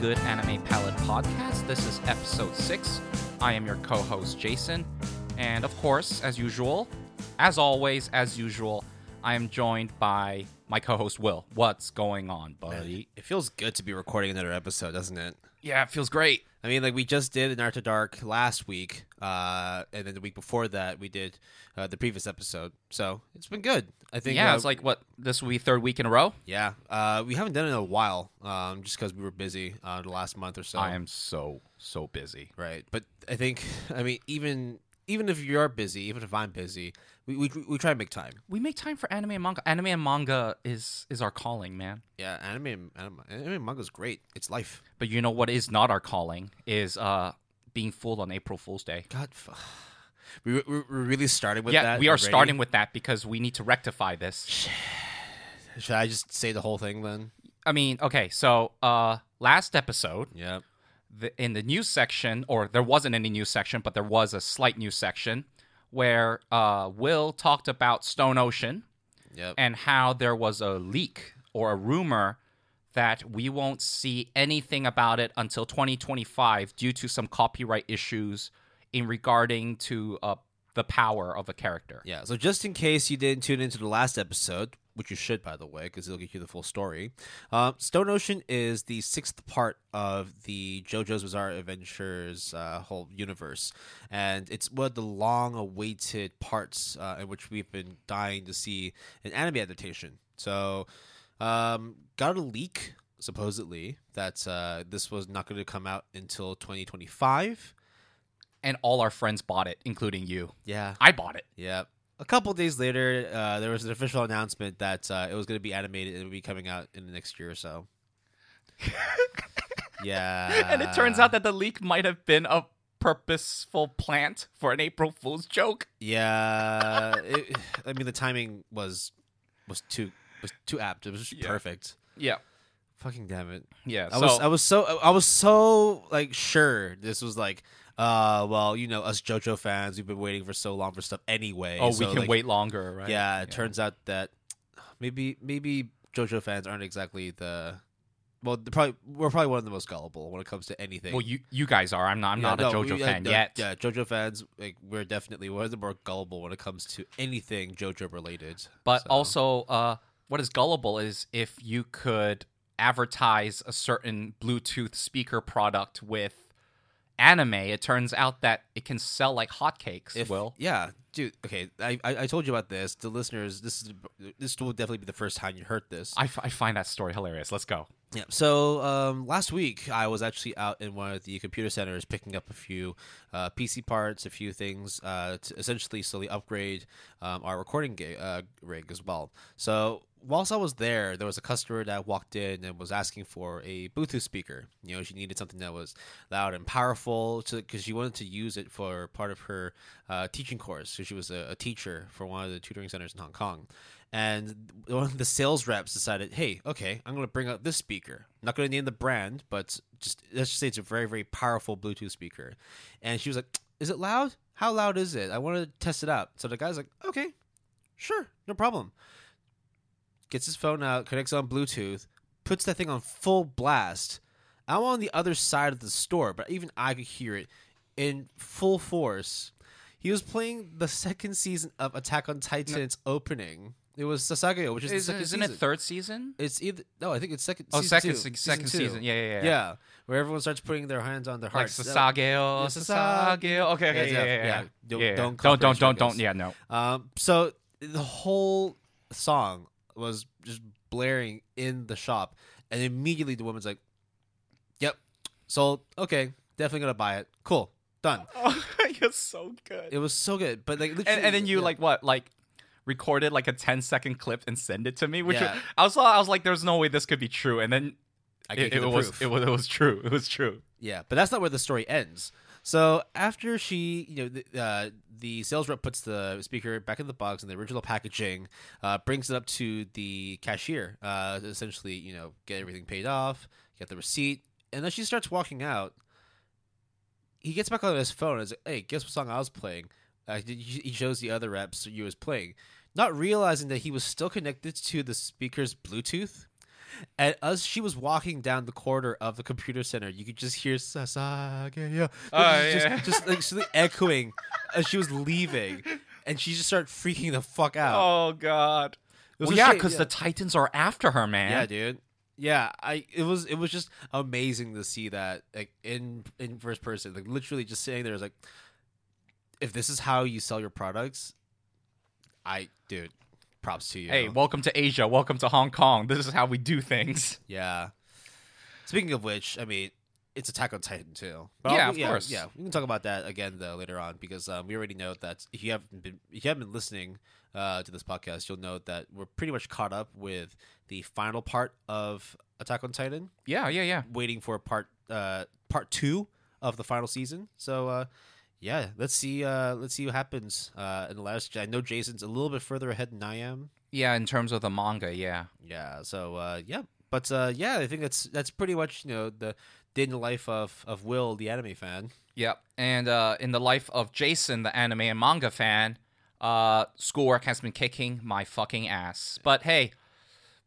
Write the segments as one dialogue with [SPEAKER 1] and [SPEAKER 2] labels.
[SPEAKER 1] Good Anime Palette Podcast. This is episode six. I am your co host, Jason. And of course, as usual, as always, as usual, I am joined by my co host, Will. What's going on, buddy?
[SPEAKER 2] It feels good to be recording another episode, doesn't it?
[SPEAKER 1] Yeah, it feels great.
[SPEAKER 2] I mean, like we just did Naruto Dark last week, uh, and then the week before that we did uh, the previous episode. So it's been good. I think.
[SPEAKER 1] yeah,
[SPEAKER 2] uh,
[SPEAKER 1] it's like what this will be third week in a row.
[SPEAKER 2] yeah. Uh, we haven't done it in a while, um, just because we were busy uh, the last month or so.
[SPEAKER 1] I am so so busy.
[SPEAKER 2] right, but I think I mean even even if you're busy, even if I'm busy, we we, we try to make time.
[SPEAKER 1] We make time for anime and manga. Anime and manga is is our calling, man.
[SPEAKER 2] Yeah, anime anime, anime is great. It's life.
[SPEAKER 1] But you know what is not our calling is uh being fooled on April Fool's Day.
[SPEAKER 2] God. F- we, we, we're really started with
[SPEAKER 1] yeah,
[SPEAKER 2] that.
[SPEAKER 1] we are
[SPEAKER 2] already?
[SPEAKER 1] starting with that because we need to rectify this.
[SPEAKER 2] Should I just say the whole thing then?
[SPEAKER 1] I mean, okay, so uh last episode
[SPEAKER 2] Yeah.
[SPEAKER 1] the, in the news section, or there wasn't any news section, but there was a slight news section where uh, Will talked about Stone Ocean
[SPEAKER 2] Yep.
[SPEAKER 1] and how there was a leak or a rumor that we won't see anything about it until 2025 due to some copyright issues in regarding to uh, the power of a character.
[SPEAKER 2] Yeah, so just in case you didn't tune into the last episode, which you should, by the way, because it'll get you the full story, um, Stone Ocean is the sixth part of the JoJo's Bizarre Adventures uh, whole universe. And it's one of the long awaited parts uh, in which we've been dying to see an anime adaptation. So, um, got a leak, supposedly, that uh, this was not going to come out until 2025.
[SPEAKER 1] And all our friends bought it, including you.
[SPEAKER 2] Yeah.
[SPEAKER 1] I bought it.
[SPEAKER 2] Yeah. A couple days later, uh, there was an official announcement that uh, it was going to be animated and it would be coming out in the next year or so. yeah.
[SPEAKER 1] and it turns out that the leak might have been a purposeful plant for an April Fool's joke.
[SPEAKER 2] Yeah. it, I mean, the timing was was too was too apt. It was just
[SPEAKER 1] Yeah.
[SPEAKER 2] perfect.
[SPEAKER 1] Yeah.
[SPEAKER 2] Fucking damn it.
[SPEAKER 1] Yeah.
[SPEAKER 2] I
[SPEAKER 1] so
[SPEAKER 2] was I was so I was so like sure this was like uh well you know us JoJo fans we've been waiting for so long for stuff anyway.
[SPEAKER 1] oh,
[SPEAKER 2] so,
[SPEAKER 1] we can
[SPEAKER 2] like,
[SPEAKER 1] wait longer, right?
[SPEAKER 2] Yeah, it turns out that maybe maybe JoJo fans aren't exactly the well. Probably we're probably one of the most gullible when it comes to anything.
[SPEAKER 1] Well, you you guys are. I'm not. I'm
[SPEAKER 2] Yeah,
[SPEAKER 1] not
[SPEAKER 2] no,
[SPEAKER 1] a JoJo
[SPEAKER 2] we- uh,
[SPEAKER 1] fan
[SPEAKER 2] no,
[SPEAKER 1] yet.
[SPEAKER 2] Yeah, JoJo fans like we're definitely one of the more gullible when it comes to anything JoJo related.
[SPEAKER 1] But
[SPEAKER 2] So,
[SPEAKER 1] also, uh, what is gullible is if you could advertise a certain Bluetooth speaker product with anime, it turns out that it can sell like hotcakes.
[SPEAKER 2] if
[SPEAKER 1] Will
[SPEAKER 2] yeah, dude. Okay, I, I I told you about this. The listeners, this is this will definitely be the first time you heard this.
[SPEAKER 1] I, f- I find that story hilarious. Let's go.
[SPEAKER 2] Yeah. So um, last week I was actually out in one of the computer centers picking up a few uh, PC parts, a few things uh, to essentially slowly upgrade um, our recording uh, rig as well. So whilst I was there, there was a customer that walked in and was asking for a Bluetooth speaker. You know, she needed something that was loud and powerful because she wanted to use it for part of her uh, teaching course. So she was a, a teacher for one of the tutoring centers in Hong Kong and one of the sales reps decided, hey, okay, I'm going to bring out this speaker. I'm not going to name the brand, but just let's just say it's a very, very powerful Bluetooth speaker. And she was like, is it loud? How loud is it? I want to test it out. So the guy's like, okay, sure, no problem. Gets his phone out, connects on Bluetooth, puts that thing on full blast. I'm on the other side of the store, but even I could hear it in full force. He was playing the second season of Attack on Titan's opening. It was Sasageyo, which is the
[SPEAKER 1] Isn't,
[SPEAKER 2] second
[SPEAKER 1] isn't
[SPEAKER 2] season.
[SPEAKER 1] it third season?
[SPEAKER 2] It's either no, I think it's second.
[SPEAKER 1] Oh,
[SPEAKER 2] season
[SPEAKER 1] second
[SPEAKER 2] two.
[SPEAKER 1] se-
[SPEAKER 2] Season
[SPEAKER 1] second
[SPEAKER 2] two.
[SPEAKER 1] season. Yeah, yeah, yeah.
[SPEAKER 2] Yeah, where everyone starts putting their hands on their
[SPEAKER 1] Like
[SPEAKER 2] hearts. Sasageyo, Sasa-
[SPEAKER 1] Sasageyo. Okay, okay,
[SPEAKER 2] Yeah,
[SPEAKER 1] yeah,
[SPEAKER 2] yeah,
[SPEAKER 1] yeah, yeah.
[SPEAKER 2] yeah. Don't- don't
[SPEAKER 1] don't, don't, don't, don't.
[SPEAKER 2] strike us.
[SPEAKER 1] Yeah, no.
[SPEAKER 2] Um, so the whole song was just blaring in the shop, and immediately the woman's like, "Yep, sold. Okay, definitely gonna buy it. Cool, done."
[SPEAKER 1] Oh, you're so good.
[SPEAKER 2] It was so good, but like,
[SPEAKER 1] and, and then you
[SPEAKER 2] yeah.
[SPEAKER 1] like what like recorded like a 10 second clip and send it to me which
[SPEAKER 2] Yeah.
[SPEAKER 1] I was I was like there's no way this could be true and then
[SPEAKER 2] I
[SPEAKER 1] it, it was it was it was true it was true
[SPEAKER 2] Yeah, but that's not where the story ends. So after she, you know, the, uh, the sales rep puts the speaker back in the box in the original packaging, uh, brings it up to the cashier, uh, essentially, you know, get everything paid off, get the receipt, and then she starts walking out. He gets back on his phone and is like, "Hey, guess what song I was playing?" Uh, he shows the other reps you was playing, not realizing that he was still connected to the speaker's Bluetooth. And as she was walking down the corridor of the computer center, you could just hear Sasage.
[SPEAKER 1] Oh,
[SPEAKER 2] just,
[SPEAKER 1] yeah.
[SPEAKER 2] just like, just echoing as she was leaving, and she just started freaking the fuck out.
[SPEAKER 1] Oh God. Well, yeah,
[SPEAKER 2] shame-
[SPEAKER 1] because the Titans are after her, man.
[SPEAKER 2] yeah, dude. Yeah, I it was it was just amazing to see that like in in first person, like literally just sitting there is like, if this is how you sell your products, I dude, props to you.
[SPEAKER 1] Hey, welcome to Asia. Welcome to Hong Kong. This is how we do things.
[SPEAKER 2] yeah. Speaking of which, I mean, it's Attack on Titan too.
[SPEAKER 1] Yeah,
[SPEAKER 2] I'll-
[SPEAKER 1] of course.
[SPEAKER 2] Yeah, we can talk about that again though later on because um, we already know that if you haven't been if you haven't been listening uh, to this podcast, you'll know that we're pretty much caught up with the final part of Attack on Titan.
[SPEAKER 1] Yeah, yeah, yeah.
[SPEAKER 2] waiting for part uh part two of the final season. So uh yeah, let's see uh let's see what happens uh in the last I know Jason's a little bit further ahead than I am.
[SPEAKER 1] Yeah, in terms of the manga, yeah.
[SPEAKER 2] Yeah, so uh yeah. But uh yeah, I think that's that's pretty much, you know, the day in the life of of Will, the anime fan.
[SPEAKER 1] Yep. And uh, in the life of Jason, the anime and manga fan, uh, schoolwork has been kicking my fucking ass. But hey,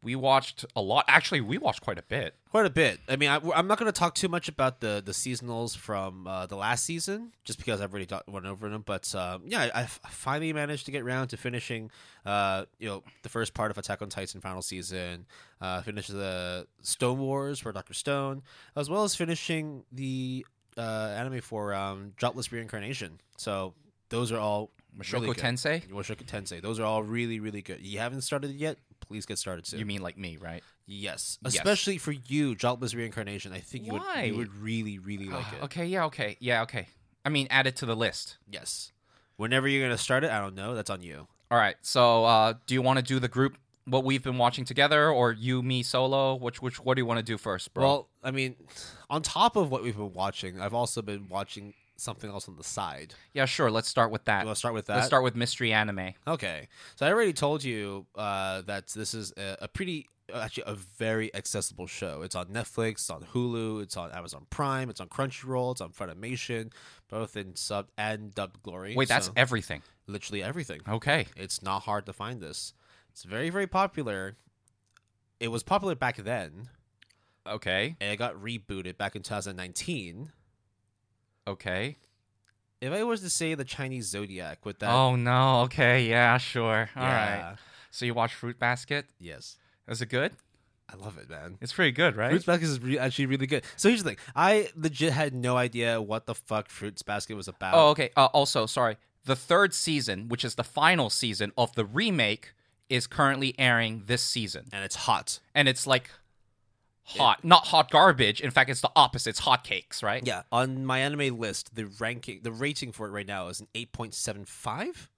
[SPEAKER 1] we watched a lot. Actually, we watched quite a bit.
[SPEAKER 2] Quite a bit. I mean, I, I'm not going to talk too much about the the seasonals from uh, the last season, just because I've already talked, went over them. But um, yeah, I, I finally managed to get around to finishing, uh, you know, the first part of Attack on Titan final season. Uh, finish the Stone Wars for Doctor Stone, as well as finishing the uh, anime for um, Reincarnation. So those are all
[SPEAKER 1] Mushoku
[SPEAKER 2] really.
[SPEAKER 1] Tensei?
[SPEAKER 2] Tensei. Those are all really, really good. You haven't started it yet? Please get started soon.
[SPEAKER 1] You mean like me, right?
[SPEAKER 2] Yes,
[SPEAKER 1] Yes.
[SPEAKER 2] especially for you, Jobless Reincarnation. I think you would you would really really like it.
[SPEAKER 1] Okay, yeah, okay. Yeah, okay. I mean, add it to the list.
[SPEAKER 2] Yes. Whenever you're gonna start it, I don't know. That's on you.
[SPEAKER 1] All right. So, uh, do you want to do the group what we've been watching together, or you, me, solo? Which, which, what do you want to do first, bro?
[SPEAKER 2] Well, I mean, on top of what we've been watching, I've also been watching something else on the side.
[SPEAKER 1] yeah, sure. Let's start with that.
[SPEAKER 2] Let's start with that?
[SPEAKER 1] Let's start with mystery anime.
[SPEAKER 2] Okay. So I already told you uh, that this is a, a pretty, actually, a very accessible show. It's on Netflix, it's on Hulu, it's on Amazon Prime, it's on Crunchyroll, it's on Funimation, both in sub and dubbed glory.
[SPEAKER 1] Wait, that's
[SPEAKER 2] So
[SPEAKER 1] everything.
[SPEAKER 2] literally everything.
[SPEAKER 1] Okay.
[SPEAKER 2] It's not hard to find this. It's very, very popular. It was popular back then,
[SPEAKER 1] Okay.
[SPEAKER 2] and it got rebooted back in 2019.
[SPEAKER 1] Okay.
[SPEAKER 2] If I was to say the Chinese Zodiac with that,
[SPEAKER 1] oh no. Okay. Yeah. Sure. All right.
[SPEAKER 2] yeah,
[SPEAKER 1] So you watch Fruit Basket?
[SPEAKER 2] yes,
[SPEAKER 1] Is it good?
[SPEAKER 2] I love it, man.
[SPEAKER 1] It's pretty good, right?
[SPEAKER 2] Fruits Basket is re- actually really good. So here's the thing: I legit had no idea what the fuck Fruits Basket was about.
[SPEAKER 1] Oh, okay. Uh, also, sorry. The third season, which is the final season of the remake, is currently airing this season,
[SPEAKER 2] and it's hot.
[SPEAKER 1] and it's like hot, not hot garbage. In fact, it's the opposite. It's hot cakes, right?
[SPEAKER 2] Yeah, on my anime list, the ranking, the rating for it right now is an eight point seven five,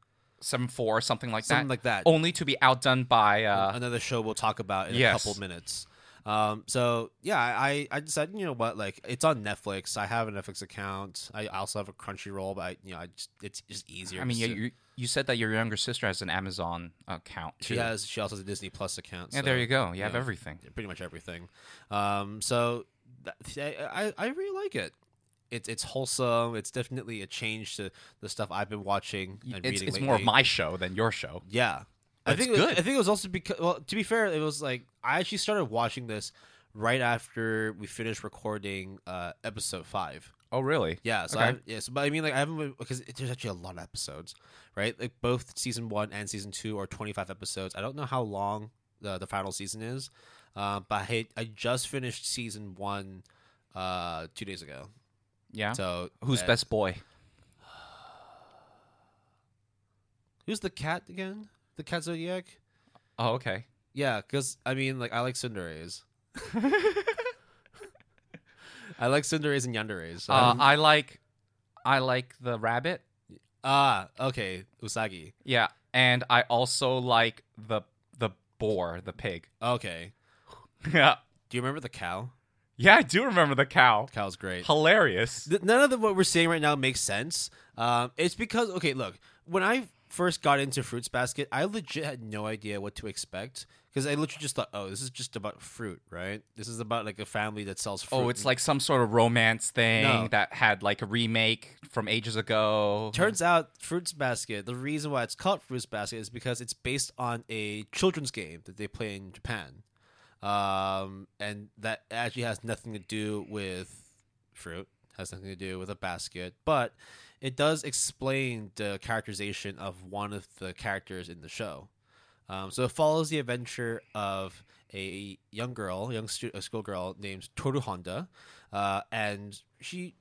[SPEAKER 1] Seven four, something like
[SPEAKER 2] something
[SPEAKER 1] that.
[SPEAKER 2] Something like that.
[SPEAKER 1] Only to be outdone by uh,
[SPEAKER 2] Another show we'll talk about in
[SPEAKER 1] Yes.
[SPEAKER 2] a couple minutes. Um, so yeah, I I decided you know what, like it's on Netflix. I have a Netflix account. I also have a Crunchyroll, but I, you know, I just it's just easier.
[SPEAKER 1] I mean,
[SPEAKER 2] just
[SPEAKER 1] you,
[SPEAKER 2] to-
[SPEAKER 1] you you said that your younger sister has an Amazon account.
[SPEAKER 2] she has she also has a Disney Plus account.
[SPEAKER 1] Yeah,
[SPEAKER 2] so-
[SPEAKER 1] there you go. You have
[SPEAKER 2] yeah.
[SPEAKER 1] everything.
[SPEAKER 2] pretty much everything. Um, so that, I, I I really like it. It's it's wholesome. It's definitely a change to the stuff I've been watching and
[SPEAKER 1] It's
[SPEAKER 2] reading.
[SPEAKER 1] it's more of my show than your show.
[SPEAKER 2] yeah. I think
[SPEAKER 1] it's
[SPEAKER 2] it was,
[SPEAKER 1] good.
[SPEAKER 2] I think it was also because well, to be fair, it was like I actually started watching this right after we finished recording uh, episode five.
[SPEAKER 1] Oh, really?
[SPEAKER 2] Yeah, so
[SPEAKER 1] Okay.
[SPEAKER 2] I, yes, but I mean, like I haven't because it, there's actually a lot of episodes, right? Like both season one and season two are 25 episodes. I don't know how long the the final season is, uh, but I I just finished season one uh two days ago.
[SPEAKER 1] Yeah.
[SPEAKER 2] So
[SPEAKER 1] Who's
[SPEAKER 2] uh,
[SPEAKER 1] best boy?
[SPEAKER 2] Who's the cat again? The cat zodiac?
[SPEAKER 1] Oh, okay.
[SPEAKER 2] Yeah, because I mean, like I like Tsundere's. I like Tsundere's and Yandere's. So
[SPEAKER 1] Uh,
[SPEAKER 2] I'm-
[SPEAKER 1] like, I like the rabbit.
[SPEAKER 2] ah, okay, Usagi.
[SPEAKER 1] Yeah, and I also like the the boar, the pig.
[SPEAKER 2] Okay,
[SPEAKER 1] Yeah,
[SPEAKER 2] do you remember the cow?
[SPEAKER 1] yeah, I do remember the cow.
[SPEAKER 2] Cow's great.
[SPEAKER 1] Hilarious.
[SPEAKER 2] Th- none of the, what we're saying right now makes sense. Um, it's because okay, look, when I first got into Fruits Basket, I legit had no idea what to expect because I literally just thought, oh, this is just about fruit, right? This is about like a family that sells fruit.
[SPEAKER 1] Oh, it's like some sort of romance thing
[SPEAKER 2] No.
[SPEAKER 1] that had like a remake from ages ago.
[SPEAKER 2] Turns out, Fruits Basket. The reason why it's called Fruits Basket is because it's based on a children's game that they play in Japan. um, and that actually has nothing to do with fruit. Has nothing to do with a basket, but it does explain the characterization of one of the characters in the show. Um, so it follows the adventure of a young girl, young stu- a schoolgirl named Toru Honda, uh, and she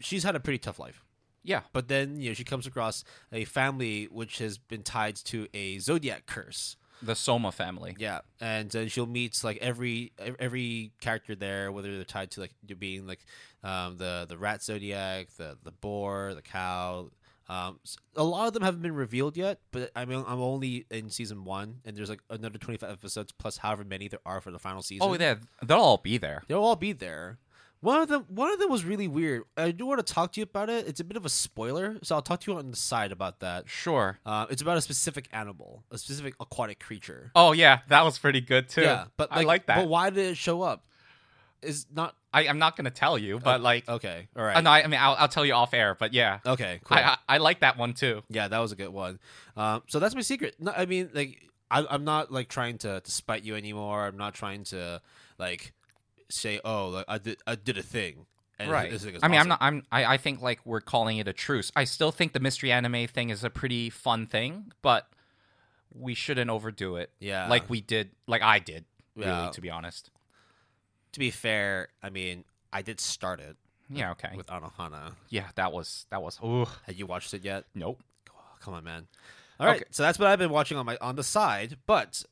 [SPEAKER 2] she's had a pretty tough life.
[SPEAKER 1] Yeah.
[SPEAKER 2] But then you know she comes across a family which has been tied to a zodiac curse.
[SPEAKER 1] The Sohma family.
[SPEAKER 2] Yeah, and then she'll meet like every every character there, whether they're tied to like being like um, the the rat zodiac, the the boar, the cow. Um, a lot of them haven't been revealed yet, but I mean I'm only in season one, and there's like another 25 episodes plus however many there are for the final season.
[SPEAKER 1] Oh, yeah, they'll all be there.
[SPEAKER 2] They'll all be there. One of them, one of them was really weird. I do want to talk to you about it. It's a bit of a spoiler, so I'll talk to you on the side about that.
[SPEAKER 1] Sure.
[SPEAKER 2] Uh, it's about a specific animal, a specific aquatic creature.
[SPEAKER 1] Oh yeah, that was pretty good too.
[SPEAKER 2] Yeah, but
[SPEAKER 1] I like that.
[SPEAKER 2] But why did it show up? Is not
[SPEAKER 1] I, I'm not gonna tell you, but like,
[SPEAKER 2] okay. All right.
[SPEAKER 1] uh, no, I, I mean, I'll, I'll tell you off air. But yeah,
[SPEAKER 2] okay. Cool.
[SPEAKER 1] I, I I like that one too.
[SPEAKER 2] yeah, that was a good one. Um, so that's my secret. No, I mean, like, I, I'm not like trying to, to spite you anymore. I'm not trying to like say, oh, like, I did I did a thing. And
[SPEAKER 1] right.
[SPEAKER 2] This
[SPEAKER 1] I mean, I'm not. I'm. I, I think like we're calling it a truce. I still think the mystery anime thing is a pretty fun thing, but we shouldn't overdo it.
[SPEAKER 2] Yeah.
[SPEAKER 1] Like we did. Like I did. Really,
[SPEAKER 2] Yeah.
[SPEAKER 1] to be honest.
[SPEAKER 2] To be fair, I mean, I did start it
[SPEAKER 1] Yeah. Okay.
[SPEAKER 2] with Anohana.
[SPEAKER 1] yeah. That was. That was. Ooh.
[SPEAKER 2] Had you watched it yet?
[SPEAKER 1] Nope.
[SPEAKER 2] Oh, come on, man. All right.
[SPEAKER 1] Okay.
[SPEAKER 2] So that's what I've been watching on my on the side, but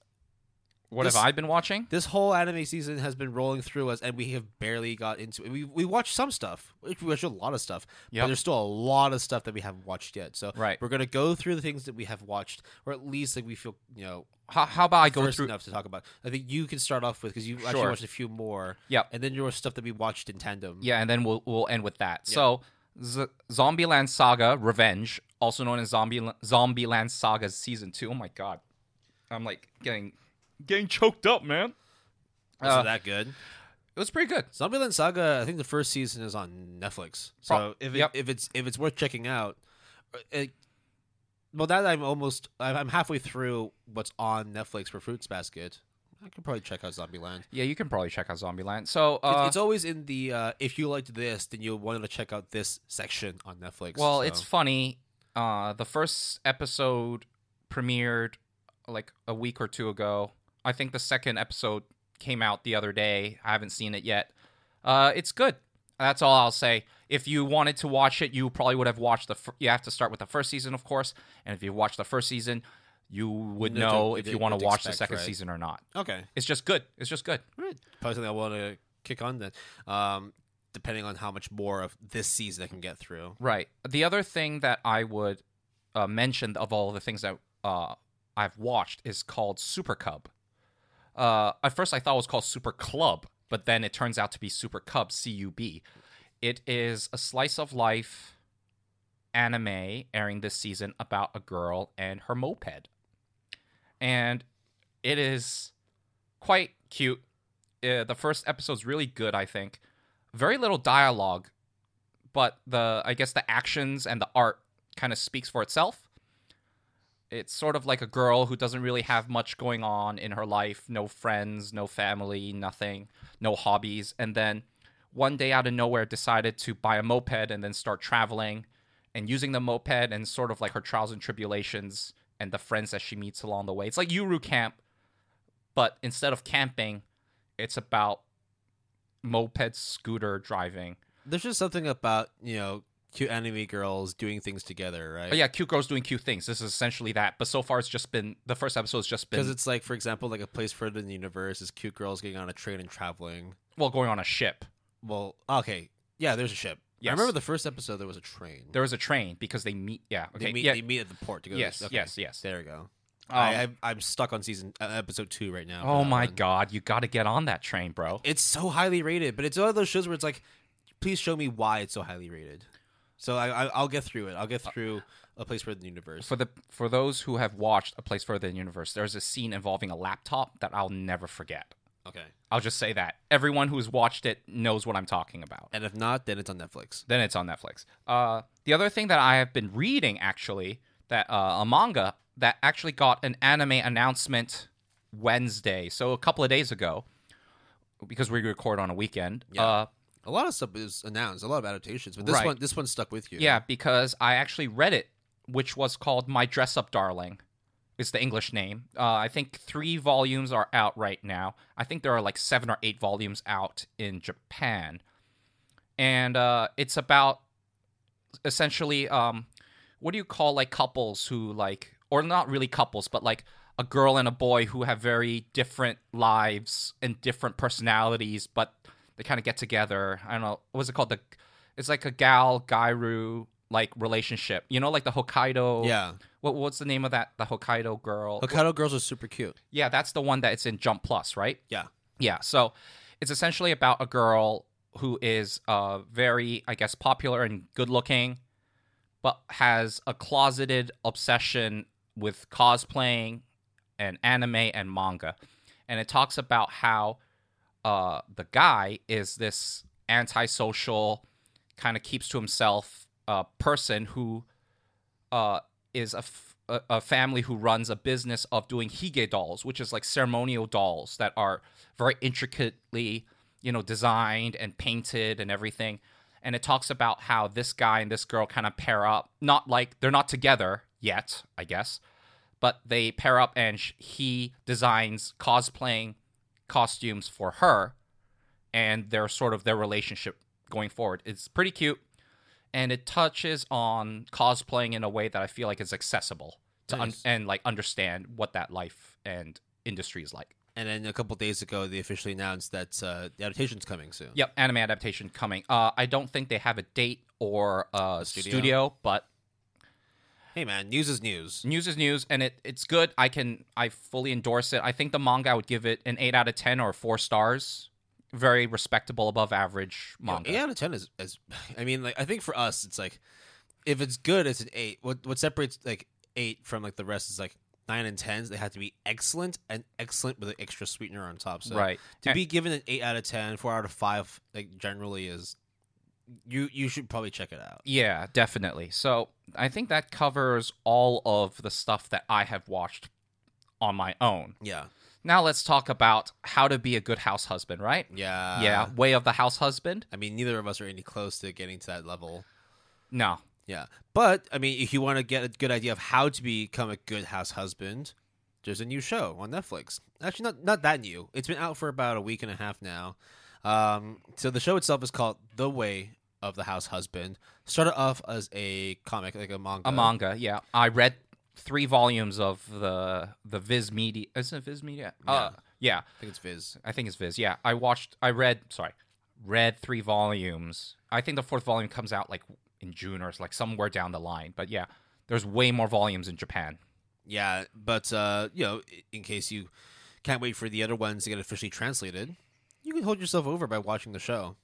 [SPEAKER 1] What
[SPEAKER 2] This-
[SPEAKER 1] have I been watching?
[SPEAKER 2] this whole anime season has been rolling through us, and we have barely got into it. We we watched some stuff. We watched a lot of stuff,
[SPEAKER 1] Yep.
[SPEAKER 2] but there's still a lot of stuff that we haven't watched yet. So
[SPEAKER 1] Right.
[SPEAKER 2] we're gonna go through the things that we have watched, or at least like we feel you know
[SPEAKER 1] How, how about I go through?
[SPEAKER 2] enough to talk about. I think you can start off with because you actually watched a few more.
[SPEAKER 1] Yeah,
[SPEAKER 2] and then there was stuff that we watched in tandem.
[SPEAKER 1] Yeah, and then we'll we'll end with that. So, Z- Zombieland Saga: Revenge, also known as Zombie Zombieland Saga Season Two. Oh my god, I'm like getting getting choked up, man.
[SPEAKER 2] was
[SPEAKER 1] Uh,
[SPEAKER 2] that good?
[SPEAKER 1] It was pretty good.
[SPEAKER 2] Zombieland Saga. I think the first season is on Netflix. So
[SPEAKER 1] Pro-
[SPEAKER 2] if it,
[SPEAKER 1] yep.
[SPEAKER 2] if it's if it's worth checking out, uh, it, well, that I'm almost I'm I'm halfway through what's on Netflix for Fruits Basket. I could probably check out Zombieland.
[SPEAKER 1] Yeah, you can probably check out Zombieland. So,
[SPEAKER 2] It-
[SPEAKER 1] uh,
[SPEAKER 2] it's always in the uh, if you liked this, then you'll want to check out this section on Netflix.
[SPEAKER 1] well,
[SPEAKER 2] so-
[SPEAKER 1] it's funny. Uh, the first episode premiered like a week or two ago. I think the second episode came out the other day. I haven't seen it yet. Uh, it's good. That's all I'll say. If you wanted to watch it, you probably would have watched the. Fir- you have to start with the first season, of course. And if you watch the first season, you would
[SPEAKER 2] know
[SPEAKER 1] know if you want to watch the second
[SPEAKER 2] right?
[SPEAKER 1] season or not.
[SPEAKER 2] okay.
[SPEAKER 1] It's just good. It's just good.
[SPEAKER 2] Right. Probably something I want to kick on then. Um, depending on how much more of this season I can get through.
[SPEAKER 1] Right. The other thing that I would uh, mention of all the things that uh, I've watched is called Super Cub. Uh, at first, I thought it was called Super Club, but then it turns out to be Super Cub, C U B. It is a slice of life anime airing this season about a girl and her moped. And it is quite cute. Uh, the first episode's really good, I think. Very little dialogue, but the I guess the actions and the art kind of speaks for itself. It's sort of like a girl who doesn't really have much going on in her life, no friends, no family, nothing, no hobbies, and then one day out of nowhere decided to buy a moped and then start traveling and using the moped and sort of like her trials and tribulations and the friends that she meets along the way. It's like Yuru Camp, but instead of camping, it's about moped scooter driving.
[SPEAKER 2] There's just something about you know cute anime girls doing things together, right?
[SPEAKER 1] Oh yeah, cute girls doing cute things. This is essentially that. But so far, it's just been the first episode has just been
[SPEAKER 2] Because it's like, for example, like a place further in the universe is cute girls getting on a train and traveling.
[SPEAKER 1] well going on a ship.
[SPEAKER 2] Well, okay, yeah, there's a ship.
[SPEAKER 1] Yes.
[SPEAKER 2] I remember the first episode there was a train.
[SPEAKER 1] There was a train because they meet. Yeah. Okay.
[SPEAKER 2] they meet.
[SPEAKER 1] yeah.
[SPEAKER 2] They meet at the port to go.
[SPEAKER 1] Yes,
[SPEAKER 2] To, okay.
[SPEAKER 1] yes, yes.
[SPEAKER 2] There we go.
[SPEAKER 1] Um,
[SPEAKER 2] I, I, I'm stuck on season uh, episode two right now.
[SPEAKER 1] oh my
[SPEAKER 2] one.
[SPEAKER 1] god, you got to get on that train, bro.
[SPEAKER 2] It's so highly rated, but it's one of those shows where it's like, please show me why it's so highly rated. So I, I I'll get through it. I'll get through a place further the universe.
[SPEAKER 1] For the for those who have watched A Place Further the Universe, there's a scene involving a laptop that I'll never forget.
[SPEAKER 2] Okay.
[SPEAKER 1] I'll just say that everyone who's watched it knows what I'm talking about.
[SPEAKER 2] And if not, then it's on Netflix.
[SPEAKER 1] Then it's on Netflix. Uh, the other thing that I have been reading actually that uh, a manga that actually got an anime announcement Wednesday, so a couple of days ago. because we record on a weekend.
[SPEAKER 2] Yeah.
[SPEAKER 1] Uh,
[SPEAKER 2] A lot of stuff is announced, a lot of adaptations, but this
[SPEAKER 1] Right.
[SPEAKER 2] one this one stuck with you.
[SPEAKER 1] yeah, because I actually read it, which was called My Dress Up Darling. Is the English name. Uh, I think three volumes are out right now. I think there are like seven or eight volumes out in Japan, and uh, it's about essentially um, what do you call like couples who like, or not really couples, but like a girl and a boy who have very different lives and different personalities, but they kind of get together. I don't know what's it called. The it's like a gal gairu like relationship. You know, like the Hokkaido.
[SPEAKER 2] Yeah.
[SPEAKER 1] What what's the name of that? The Hokkaido girl.
[SPEAKER 2] Hokkaido girls are super cute.
[SPEAKER 1] Yeah, that's the one that's in Jump Plus, right?
[SPEAKER 2] Yeah.
[SPEAKER 1] Yeah. So it's essentially about a girl who is uh, very, I guess, popular and good looking, but has a closeted obsession with cosplaying and anime and manga. And it talks about how uh, the guy is this antisocial, kind of keeps to himself uh, person who uh, is a, f- a- family who runs a business of doing hina dolls, which is like ceremonial dolls that are very intricately, you know, designed and painted and everything. And it talks about how this guy and this girl kind of pair up. Not like they're not together yet, I guess, but they pair up and sh- he designs cosplaying costumes for her and their sort of their relationship going forward. It's pretty cute and it touches on cosplaying in a way that I feel like is accessible to un- and like understand what that life and industry is like.
[SPEAKER 2] And then a couple days ago, they officially announced that uh, the adaptation's coming soon.
[SPEAKER 1] Yep, anime adaptation coming. Uh, I don't think they have a date or a
[SPEAKER 2] studio?
[SPEAKER 1] studio. but
[SPEAKER 2] Hey man, news is news.
[SPEAKER 1] news is news, and it, it's good. I can I fully endorse it. I think the manga I would give it an eight out of ten or four stars. Very respectable, above average manga.
[SPEAKER 2] eight out of ten is, is, I mean, like I think for us, it's like if it's good, it's an eight. What what separates like eight from like the rest is like nine and tens. They have to be excellent and excellent with an extra sweetener on top. So
[SPEAKER 1] right.
[SPEAKER 2] to
[SPEAKER 1] And-
[SPEAKER 2] be eh. given an eight out of ten, four out of five, like generally is you you should probably check it out.
[SPEAKER 1] Yeah, definitely. So I think that covers all of the stuff that I have watched on my own.
[SPEAKER 2] Yeah,
[SPEAKER 1] Now let's talk about how to be a good house husband, right?
[SPEAKER 2] yeah,
[SPEAKER 1] yeah, way of the house husband.
[SPEAKER 2] I mean, neither of us are any close to getting to that level.
[SPEAKER 1] No,
[SPEAKER 2] Yeah, but I mean, if you want to get a good idea of how to become a good house husband, there's a new show on Netflix. Actually, not not that new. It's been out for about a week and a half now. Um, so the show itself is called The Way of the House Husband. Started off as a comic, like a manga.
[SPEAKER 1] a manga. Yeah, I read three volumes of the the Viz Media. Isn't it Viz Media? Uh, yeah,
[SPEAKER 2] I think it's Viz.
[SPEAKER 1] I think it's Viz. Yeah, I watched. I read. Sorry, read three volumes. I think the fourth volume comes out like in June or like somewhere down the line. But yeah, there's way more volumes in Japan.
[SPEAKER 2] Yeah, but uh, you know, in case you can't wait for the other ones to get officially translated, you can hold yourself over by watching the show.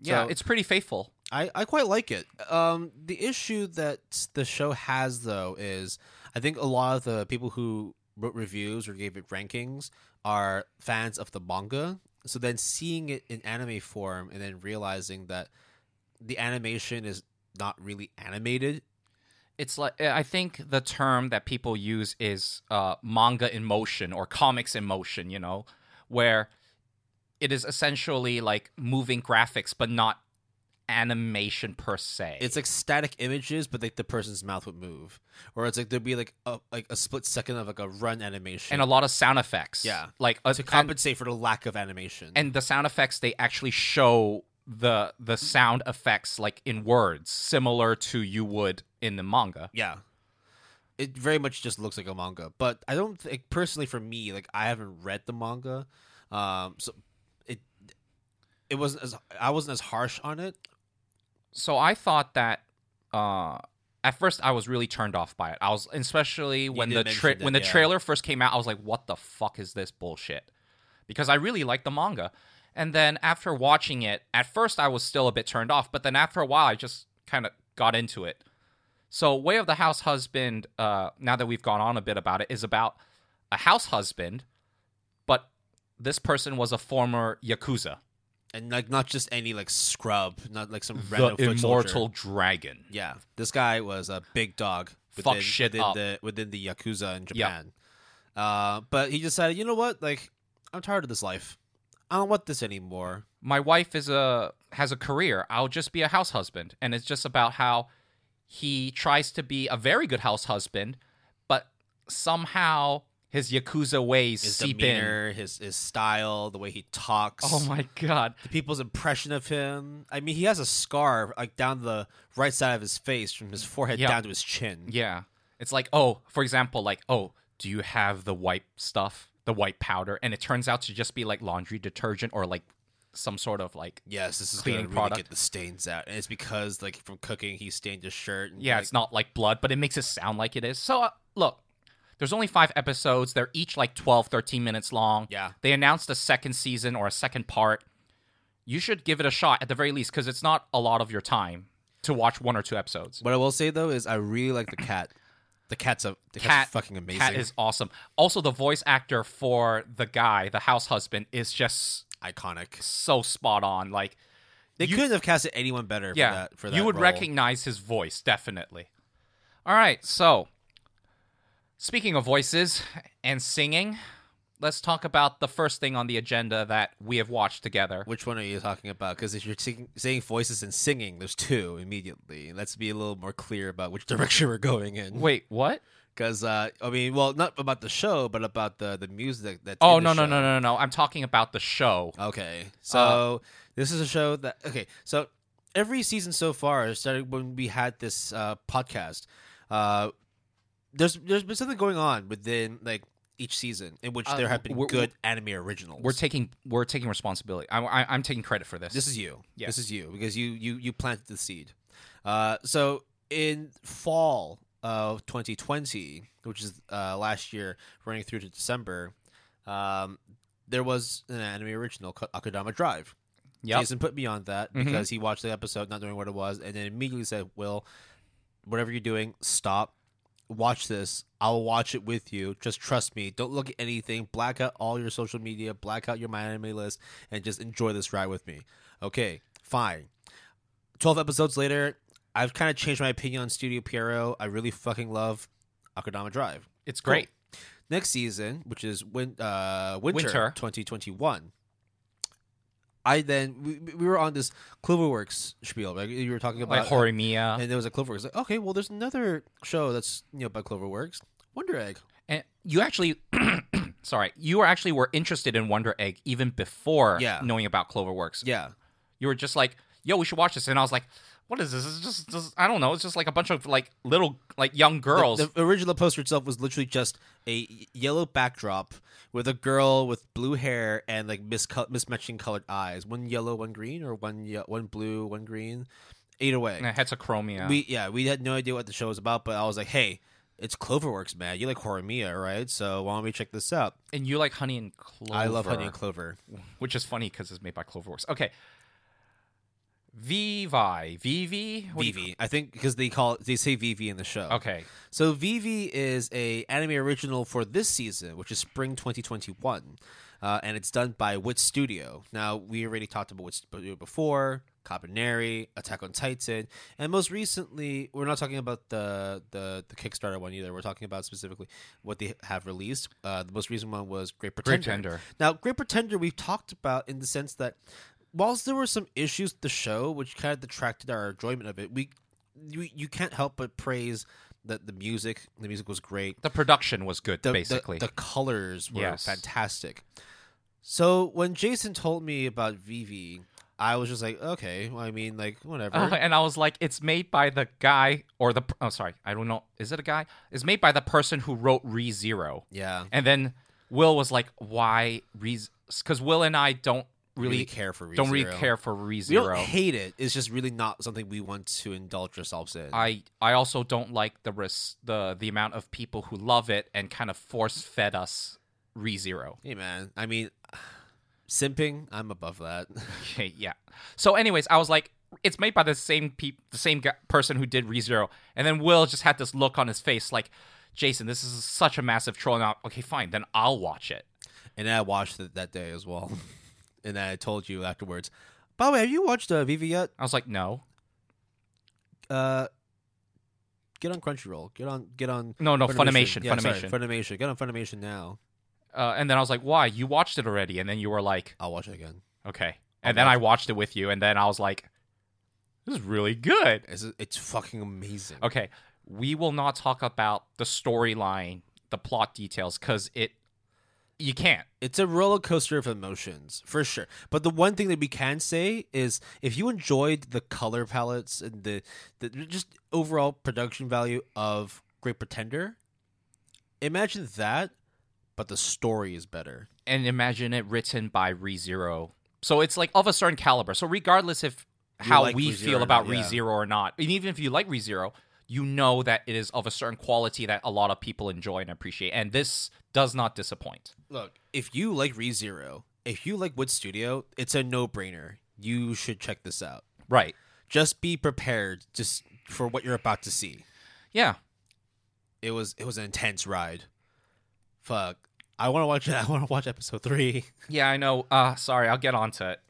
[SPEAKER 1] Yeah,
[SPEAKER 2] So-
[SPEAKER 1] it's pretty faithful.
[SPEAKER 2] I, I quite like it. Um, the issue that the show has, though, is I think a lot of the people who wrote reviews or gave it rankings are fans of the manga. So then seeing it in anime form and then realizing that the animation is not really animated.
[SPEAKER 1] it's like I think the term that people use is uh, manga in motion or comics in motion. You know, where it is essentially like moving graphics, but not animation per se.
[SPEAKER 2] It's like static images, but like the person's mouth would move, or it's like there'd be like a like a split second of like a run animation,
[SPEAKER 1] and a lot of sound effects.
[SPEAKER 2] Yeah.
[SPEAKER 1] like uh,
[SPEAKER 2] to
[SPEAKER 1] and,
[SPEAKER 2] compensate for the lack of animation.
[SPEAKER 1] and the sound effects they actually show the the sound effects like in words, similar to you would in the manga.
[SPEAKER 2] Yeah. It very much just looks like a manga, but I don't think personally for me, like I haven't read the manga, um, so it it wasn't as I wasn't as harsh on it.
[SPEAKER 1] So I thought that uh at first I was really turned off by it. I was especially when the tra-
[SPEAKER 2] that,
[SPEAKER 1] when the
[SPEAKER 2] yeah.
[SPEAKER 1] trailer first came out, I was like, "What the fuck is this bullshit?" Because I really liked the manga, and then after watching it, at first I was still a bit turned off, but then after a while, I just kind of got into it. So, Way of the House Husband. Uh, now that we've gone on a bit about it, is about a house husband, but this person was a former yakuza,
[SPEAKER 2] And like not just any like scrub, not like some
[SPEAKER 1] the immortal dragon.
[SPEAKER 2] Yeah, this guy was a big dog.
[SPEAKER 1] Fuck
[SPEAKER 2] within,
[SPEAKER 1] shit
[SPEAKER 2] within
[SPEAKER 1] up.
[SPEAKER 2] the within the yakuza in Japan. Uh, but he decided, you know what? Like, I'm tired of this life. I don't want this anymore.
[SPEAKER 1] My wife is a has a career. I'll just be a house husband, and it's just about how he tries to be a very good house husband, but somehow his yakuza ways
[SPEAKER 2] His
[SPEAKER 1] seep in.
[SPEAKER 2] his his style, the way he talks.
[SPEAKER 1] Oh my god!
[SPEAKER 2] the people's impression of him. I mean, he has a scar like down the right side of his face from his forehead
[SPEAKER 1] Yeah.
[SPEAKER 2] down to his chin.
[SPEAKER 1] Yeah, it's like oh, for example, like oh, do you have the white stuff, the white powder, and it turns out to just be like laundry detergent or like some sort of like
[SPEAKER 2] Yes, this is
[SPEAKER 1] Cleaning
[SPEAKER 2] gonna really get the stains out, and it's because like from cooking, he stained his shirt. And,
[SPEAKER 1] Yeah,
[SPEAKER 2] like,
[SPEAKER 1] it's not like blood, but it makes it sound like it is. So, uh, look, there's only five episodes. They're each like 12, 13 minutes long.
[SPEAKER 2] Yeah.
[SPEAKER 1] They announced a second season or a second part. You should give it a shot at the very least because it's not a lot of your time to watch one or two episodes.
[SPEAKER 2] What I will say though is I really like the cat. The cat's a the
[SPEAKER 1] Cat
[SPEAKER 2] cat's fucking amazing.
[SPEAKER 1] Cat is awesome. Also, the voice actor for the guy, the house husband, is just
[SPEAKER 2] iconic.
[SPEAKER 1] so spot on. Like,
[SPEAKER 2] They
[SPEAKER 1] You-
[SPEAKER 2] couldn't have casted anyone better.
[SPEAKER 1] yeah,
[SPEAKER 2] for that, for that
[SPEAKER 1] you would
[SPEAKER 2] role.
[SPEAKER 1] recognize his voice definitely. All right, so speaking of voices and singing, let's talk about the first thing on the agenda that we have watched together.
[SPEAKER 2] Which one are you talking about? Because if you're sing- saying voices and singing, there's two immediately. Let's be a little more clear about which direction we're going in.
[SPEAKER 1] Wait, what?
[SPEAKER 2] Because uh, I mean, well, not about the show, but about the the music that.
[SPEAKER 1] Oh
[SPEAKER 2] the
[SPEAKER 1] no no no no no! I'm talking about the show.
[SPEAKER 2] Okay, so
[SPEAKER 1] Uh,
[SPEAKER 2] this is a show that okay, so every season so far, starting when we had this uh, podcast, uh, there's there's been something going on within like each season in which
[SPEAKER 1] Uh,
[SPEAKER 2] there have been
[SPEAKER 1] we're-
[SPEAKER 2] good anime originals.
[SPEAKER 1] We're taking we're taking responsibility. I'm I, I'm taking credit for this.
[SPEAKER 2] This is you.
[SPEAKER 1] Yeah.
[SPEAKER 2] This is you because you you you planted the seed. Uh, so in fall of 2020, which is uh, last year, running through to December, um, there was an anime original called Akudama Drive.
[SPEAKER 1] yep.
[SPEAKER 2] Jason put me on that
[SPEAKER 1] Mhm.
[SPEAKER 2] because he watched the episode not knowing what it was, and then immediately said, "Will, whatever you're doing, stop." Watch this. I'll watch it with you. Just trust me. Don't look at anything. Black out all your social media. Black out your my anime list, and just enjoy this ride with me. Okay, fine. Twelve episodes later, I've kind of changed my opinion on Studio Pierrot. I really fucking love Akudama Drive.
[SPEAKER 1] It's great.
[SPEAKER 2] Next season, which is win- uh, winter,
[SPEAKER 1] Winter.
[SPEAKER 2] 2021. I then we, we were on this Cloverworks spiel. Right? You were talking about
[SPEAKER 1] Like Horimiya.
[SPEAKER 2] and there was a Cloverworks. Like, okay, well, there's another show that's you know by Cloverworks, Wonder Egg.
[SPEAKER 1] And you actually, sorry, you were actually were interested in Wonder Egg even before
[SPEAKER 2] Yeah.
[SPEAKER 1] knowing about Cloverworks.
[SPEAKER 2] Yeah,
[SPEAKER 1] You were just like, "Yo, we should watch this," and I was like, "What is this? It's just, just I don't know. It's just like a bunch of like little like young girls."
[SPEAKER 2] The, the original poster itself was literally just a yellow backdrop with a girl with blue hair and like mismatching colored eyes. One yellow, one green, or one ye- one blue, one green. Either way,
[SPEAKER 1] and Heterochromia.
[SPEAKER 2] we yeah we had no idea what the show was about, but I was like, hey, it's Cloverworks, man. You like Horimiya, right? So why don't we check this out?
[SPEAKER 1] and you like Honey and Clover.
[SPEAKER 2] I love Honey and Clover.
[SPEAKER 1] which is funny because it's made by Cloverworks. Okay. Vivi, Vivi, What do you
[SPEAKER 2] Vivi, I think because they call it, they say Vivi in the show.
[SPEAKER 1] Okay.
[SPEAKER 2] So Vivi is a anime original for this season, which is spring 2021, uh, and it's done by Wit Studio. Now we already talked about Wit Studio before, Kabaneri, Attack on Titan, and most recently we're not talking about the the, the Kickstarter one either. We're talking about specifically what they have released. Uh, the most recent one was Great Pretender.
[SPEAKER 1] Great Tender.
[SPEAKER 2] Now, Great Pretender, we've talked about in the sense that whilst there were some issues with the show, which kind of detracted our enjoyment of it, we you, you can't help but praise that the music. The music was great.
[SPEAKER 1] The production was good,
[SPEAKER 2] The, the-
[SPEAKER 1] basically.
[SPEAKER 2] the, colors were
[SPEAKER 1] Yes.
[SPEAKER 2] fantastic. So when Jason told me about Vivi, I was just like, okay, well, I mean, like whatever.
[SPEAKER 1] Uh, and I was like, it's made by the guy or the. Oh, sorry, I don't know. Is it a guy? It's made by the person who wrote Re Zero.
[SPEAKER 2] yeah,
[SPEAKER 1] And then Will was like, why Re? Because Will and I don't
[SPEAKER 2] really,
[SPEAKER 1] really,
[SPEAKER 2] care for
[SPEAKER 1] don't really care for Re
[SPEAKER 2] We don't hate it. It's just really not something we want to indulge ourselves in.
[SPEAKER 1] I I also don't like the ris- the the amount of people who love it and kind of force fed us ReZero.
[SPEAKER 2] Hey man, I mean, simping. I'm above that.
[SPEAKER 1] Okay, yeah. So, anyways, I was like, it's made by the same peop- the same guy- person who did ReZero, and then Will just had this look on his face, like, Jason, this is such a massive troll. Now, okay, fine, then I'll watch it.
[SPEAKER 2] And I watched it that day as well. and I told you afterwards. By the way, have you watched uh, Vivi yet?
[SPEAKER 1] I was like, no,
[SPEAKER 2] Uh, get on Crunchyroll. Get on. Get on.
[SPEAKER 1] no, no, Funimation,
[SPEAKER 2] Yeah,
[SPEAKER 1] Funimation.
[SPEAKER 2] sorry, Funimation. Get on Funimation now.
[SPEAKER 1] Uh, and then I was like, "Why? You watched it already?" And then you were like,
[SPEAKER 2] I'll watch it again.
[SPEAKER 1] "Okay." And then I watched it with you, and then I was like, "This is really good."
[SPEAKER 2] It's it's fucking amazing.
[SPEAKER 1] Okay, we will not talk about the storyline, the plot details, because it you can't.
[SPEAKER 2] It's a roller coaster of emotions for sure. But the one thing that we can say is if you enjoyed the color palettes and the, the just overall production value of Great Pretender, imagine that, but the story is better.
[SPEAKER 1] And imagine it written by ReZero. So it's like of a certain caliber. So regardless if how
[SPEAKER 2] like
[SPEAKER 1] we
[SPEAKER 2] ReZero
[SPEAKER 1] feel about
[SPEAKER 2] yeah.
[SPEAKER 1] ReZero or not, and even if you like ReZero, you know that it is of a certain quality that a lot of people enjoy and appreciate. And this does not disappoint.
[SPEAKER 2] Look, if you like ReZero, if you like Wit Studio, it's a no brainer. You should check this out.
[SPEAKER 1] Right.
[SPEAKER 2] Just be prepared just for what you're about to see.
[SPEAKER 1] Yeah.
[SPEAKER 2] It was it was an intense ride. Fuck. I want to watch I want to watch episode 3.
[SPEAKER 1] Yeah, I know. Uh sorry, I'll get onto it.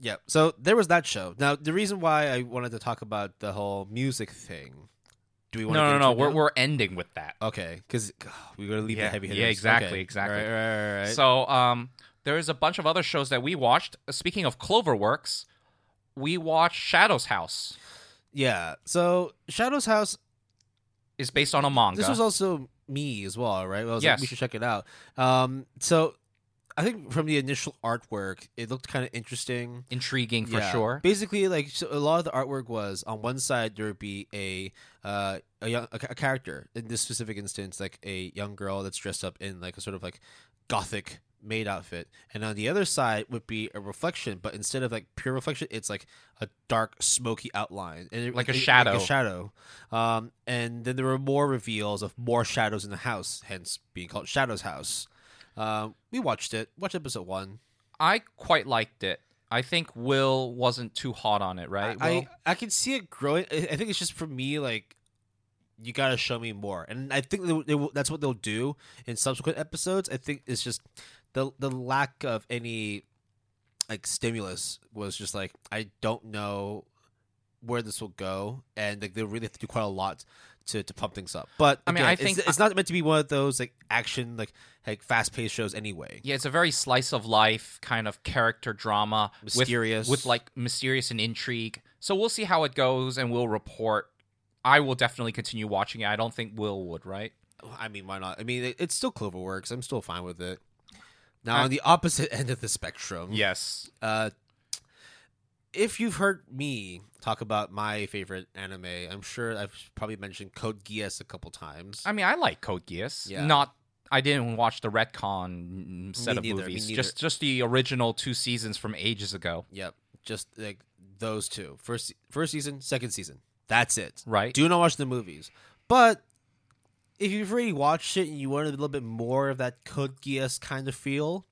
[SPEAKER 2] Yeah. So there was that show. Now the reason why I wanted to talk about the whole music thing. Do we want
[SPEAKER 1] No,
[SPEAKER 2] to
[SPEAKER 1] no, no. We're
[SPEAKER 2] now?
[SPEAKER 1] we're ending with that.
[SPEAKER 2] okay because we got to leave
[SPEAKER 1] Yeah,
[SPEAKER 2] the heavy hitters.
[SPEAKER 1] yeah, exactly,
[SPEAKER 2] Okay.
[SPEAKER 1] exactly.
[SPEAKER 2] Right, right, right, right.
[SPEAKER 1] So, um, there's a bunch of other shows that we watched. Speaking of Cloverworks, we watched Shadow's House.
[SPEAKER 2] yeah. So Shadow's House.
[SPEAKER 1] Is based on a manga.
[SPEAKER 2] This was also me as well, right? I was like, we should check it out. Um. So. I think from the initial artwork, it looked kind of interesting.
[SPEAKER 1] intriguing for
[SPEAKER 2] Yeah.
[SPEAKER 1] sure.
[SPEAKER 2] Basically, like so a lot of the artwork was on one side there would be a uh, a young a, a character in this specific instance, like a young girl that's dressed up in like a sort of like gothic maid outfit, and on the other side would be a reflection, but instead of like pure reflection, it's like a dark smoky outline, and it-
[SPEAKER 1] Like a
[SPEAKER 2] it-
[SPEAKER 1] shadow.
[SPEAKER 2] Like a shadow. Um, and then there were more reveals of more shadows in the house, hence being called Shadow's House. Um, we watched it. Watched episode one.
[SPEAKER 1] I quite liked it. I think Will wasn't too hot on it, right?
[SPEAKER 2] I,
[SPEAKER 1] Will?
[SPEAKER 2] I can see it growing. I I think it's just for me like you got to show me more, and I think they, they, that's what they'll do in subsequent episodes. I think it's just the the lack of any like stimulus was just like I don't know where this will go, and like they really have to do quite a lot to, to pump things up. But
[SPEAKER 1] I mean,
[SPEAKER 2] again,
[SPEAKER 1] I think-
[SPEAKER 2] it's, not meant to be one of those like action like like fast paced shows anyway.
[SPEAKER 1] yeah, it's a very slice of life kind of character drama with-
[SPEAKER 2] Mysterious.
[SPEAKER 1] with, like mysterious and intrigue. So we'll see how it goes, and we'll report. I will definitely continue watching it. I don't think Will would, right?
[SPEAKER 2] I mean, why not? I mean, it, it's still Cloverworks. I'm still fine with it. Now, on the opposite end of the spectrum,
[SPEAKER 1] Yes.
[SPEAKER 2] uh, if you've heard me talk about my favorite anime, I'm sure I've probably mentioned Code Geass a couple times.
[SPEAKER 1] I mean, I like Code Geass.
[SPEAKER 2] Yeah.
[SPEAKER 1] Not. I didn't watch the retcon set
[SPEAKER 2] Me
[SPEAKER 1] of
[SPEAKER 2] neither,
[SPEAKER 1] movies. Just just the original two seasons from ages ago.
[SPEAKER 2] Yep, just like those two. First, first season, second season. That's it.
[SPEAKER 1] Right.
[SPEAKER 2] Do not watch the movies. But if you've already watched it and you want a little bit more of that Code Geass kind of feel,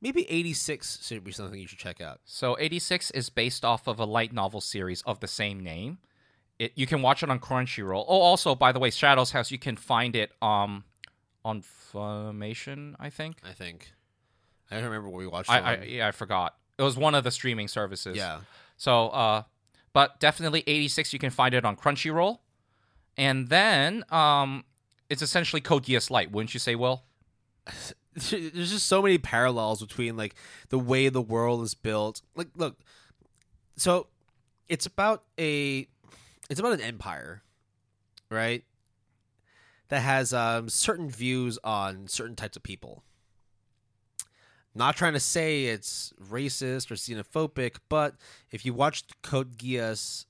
[SPEAKER 2] maybe 86 should be something you should check out.
[SPEAKER 1] So 86 is based off of a light novel series of the same name. It, you can watch it on Crunchyroll. Oh, also, by the way, Shadows House, you can find it um on Funimation, I think.
[SPEAKER 2] I think. I don't remember what we watched.
[SPEAKER 1] I,
[SPEAKER 2] it
[SPEAKER 1] I yeah, I forgot. It was one of the streaming services.
[SPEAKER 2] yeah.
[SPEAKER 1] So, uh, but definitely 86, you can find it on Crunchyroll. And then um, it's essentially Code Geass Light, wouldn't you say, Will?
[SPEAKER 2] There's just so many parallels between like the way the world is built. Like, look, so it's about a, it's about an empire, right? That has um, certain views on certain types of people. Not trying to say it's racist or xenophobic, but if you watch Code Geass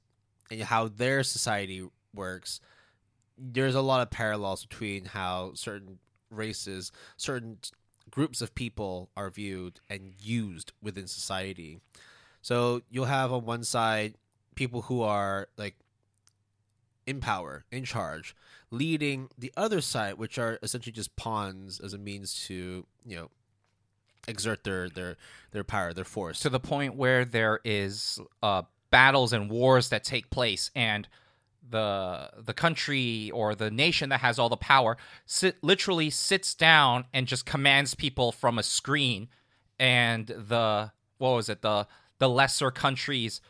[SPEAKER 2] and how their society works, there's a lot of parallels between how certain races, certain groups of people are viewed and used within society. So you'll have on one side people who are like in power, in charge, leading the other side, which are essentially just pawns as a means to, you know, exert their their their power, their force.
[SPEAKER 1] to the point where there is uh, battles and wars that take place, and the the country or the nation that has all the power sit, literally sits down and just commands people from a screen, and the what was it the the lesser countries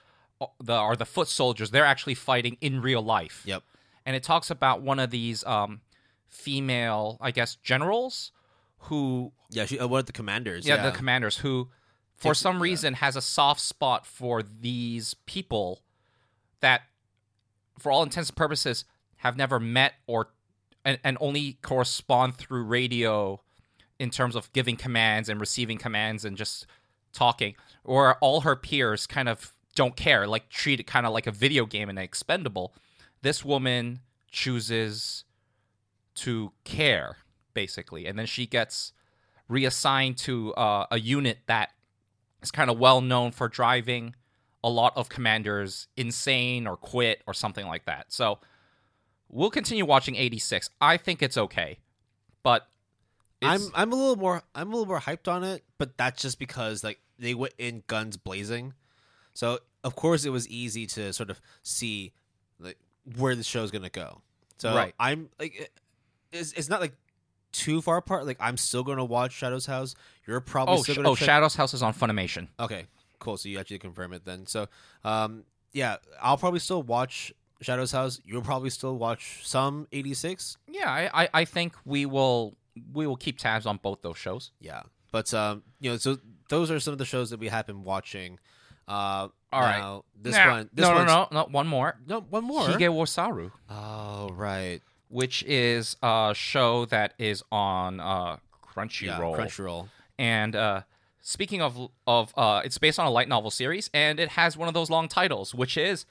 [SPEAKER 1] uh, the are the foot soldiers they're actually fighting in real life
[SPEAKER 2] Yep.
[SPEAKER 1] and it talks about one of these um, female, I guess, generals who
[SPEAKER 2] Yeah, she uh, one of the commanders.
[SPEAKER 1] yeah,
[SPEAKER 2] Yeah,
[SPEAKER 1] the commanders who for some
[SPEAKER 2] yeah.
[SPEAKER 1] reason has a soft spot for these people that for all intents and purposes have never met or and, and only correspond through radio in terms of giving commands and receiving commands and just talking. Or all her peers kind of don't care like treat it kind of like a video game and expendable. This woman chooses to care basically. And then she gets reassigned to uh, a unit that is kind of well known for driving a lot of commanders insane or quit or something like that. So we'll continue watching 86. I think it's okay, but
[SPEAKER 2] I'm I'm a little more I'm a little more hyped on it, but that's just because like they went in guns blazing. So of course it was easy to sort of see like where the show's gonna go. So
[SPEAKER 1] Right.
[SPEAKER 2] I'm like it's it's not like too far apart. Like I'm still gonna watch Shadow's House. You're probably
[SPEAKER 1] oh,
[SPEAKER 2] still gonna
[SPEAKER 1] oh,
[SPEAKER 2] check-
[SPEAKER 1] Shadow's House is on Funimation.
[SPEAKER 2] Okay, cool. So you actually confirm it then. So, um, yeah, I'll probably still watch Shadow's House. You'll probably still watch some 86.
[SPEAKER 1] Yeah, I, I, I think we will we will keep tabs on both those shows.
[SPEAKER 2] Yeah, but um, you know, so those are some of the shows that we have been watching. Uh,
[SPEAKER 1] All right.
[SPEAKER 2] now, this
[SPEAKER 1] Nah,
[SPEAKER 2] one, this
[SPEAKER 1] no, no, no, no, one more.
[SPEAKER 2] no, one more.
[SPEAKER 1] Hige Wasaru,
[SPEAKER 2] Oh, right.
[SPEAKER 1] which is a show that is on uh, Crunchyroll.
[SPEAKER 2] Yeah, Crunchyroll.
[SPEAKER 1] And uh, speaking of of, uh, it's based on a light novel series, and it has one of those long titles, which is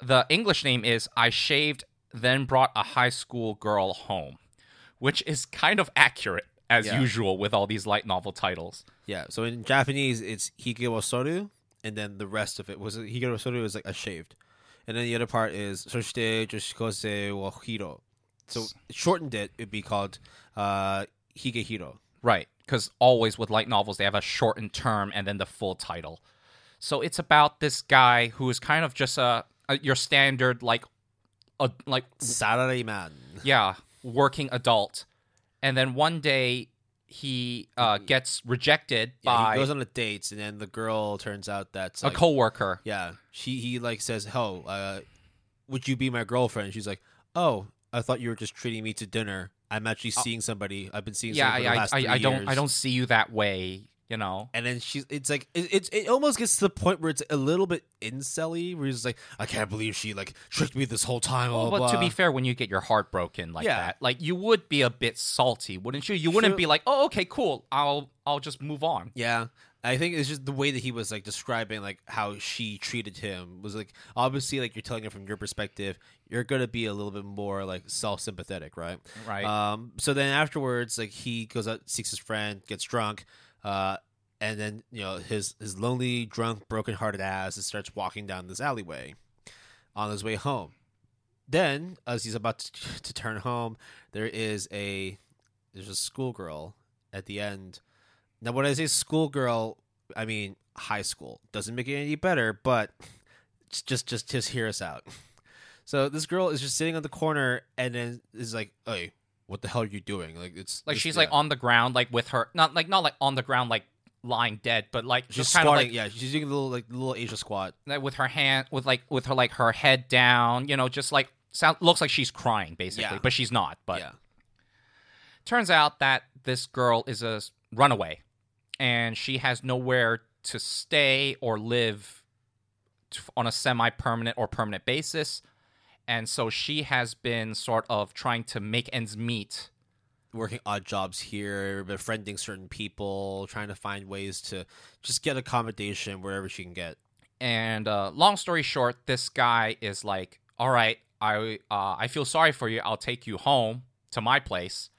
[SPEAKER 1] the English name is "I shaved, then brought a high school girl home," which is kind of accurate as
[SPEAKER 2] Yeah.
[SPEAKER 1] usual with all these light novel titles.
[SPEAKER 2] Yeah. So in Japanese, it's Hige Soru, and then the rest of it was Hige Soru is like a shaved, and then the other part is Soshite Joshikose wa Hiro. So shortened it, it'd be called uh, Hige Hiro.
[SPEAKER 1] Right, because always with light novels they have a shortened term and then the full title. So it's about this guy who is kind of just a, a your standard like a like
[SPEAKER 2] Salaryman.
[SPEAKER 1] yeah working adult, and then one day he uh, gets rejected.
[SPEAKER 2] Yeah,
[SPEAKER 1] by
[SPEAKER 2] he goes on a date, and then the girl turns out that's
[SPEAKER 1] a
[SPEAKER 2] like,
[SPEAKER 1] coworker.
[SPEAKER 2] yeah. She he like says, "Oh, uh, would you be my girlfriend?" She's like, "Oh, I thought you were just treating me to dinner. I'm actually oh. seeing somebody. I've been seeing
[SPEAKER 1] Yeah, I, I,
[SPEAKER 2] last
[SPEAKER 1] I, don't
[SPEAKER 2] years."
[SPEAKER 1] I don't see you that way. You know.
[SPEAKER 2] And then she's, it's like, it, it's, it almost gets to the point where it's a little bit incelly, where he's like, I can't believe she like tricked me this whole time. Blah,
[SPEAKER 1] Well,
[SPEAKER 2] blah,
[SPEAKER 1] but to be fair, when you get your heart broken like
[SPEAKER 2] Yeah.
[SPEAKER 1] that, like you would be a bit salty, wouldn't you? You wouldn't
[SPEAKER 2] True.
[SPEAKER 1] be like, "Oh, okay, cool. I'll I'll just move on."
[SPEAKER 2] Yeah. I think it's just the way that he was like describing like how she treated him was like obviously like you're telling it from your perspective, you're gonna be a little bit more like self sympathetic, right?
[SPEAKER 1] Right.
[SPEAKER 2] Um so then afterwards, like he goes out, seeks his friend, gets drunk, uh, and then, you know, his his lonely, drunk, broken hearted ass starts walking down this alleyway on his way home. Then, as he's about to, to turn home, there is a there's a schoolgirl at the end. Now, when I say schoolgirl, I mean high school. Doesn't make it any better, but just just just, hear us out. So this girl is just sitting on the corner, and then is like, "Hey, what the hell are you doing?" Like it's
[SPEAKER 1] like
[SPEAKER 2] just-
[SPEAKER 1] she's
[SPEAKER 2] yeah.
[SPEAKER 1] like on the ground, like with her not like not like on the ground, like lying dead, but like
[SPEAKER 2] she's
[SPEAKER 1] just kind of like,
[SPEAKER 2] yeah, she's doing a little like little Asia squat.
[SPEAKER 1] like with her hand, with like with her like her head down, you know, just like sound looks like she's crying basically,
[SPEAKER 2] Yeah.
[SPEAKER 1] but she's not. But
[SPEAKER 2] yeah,
[SPEAKER 1] turns out that this girl is a runaway, and she has nowhere to stay or live on a semi-permanent or permanent basis. And so she has been sort of trying to make ends meet
[SPEAKER 2] working odd jobs here, befriending certain people, trying to find ways to just get accommodation wherever she can get.
[SPEAKER 1] And uh, long story short, this guy is like, "All right, I uh, I feel sorry for you. I'll take you home to my place."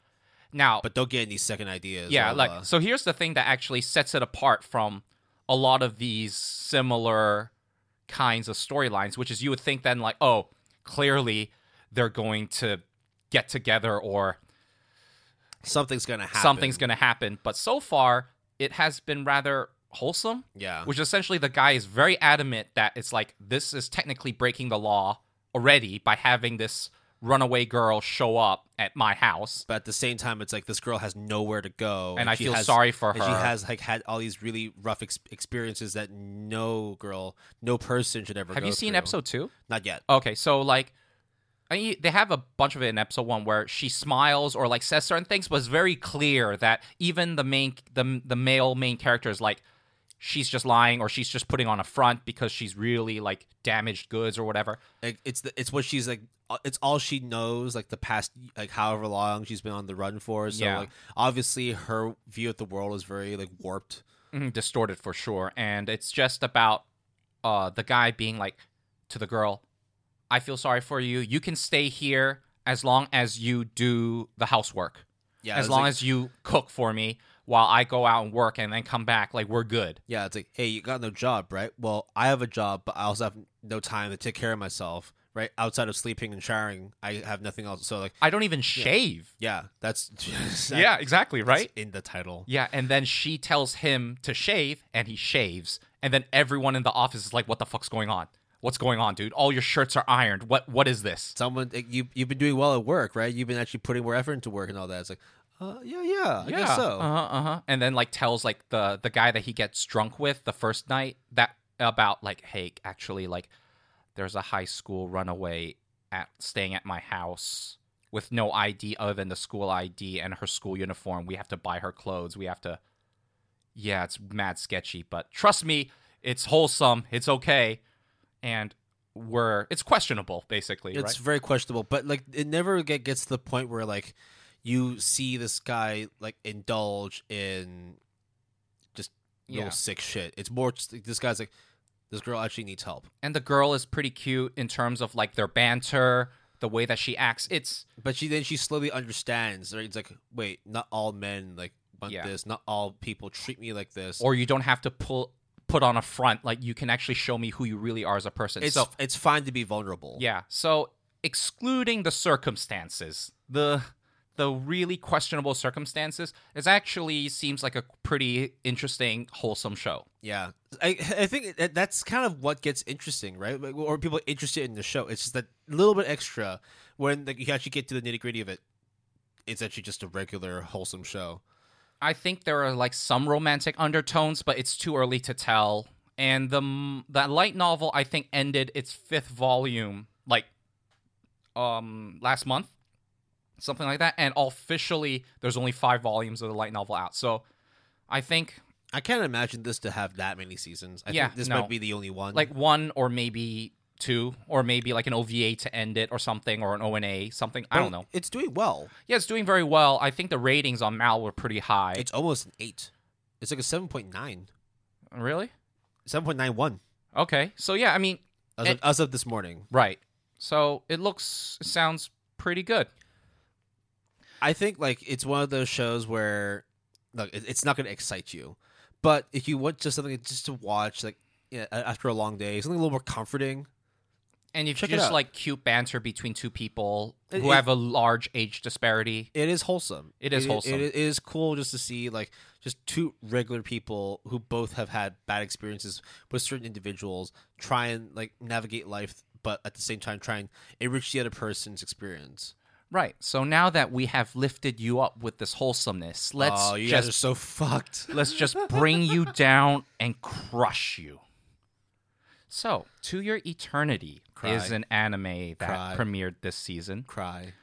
[SPEAKER 1] Now,
[SPEAKER 2] But don't get any second ideas.
[SPEAKER 1] yeah, like
[SPEAKER 2] uh,
[SPEAKER 1] so. Here's the thing that actually sets it apart from a lot of these similar kinds of storylines, which is you would think then like, oh, clearly they're going to get together or
[SPEAKER 2] something's gonna happen.
[SPEAKER 1] something's going to happen. But so far, it has been rather wholesome.
[SPEAKER 2] Yeah,
[SPEAKER 1] which essentially the guy is very adamant that it's like this is technically breaking the law already by having this runaway girl show up at my house
[SPEAKER 2] but at the same time, it's like this girl has nowhere to go,
[SPEAKER 1] and I feel
[SPEAKER 2] has-
[SPEAKER 1] sorry for
[SPEAKER 2] And
[SPEAKER 1] her.
[SPEAKER 2] she has like had all these really rough ex- experiences that no girl, no person should ever.
[SPEAKER 1] Have you seen
[SPEAKER 2] through.
[SPEAKER 1] episode 2?
[SPEAKER 2] Not yet.
[SPEAKER 1] Okay, so like I mean, they have a bunch of it in episode one where she smiles or like says certain things, but it's very clear that even the main the the male main character is like she's just lying or she's just putting on a front because she's really like damaged goods or whatever.
[SPEAKER 2] It's the, it's what she's like. It's all she knows. Like the past, like however long she's been on the run for. So
[SPEAKER 1] Yeah.
[SPEAKER 2] like obviously her view of the world is very like warped.
[SPEAKER 1] Mhm, distorted for sure and it's just about uh the guy being like to the girl i feel sorry for you you can stay here as long as you do the housework
[SPEAKER 2] Yeah,
[SPEAKER 1] as long
[SPEAKER 2] like-
[SPEAKER 1] as you cook for me while i go out and work and then come back like we're good
[SPEAKER 2] yeah, it's like hey, you got no job, right? Well, I have a job, but I also have no time to take care of myself, right? Outside of sleeping and showering, I have nothing else. So like,
[SPEAKER 1] i don't even shave
[SPEAKER 2] yeah, that's
[SPEAKER 1] yeah exactly right
[SPEAKER 2] in the title.
[SPEAKER 1] yeah and then she tells him to shave and he shaves and then everyone in the office is like what the fuck's going on what's going on dude all your shirts are ironed what what is this
[SPEAKER 2] Someone you you've been doing well at work, right? You've been actually putting more effort into work and all that. It's like, uh, yeah, yeah, I guess so.
[SPEAKER 1] Uh huh. Uh huh. And then like tells like the the guy that he gets drunk with the first night that about like, hey, actually like, there's a high school runaway at staying at my house with no ID other than the school ID and her school uniform. We have to buy her clothes. We have to. Yeah, it's mad sketchy, but trust me, it's wholesome. It's okay, and we're it's questionable basically,
[SPEAKER 2] It's
[SPEAKER 1] right?
[SPEAKER 2] very questionable, but like it never get, gets to the point where like you see this guy like indulge in just little
[SPEAKER 1] Yeah.
[SPEAKER 2] sick shit. It's more just this guy's like this girl actually needs help.
[SPEAKER 1] And the girl is pretty cute in terms of like their banter, the way that she acts. It's
[SPEAKER 2] But she then she slowly understands. Right? It's like wait, not all men like want
[SPEAKER 1] Yeah.
[SPEAKER 2] this. Not all people treat me like this.
[SPEAKER 1] or you don't have to pull put on a front like you can actually show me who you really are as a person
[SPEAKER 2] it's
[SPEAKER 1] so
[SPEAKER 2] it's fine to be vulnerable.
[SPEAKER 1] yeah so excluding the circumstances the the really questionable circumstances it actually seems like a pretty interesting wholesome show
[SPEAKER 2] Yeah, I I think that's kind of what gets interesting, right? Or people interested in the show. It's just that little bit extra when like, you actually get to the nitty gritty of it. It's actually just a regular wholesome show.
[SPEAKER 1] i think there are like some romantic undertones but it's too early to tell and the the light novel i think ended its fifth volume like um last month something like that and officially there's only five volumes of the light novel out so i think
[SPEAKER 2] I can't imagine this to have that many seasons. I
[SPEAKER 1] Yeah,
[SPEAKER 2] think this
[SPEAKER 1] no.
[SPEAKER 2] might be the only one.
[SPEAKER 1] like one or maybe two or maybe like an ova to end it or something or an ona something i don't know
[SPEAKER 2] It's doing well.
[SPEAKER 1] yeah it's doing very well i think the ratings on mal were pretty high
[SPEAKER 2] It's almost an eight. It's like a seven point nine.
[SPEAKER 1] really
[SPEAKER 2] Seven point nine one
[SPEAKER 1] okay so yeah i mean
[SPEAKER 2] as,
[SPEAKER 1] And-
[SPEAKER 2] of, as of this morning.
[SPEAKER 1] right so it looks it sounds pretty good
[SPEAKER 2] I think like it's one of those shows where look, it's not going to excite you, but if you want just something just to watch, like yeah, a- after a long day, something a little more comforting.
[SPEAKER 1] And if
[SPEAKER 2] Check
[SPEAKER 1] you just like cute banter between two people
[SPEAKER 2] It-
[SPEAKER 1] who
[SPEAKER 2] it-
[SPEAKER 1] have a large age disparity,
[SPEAKER 2] It is wholesome.
[SPEAKER 1] It is wholesome.
[SPEAKER 2] It, it is cool just to see like just two regular people who both have had bad experiences with certain individuals try and like navigate life, but at the same time try and enrich the other person's experience.
[SPEAKER 1] Right? So now that we have lifted you up with this wholesomeness, let's
[SPEAKER 2] oh, you guys
[SPEAKER 1] just
[SPEAKER 2] are so fucked.
[SPEAKER 1] let's just bring you down and crush you. So, To Your Eternity
[SPEAKER 2] Cry.
[SPEAKER 1] is an anime that
[SPEAKER 2] Cry.
[SPEAKER 1] premiered this season.
[SPEAKER 2] Cry,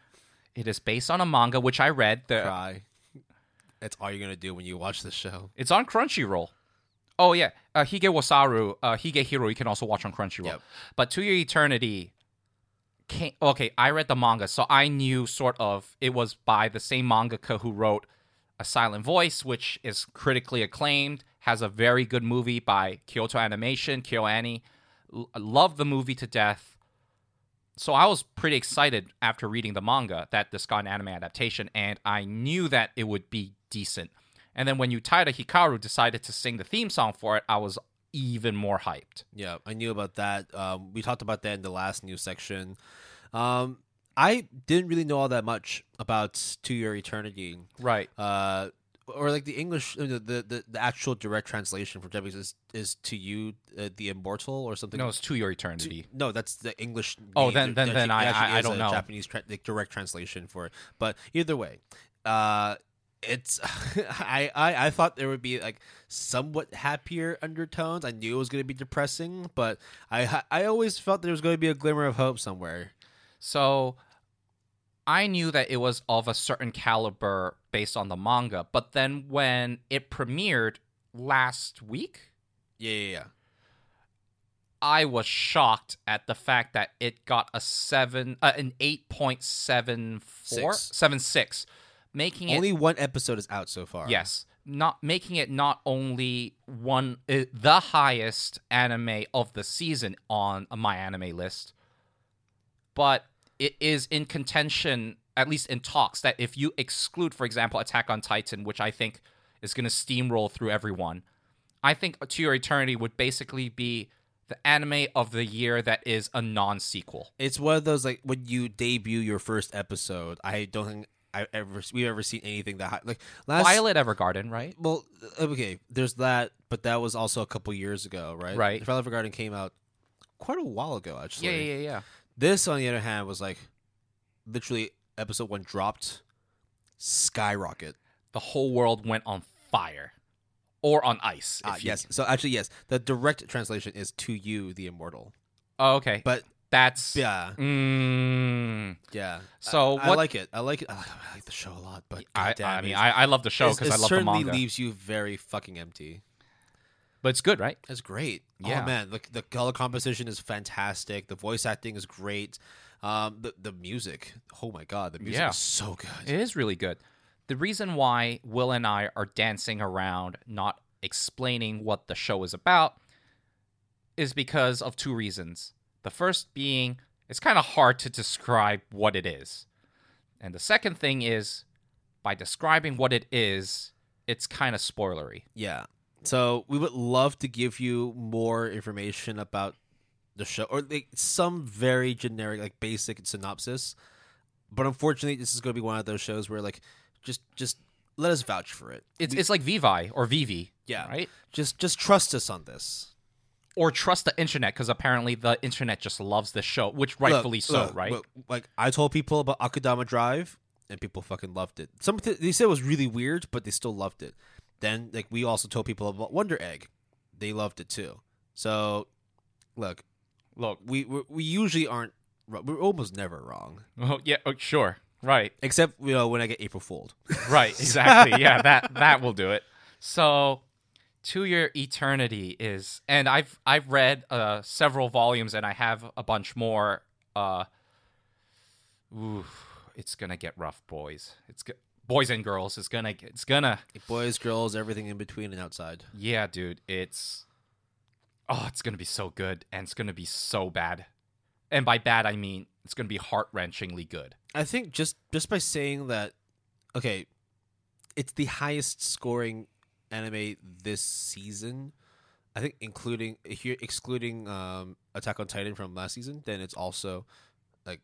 [SPEAKER 1] It is based on a manga which I read. The,
[SPEAKER 2] cry. That's all you're gonna do when you watch the show.
[SPEAKER 1] It's on Crunchyroll. Oh yeah, uh, Hige Wasaru, uh, Hige Hiro. You can also watch on Crunchyroll.
[SPEAKER 2] Yep.
[SPEAKER 1] But To Your Eternity. Came, okay, I read the manga, so I knew sort of it was by the same mangaka who wrote A Silent Voice, which is critically acclaimed, has a very good movie by Kyoto Animation, KyoAni. L- love the movie to death. So I was pretty excited after reading the manga that this got an anime adaptation, and I knew that it would be decent. And then when Utada Hikaru decided to sing the theme song for it, I was even more hyped.
[SPEAKER 2] Yeah, I knew about that. Um, we talked about that in the last news section. Um, I didn't really know all that much about To Your Eternity.
[SPEAKER 1] Right.
[SPEAKER 2] Uh, or like the English, uh, the the, the actual direct translation from Japanese is, is to you uh, the immortal or something.
[SPEAKER 1] No, it's to your
[SPEAKER 2] To-
[SPEAKER 1] eternity.
[SPEAKER 2] no, that's the English.
[SPEAKER 1] Oh, then-
[SPEAKER 2] There-
[SPEAKER 1] then-
[SPEAKER 2] there
[SPEAKER 1] then I- I- I don't know.
[SPEAKER 2] Japanese tra- the direct translation for it. But either way, uh, it's I, I I thought there would be like somewhat happier undertones. I knew it was going to be depressing, but I I always felt there was going to be a glimmer of hope somewhere.
[SPEAKER 1] So I knew that it was of a certain caliber based on the manga, but then when it premiered last week,
[SPEAKER 2] Yeah, yeah, yeah.
[SPEAKER 1] I was shocked at the fact that it got a seven, uh, an eight point seven four,
[SPEAKER 2] Six.
[SPEAKER 1] seven six, making it
[SPEAKER 2] Only one episode is out so far.
[SPEAKER 1] yes, not making it not only one uh, the highest anime of the season on my anime list, but it is in contention, at least in talks, that if you exclude, for example, Attack on Titan, which I think is going to steamroll through everyone, I think To Your Eternity would basically be the anime of the year that is a non sequel.
[SPEAKER 2] It's one of those like when you debut your first episode. I don't think I ever we've ever seen anything that high. Like last
[SPEAKER 1] Violet Evergarden, right?
[SPEAKER 2] Well, uh, okay, there's that, but that was also a couple years ago, right?
[SPEAKER 1] Right.
[SPEAKER 2] Violet Evergarden came out quite a while ago, actually.
[SPEAKER 1] Yeah, yeah, yeah, yeah.
[SPEAKER 2] This, on the other hand, was like literally episode one dropped, skyrocket.
[SPEAKER 1] The whole world went on fire. Or on ice.
[SPEAKER 2] Ah, yes. So actually, yes, the direct translation is "to you, the immortal."
[SPEAKER 1] Oh, okay.
[SPEAKER 2] But
[SPEAKER 1] That's
[SPEAKER 2] yeah,
[SPEAKER 1] Mm,
[SPEAKER 2] yeah.
[SPEAKER 1] So
[SPEAKER 2] I, I like it. I like it. I like, the show a lot, but
[SPEAKER 1] I, I mean, I, I love the show because I love the
[SPEAKER 2] certainly
[SPEAKER 1] manga.
[SPEAKER 2] leaves you very fucking empty.
[SPEAKER 1] but it's good, right?
[SPEAKER 2] It's great.
[SPEAKER 1] Yeah.
[SPEAKER 2] Oh man, the the color composition is fantastic. The voice acting is great. Um, the the music. Oh my god, the music
[SPEAKER 1] Yeah.
[SPEAKER 2] is so good.
[SPEAKER 1] It is really good. The reason why Will and I are dancing around, not explaining what the show is about, is because of two reasons. The first being it's kind of hard to describe what it is. And the second thing is by describing what it is, it's kind of spoilery.
[SPEAKER 2] Yeah. So we would love to give you more information about the show, or like some very generic, like basic synopsis. But unfortunately, this is going to be one of those shows where like just just let us vouch for it.
[SPEAKER 1] It's
[SPEAKER 2] We-
[SPEAKER 1] it's like Vivy or Vivy,
[SPEAKER 2] yeah,
[SPEAKER 1] right?
[SPEAKER 2] Just just trust us on this.
[SPEAKER 1] Or trust the internet because apparently the internet just loves this show, which
[SPEAKER 2] Look,
[SPEAKER 1] rightfully so,
[SPEAKER 2] look,
[SPEAKER 1] right?
[SPEAKER 2] look, like I told people about Akudama Drive, and people fucking loved it. Some th- they said it was really weird, but they still loved it. Then like we also told people about Wonder Egg, they loved it too. So, look,
[SPEAKER 1] Look,
[SPEAKER 2] we we, we usually aren't. We're almost never wrong,
[SPEAKER 1] oh, yeah, oh, sure, right.
[SPEAKER 2] except you know when I get April fooled.
[SPEAKER 1] Right, exactly. yeah, that that will do it. So, To Your Eternity is and I've I've read uh several volumes and I have a bunch more uh ooh, it's to get rough, boys. It's go- boys and girls. It's to it's to
[SPEAKER 2] Boys, girls, everything in between and outside.
[SPEAKER 1] Yeah, dude, it's Oh, it's to be so good and it's to be so bad. And by bad I mean it's to be heart-wrenchingly good.
[SPEAKER 2] I think just just by saying that, okay, it's the highest scoring anime this season. I think including if you're excluding um, Attack on Titan from last season, then it's also like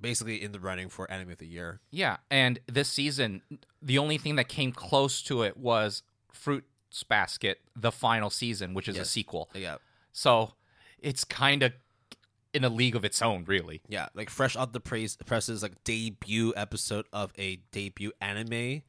[SPEAKER 2] basically in the running for anime of the year.
[SPEAKER 1] Yeah, and this season, the only thing that came close to it was Fruits Basket, the final season, which is a sequel.
[SPEAKER 2] Yeah,
[SPEAKER 1] So it's kind of in a league of its own, really.
[SPEAKER 2] yeah, like fresh out the praise presses, like debut episode of a debut anime,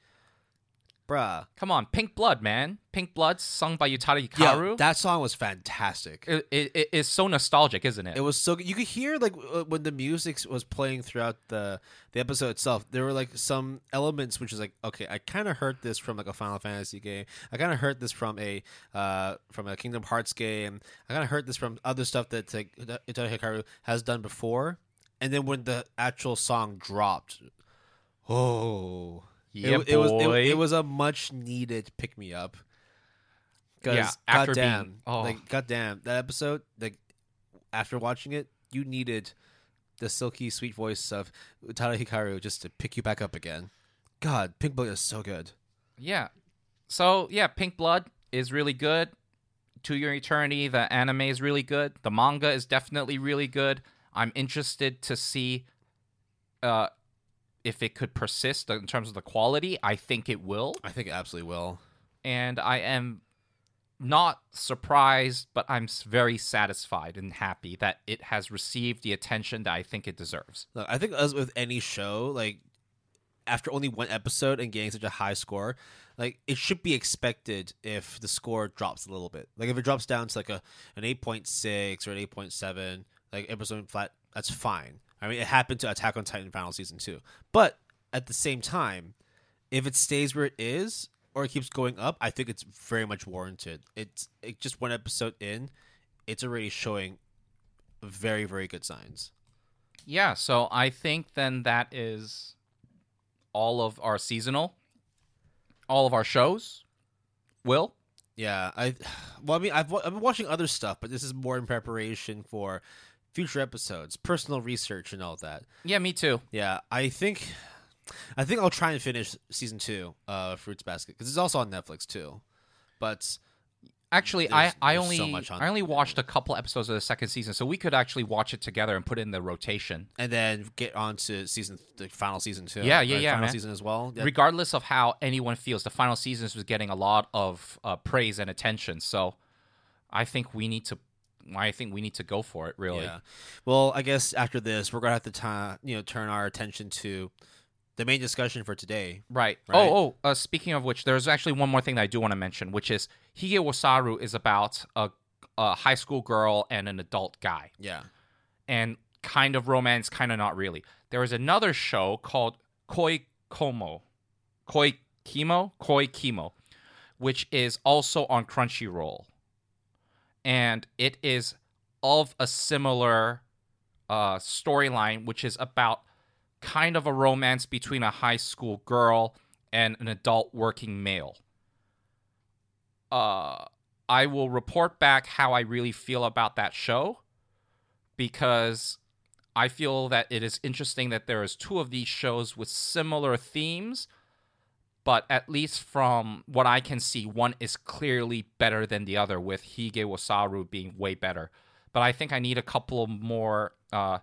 [SPEAKER 2] bruh.
[SPEAKER 1] Come on, Pink Blood, man. Pink Blood, sung by
[SPEAKER 2] Yeah,
[SPEAKER 1] Hikaru.
[SPEAKER 2] that song was fantastic.
[SPEAKER 1] it, it, it is so nostalgic, isn't it?
[SPEAKER 2] It was so good. You could hear like when the music was playing throughout the the episode itself. There were like some elements which is like, okay, I kind of heard this from like a Final Fantasy game. I kind of heard this from a uh from a Kingdom Hearts game. I kind of heard this from other stuff that like Hikaru has done before. And then when the actual song dropped, oh,
[SPEAKER 1] yeah,
[SPEAKER 2] it, it was it, it was a much needed pick me up.
[SPEAKER 1] Yeah, after
[SPEAKER 2] goddamn,
[SPEAKER 1] being- oh.
[SPEAKER 2] like goddamn, that episode, like after watching it, you needed the silky sweet voice of Utada Hikaru just to pick you back up again. God, Pink Blood is so good.
[SPEAKER 1] Yeah. So yeah, Pink Blood is really good. To Your Eternity, the anime is really good. The manga is definitely really good. I'm interested to see uh, if it could persist in terms of the quality. I think it will,
[SPEAKER 2] I think it absolutely will.
[SPEAKER 1] and I am not surprised, but I'm very satisfied and happy that it has received the attention that I think it deserves.
[SPEAKER 2] Look, I think as with any show, like after only one episode and getting such a high score, like it should be expected if the score drops a little bit. Like if it drops down to like a an eight point six or an eight point seven, like episode flat, that's fine. I mean, it happened to Attack on Titan final season two. But at the same time, if it stays where it is or it keeps going up, I think it's very much warranted. It's it just one episode in, it's already showing very very good signs.
[SPEAKER 1] Yeah, so I think then that is all of our seasonal, all of our shows. Will
[SPEAKER 2] Yeah, I well, I mean, I've I've been watching other stuff, but this is more in preparation for future episodes, personal research, and all that.
[SPEAKER 1] yeah, me too.
[SPEAKER 2] Yeah, I think, I think I'll try and finish season two of Fruits Basket because it's also on Netflix too. But
[SPEAKER 1] Actually, I, I only
[SPEAKER 2] so much on
[SPEAKER 1] I only watched a couple episodes of the second season, so we could actually watch it together and put it in the rotation.
[SPEAKER 2] and then get on to season the final season two.
[SPEAKER 1] Yeah, yeah, yeah,
[SPEAKER 2] Final
[SPEAKER 1] man.
[SPEAKER 2] season as well. Yeah,
[SPEAKER 1] Regardless of how anyone feels, the final seasons was getting a lot of uh, praise and attention. So I think we need to. I think we need to go for it. Really.
[SPEAKER 2] Yeah. Well, I guess after this, we're gonna have to ti you know turn our attention to the main discussion for today.
[SPEAKER 1] Right.
[SPEAKER 2] Right.
[SPEAKER 1] Oh, oh. Uh, speaking of which, there's actually one more thing that I do want to mention, which is Hige Wasaru is about a, a high school girl and an adult guy,
[SPEAKER 2] Yeah.
[SPEAKER 1] and kind of romance, kind of not really. There is another show called Koi Komo, Koi Kimo, Koi Kimo, which is also on Crunchyroll, and it is of a similar uh, storyline, which is about kind of a romance between a high school girl and an adult working male. Uh, I will report back how I really feel about that show because I feel that it is interesting that there is two of these shows with similar themes, but at least from what I can see, one is clearly better than the other, with Hige Wasaru being way better. But I think I need a couple of more, uh,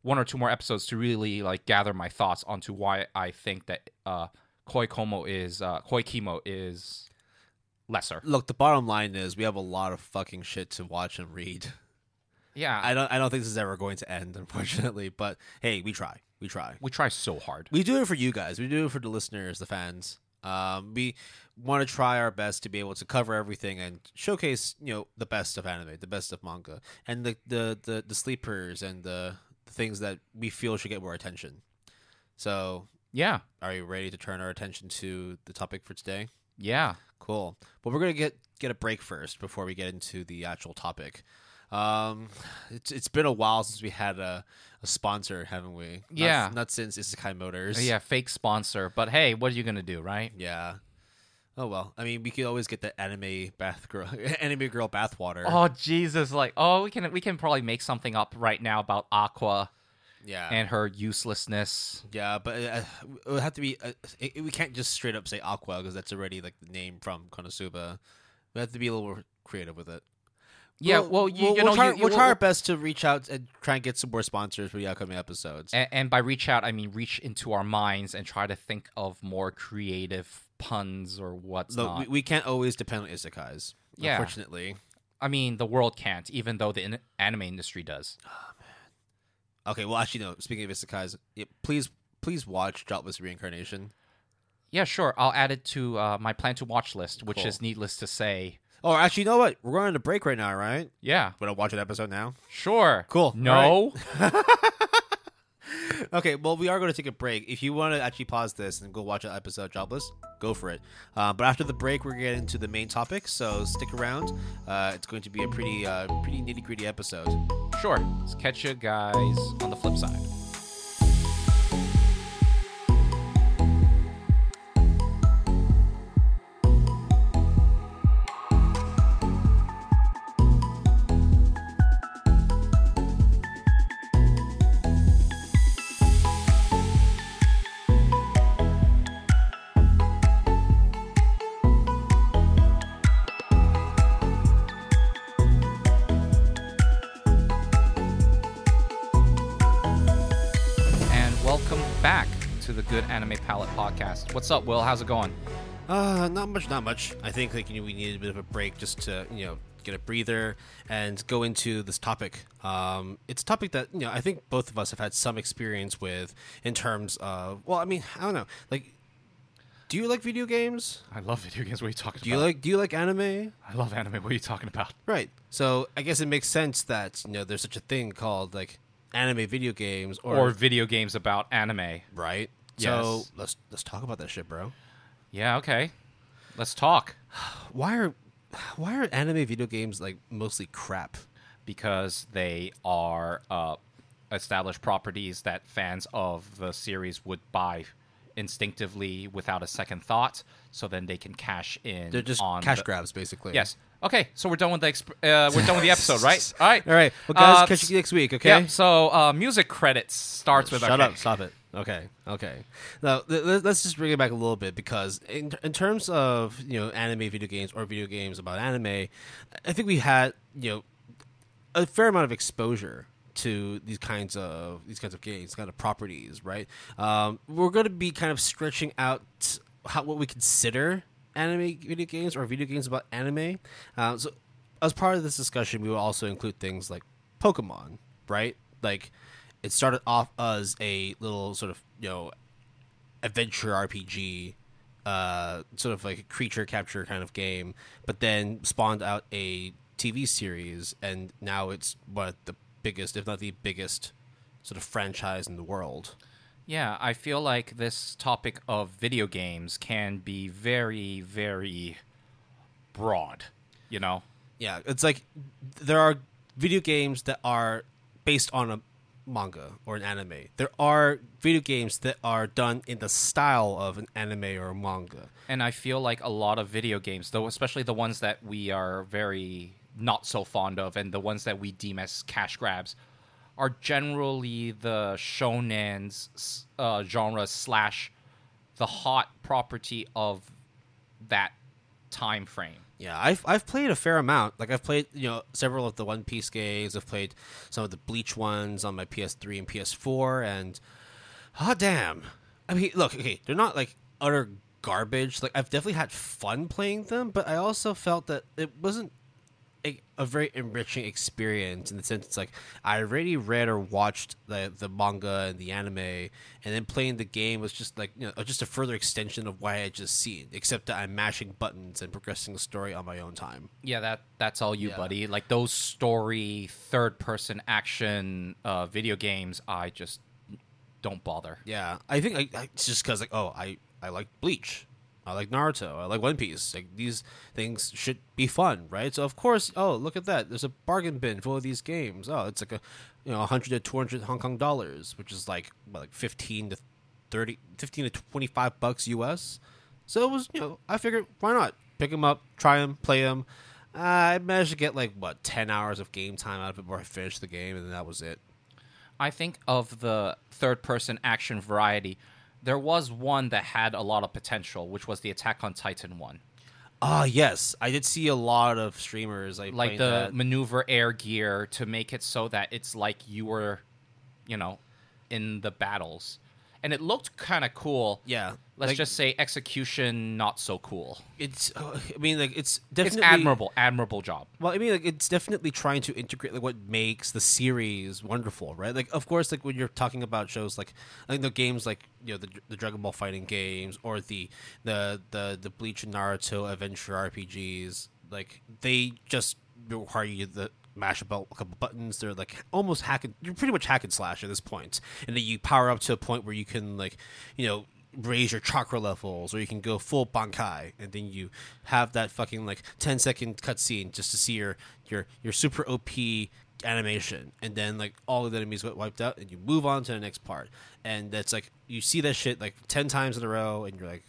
[SPEAKER 1] one or two more episodes to really like gather my thoughts onto why I think that uh, Koi Komo is uh, Koi Kimo is lesser.
[SPEAKER 2] Look, the bottom line is we have a lot of fucking shit to watch and read.
[SPEAKER 1] Yeah,
[SPEAKER 2] I don't I don't think this is ever going to end, unfortunately. But hey, we try. We try.
[SPEAKER 1] we try so hard.
[SPEAKER 2] We do it for you guys. We do it for the listeners, the fans. Um, we want to try our best to be able to cover everything and showcase, you know, the best of anime, the best of manga, and the the the, the sleepers and the, the things that we feel should get more attention. So,
[SPEAKER 1] Yeah,
[SPEAKER 2] are you ready to turn our attention to the topic for today?
[SPEAKER 1] yeah.
[SPEAKER 2] Cool. Well, we're gonna get get a break first before we get into the actual topic. Um, it's it's been a while since we had a, a sponsor, haven't we? Not-
[SPEAKER 1] Yeah.
[SPEAKER 2] Not, since Isekai Motors.
[SPEAKER 1] Yeah, fake sponsor. But hey, what are you gonna do, right?
[SPEAKER 2] Yeah. Oh well. I mean, we could always get the anime bath girl, anime girl bathwater.
[SPEAKER 1] Oh Jesus! Like, oh, we can we can probably make something up right now about Aqua
[SPEAKER 2] yeah.
[SPEAKER 1] and her uselessness.
[SPEAKER 2] yeah, but uh, it would have to be. Uh, it, we can't just straight up say Aqua because that's already like the name from Konosuba. We have to be a little more creative with it.
[SPEAKER 1] Yeah,
[SPEAKER 2] We'll-
[SPEAKER 1] well, you,
[SPEAKER 2] we'll,
[SPEAKER 1] you
[SPEAKER 2] we'll
[SPEAKER 1] know,
[SPEAKER 2] try,
[SPEAKER 1] you,
[SPEAKER 2] we'll try our best to reach out and try and get some more sponsors for the upcoming episodes.
[SPEAKER 1] and, and by reach out, I mean reach into our minds and try to think of more creative puns or what's
[SPEAKER 2] Look,
[SPEAKER 1] not.
[SPEAKER 2] we, we can't always depend on isekais.
[SPEAKER 1] Yeah.
[SPEAKER 2] Unfortunately.
[SPEAKER 1] I mean, the world can't, even though the in- anime industry does.
[SPEAKER 2] Okay, well, actually, no. Speaking of isekais, yeah, please, please watch Jobless Reincarnation.
[SPEAKER 1] Yeah, sure. I'll add it to uh, my plan to watch list, which
[SPEAKER 2] Cool.
[SPEAKER 1] is needless to say.
[SPEAKER 2] Oh, actually, you know what? We're going on a break right now, right?
[SPEAKER 1] Yeah,
[SPEAKER 2] Want to watch an episode now?
[SPEAKER 1] sure.
[SPEAKER 2] Cool.
[SPEAKER 1] No.
[SPEAKER 2] Okay, well, we are going to take a break. If you want to actually pause this and go watch an episode Jobless, go for it. Uh, but after the break, we're getting into the main topic, so stick around. Uh, it's going to be a pretty, uh, pretty nitty gritty episode.
[SPEAKER 1] Sure. Let's catch you guys on the flip side. What's up, Will? How's it going?
[SPEAKER 2] Uh, not much, not much. I think like you know, we needed a bit of a break just to you know get a breather and go into this topic. Um, it's a topic that you know I think both of us have had some experience with in terms of. Well, I mean, I don't know. Like, do you like video games?
[SPEAKER 1] I love video games. What are you talking about?
[SPEAKER 2] Do you like Do you like anime?
[SPEAKER 1] I love anime. What are you talking about?
[SPEAKER 2] Right. So I guess it makes sense that you know there's such a thing called like anime video games or,
[SPEAKER 1] or video games about anime.
[SPEAKER 2] right.
[SPEAKER 1] Yes.
[SPEAKER 2] So let's let's talk about that shit, bro.
[SPEAKER 1] Yeah, okay. Let's talk
[SPEAKER 2] Why are why are anime video games like mostly crap?
[SPEAKER 1] because they are uh, established properties that fans of the series would buy instinctively without a second thought, so then they can cash in.
[SPEAKER 2] They're just
[SPEAKER 1] on
[SPEAKER 2] cash
[SPEAKER 1] the-
[SPEAKER 2] grabs, basically.
[SPEAKER 1] Yes. Okay, so we're done with the exp- uh, we're done with the episode, right? All right.
[SPEAKER 2] All right. Well, guys,
[SPEAKER 1] Uh,
[SPEAKER 2] catch you next week. Okay.
[SPEAKER 1] Yeah. So uh, music credits starts with
[SPEAKER 2] Shut
[SPEAKER 1] okay.
[SPEAKER 2] up! Stop it. Okay, okay. Now th- let's just bring it back a little bit because in in terms of you know anime video games or video games about anime, I think we had you know a fair amount of exposure to these kinds of these kinds of games, kind of properties, right? Um, we're going to be kind of stretching out how what we consider anime video games or video games about anime. Um, so, as part of this discussion, we will also include things like Pokemon, right? Like, it started off as a little sort of you know adventure RPG, uh, sort of like a creature capture kind of game, but then spawned out a TV series, and now it's one of the biggest, if not the biggest, sort of franchise in the world.
[SPEAKER 1] Yeah, I feel like this topic of video games can be very, very broad. You know,
[SPEAKER 2] Yeah, it's like there are video games that are based on a manga or an anime. There are video games that are done in the style of an anime or manga.
[SPEAKER 1] and I feel like a lot of video games, though, especially the ones that we are very not so fond of, and the ones that we deem as cash grabs, are generally the shonen's uh, genre slash the hot property of that time frame.
[SPEAKER 2] Yeah, I've I've played a fair amount. Like I've played, you know, several of the One Piece games. I've played some of the Bleach ones on my PS3 and PS4, and oh damn! I mean, look, okay, they're not like utter garbage. Like I've definitely had fun playing them, but I also felt that it wasn't a, a very enriching experience in the sense it's like I already read or watched the the manga and the anime, and then playing the game was just like you know just a further extension of what I had just seen, except that I'm mashing buttons and progressing the story on my own time.
[SPEAKER 1] Yeah, that that's all you,
[SPEAKER 2] Yeah.
[SPEAKER 1] buddy. Like those story third person action uh, video games, I just don't bother.
[SPEAKER 2] Yeah, I think I, I, it's just because like oh I I like Bleach. I like Naruto. I like One Piece. Like these things should be fun, right? So of course, oh look at that. There's a bargain bin full of these games. Oh, it's like a you know 100 to 200 Hong Kong dollars, which is like what, like 15 to 30, 15 to 25 bucks US. So it was you know I figured why not pick them up, try them, play them. Uh, I managed to get like what 10 hours of game time out of it before I finished the game, and that was it.
[SPEAKER 1] I think of the third person action variety, there was one that had a lot of potential, which was the Attack on Titan one.
[SPEAKER 2] Ah, yes, I did see a lot of streamers like
[SPEAKER 1] Like the
[SPEAKER 2] that.
[SPEAKER 1] maneuver air gear to make it so that it's like you were, you know, in the battles. And it looked kind of cool.
[SPEAKER 2] yeah.
[SPEAKER 1] Let's
[SPEAKER 2] like,
[SPEAKER 1] just say execution not so cool.
[SPEAKER 2] it's. uh, I mean, like it's definitely It's
[SPEAKER 1] admirable, admirable job.
[SPEAKER 2] Well, I mean, like it's definitely trying to integrate like what makes the series wonderful, right? Like, of course, like when you're talking about shows like like the games like you know the the Dragon Ball fighting games or the the the the Bleach and Naruto adventure RPGs, like they just require you to mash about a couple buttons. They're like almost hack and you're pretty much hack and slash at this point, and then you power up to a point where you can like you know raise your chakra levels or you can go full bankai. And then you have that fucking like 10 second cutscene just to see your your your super op animation. And then like all of the enemies get wiped out and you move on to the next part. And that's like you see that shit like 10 times in a row and you're like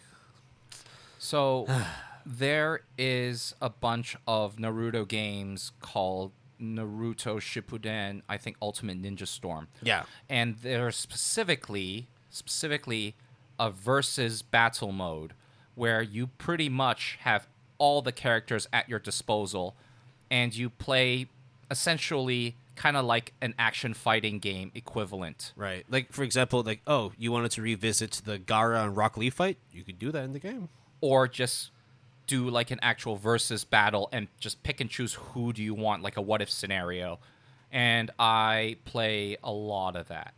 [SPEAKER 1] So there is a bunch of Naruto games called Naruto Shippuden, I think Ultimate Ninja Storm.
[SPEAKER 2] yeah
[SPEAKER 1] And there's specifically specifically a versus battle mode where you pretty much have all the characters at your disposal and you play essentially kind of like an action fighting game equivalent.
[SPEAKER 2] right like for example like oh you wanted to revisit the Gaara and rock lee fight you could do that in the game
[SPEAKER 1] or just do like an actual versus battle and just pick and choose who do you want like a what if scenario and i play a lot of that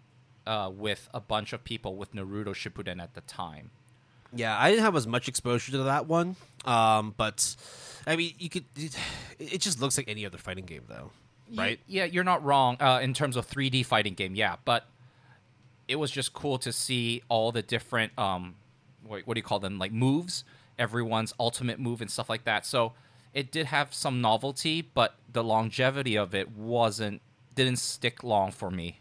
[SPEAKER 1] uh, with a bunch of people with naruto shippuden at the time
[SPEAKER 2] Yeah, I didn't have as much exposure to that one, um, but I mean, you could. It, it just looks like any other fighting game, though. right?
[SPEAKER 1] Yeah, you're not wrong uh, in terms of 3D fighting game. Yeah, but it was just cool to see all the different um, what, what do you call them? Like moves, everyone's ultimate move and stuff like that. So it did have some novelty, but the longevity of it wasn't didn't stick long for me.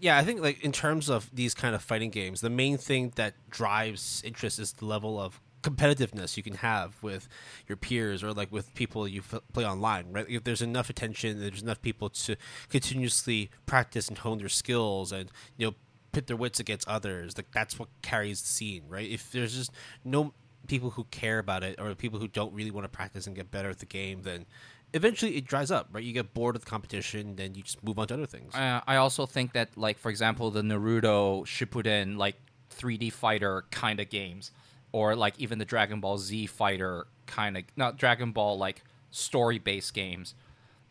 [SPEAKER 2] yeah, I think like in terms of these kind of fighting games, the main thing that drives interest is the level of competitiveness you can have with your peers or like with people you f- play online. Right? If there's enough attention, there's enough people to continuously practice and hone their skills, and you know pit their wits against others. Like that's what carries the scene, right? If there's just no people who care about it or people who don't really want to practice and get better at the game, then eventually it dries up, right? You get bored of the competition, then you just move on to other things.
[SPEAKER 1] Uh, I also think that, like for example, the Naruto Shippuden like 3D fighter kind of games, or like even the Dragon Ball Z fighter kind of not Dragon Ball like story based games,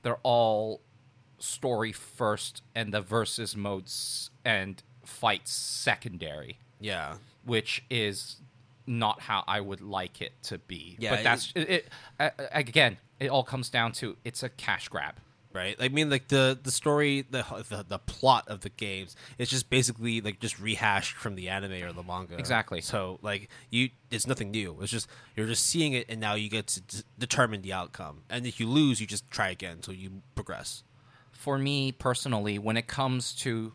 [SPEAKER 1] they're all story first and the versus modes and fights secondary,
[SPEAKER 2] yeah.
[SPEAKER 1] which is not how I would like it to be.
[SPEAKER 2] Yeah,
[SPEAKER 1] but that's it, it, uh, again. It all comes down to it's a cash grab.
[SPEAKER 2] right? I mean, like the the story, the, the the plot of the games, it's just basically like just rehashed from the anime or the manga.
[SPEAKER 1] Exactly.
[SPEAKER 2] So like you, it's nothing new. It's just you're just seeing it, and now you get to d- determine the outcome. And if you lose, you just try again until you progress.
[SPEAKER 1] for me personally, when it comes to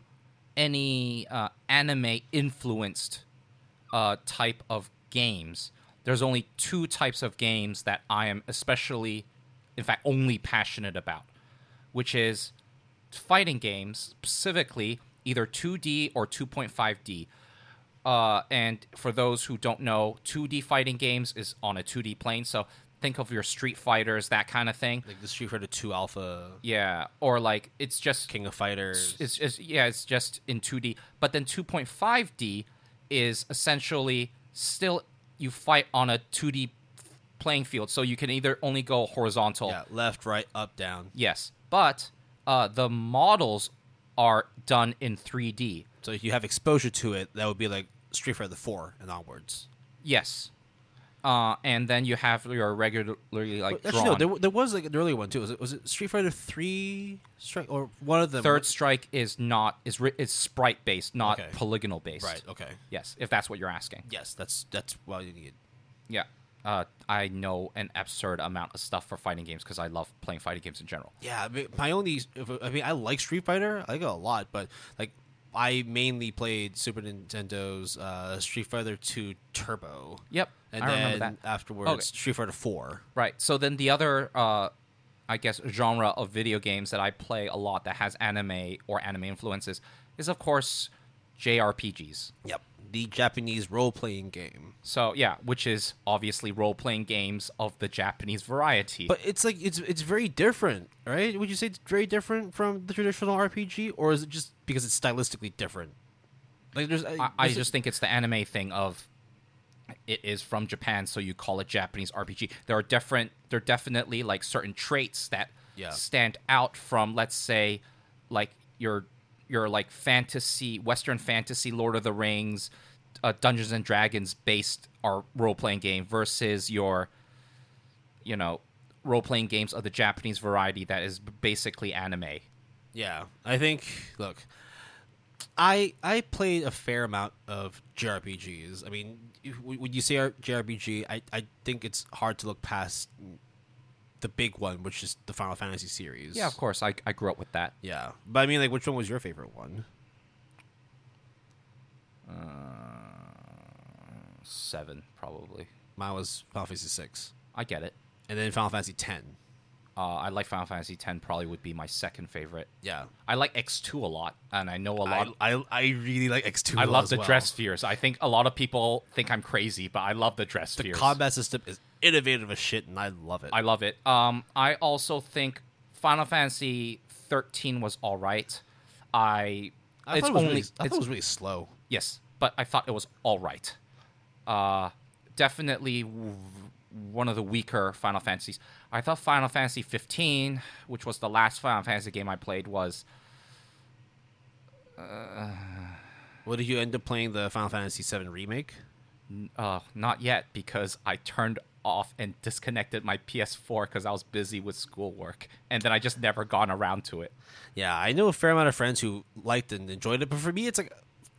[SPEAKER 1] any uh, anime influenced uh, type of games, there's only two types of games that I am especially, in fact, only passionate about, which is fighting games, specifically either 2D or 2.5D. Uh, and for those who don't know, 2D fighting games is on a 2D plane. So think of your Street Fighters, that kind of thing.
[SPEAKER 2] Like the Street Fighter Two Alpha,
[SPEAKER 1] Yeah, or like it's just
[SPEAKER 2] King of Fighters.
[SPEAKER 1] it's just yeah, it's just in 2D. But then 2.5D is essentially still you fight on a 2D playing field, so you can either only go horizontal.
[SPEAKER 2] yeah, left, right, up, down.
[SPEAKER 1] Yes, but uh, the models are done in 3D.
[SPEAKER 2] So if you have exposure to it, that would be like Street Fighter Four and onwards.
[SPEAKER 1] Yes. Uh, and then you have your regularly like
[SPEAKER 2] Actually,
[SPEAKER 1] drawn.
[SPEAKER 2] no, there, there was like an earlier one too. Was it was it Street Fighter Three Strike or one of them?
[SPEAKER 1] Third strike is not is ri- is sprite based, not
[SPEAKER 2] Okay.
[SPEAKER 1] polygonal based.
[SPEAKER 2] Right. Okay.
[SPEAKER 1] Yes, if that's what you're asking.
[SPEAKER 2] Yes, that's that's what you need.
[SPEAKER 1] Yeah. Uh, I know an absurd amount of stuff for fighting games because I love playing fighting games in general.
[SPEAKER 2] Yeah, I mean, my only. if- I mean, I like Street Fighter. I like it a lot, but like, I mainly played Super Nintendo's uh, Street Fighter Two Turbo.
[SPEAKER 1] Yep,
[SPEAKER 2] And
[SPEAKER 1] I
[SPEAKER 2] then
[SPEAKER 1] remember that.
[SPEAKER 2] afterwards,
[SPEAKER 1] Okay.
[SPEAKER 2] Street Fighter Four.
[SPEAKER 1] Right. So then the other, uh, I guess, genre of video games that I play a lot that has anime or anime influences is, of course, JRPGs.
[SPEAKER 2] Yep. The Japanese role playing game.
[SPEAKER 1] So yeah, which is obviously role playing games of the Japanese variety.
[SPEAKER 2] But it's like it's it's very different, right? Would you say it's very different from the traditional RPG, or is it just because it's stylistically different? Like there's,
[SPEAKER 1] I, I just think it's the anime thing of it is from Japan, so you call it Japanese RPG. There are different, there are definitely like certain traits that
[SPEAKER 2] Yeah.
[SPEAKER 1] stand out from, let's say, like your your like fantasy, Western fantasy, Lord of the Rings, uh, Dungeons and Dragons based our role playing game versus your, you know, role playing games of the Japanese variety that is basically anime.
[SPEAKER 2] Yeah, I think. Look, I I played a fair amount of JRPGs. I mean, if- when you say JRPG, I I think it's hard to look past the big one, which is the Final Fantasy series.
[SPEAKER 1] Yeah, of course, I I grew up with that.
[SPEAKER 2] Yeah, but I mean, like, which one was your favorite one?
[SPEAKER 1] Uh, Seven probably.
[SPEAKER 2] Mine was Final Fantasy six,
[SPEAKER 1] I get it.
[SPEAKER 2] and then Final Fantasy ten.
[SPEAKER 1] Uh, I like Final Fantasy X. Probably would be my second favorite.
[SPEAKER 2] Yeah,
[SPEAKER 1] I like X two a lot, and I know a lot.
[SPEAKER 2] I, I I really like X two.
[SPEAKER 1] I, love the dress spheres. I think a lot of people think I'm crazy, but I love the dress
[SPEAKER 2] The
[SPEAKER 1] spheres.
[SPEAKER 2] combat system is innovative as shit, and I love it.
[SPEAKER 1] I love it. Um, I also think Final Fantasy 13 was all right. I,
[SPEAKER 2] I
[SPEAKER 1] it's
[SPEAKER 2] it was
[SPEAKER 1] only
[SPEAKER 2] really, I thought
[SPEAKER 1] it's-
[SPEAKER 2] it was really slow.
[SPEAKER 1] yes, but I thought it was all right. Uh, definitely one of the weaker Final Fantasies. I thought Final Fantasy 15, which was the last Final Fantasy game I played, was
[SPEAKER 2] What did you end up playing the Final Fantasy VII remake?
[SPEAKER 1] uh, not yet because I turned off and disconnected my PS4 because I was busy with schoolwork, and then I just never gone around to it.
[SPEAKER 2] Yeah, I know a fair amount of friends who liked and enjoyed it, but for me, it's like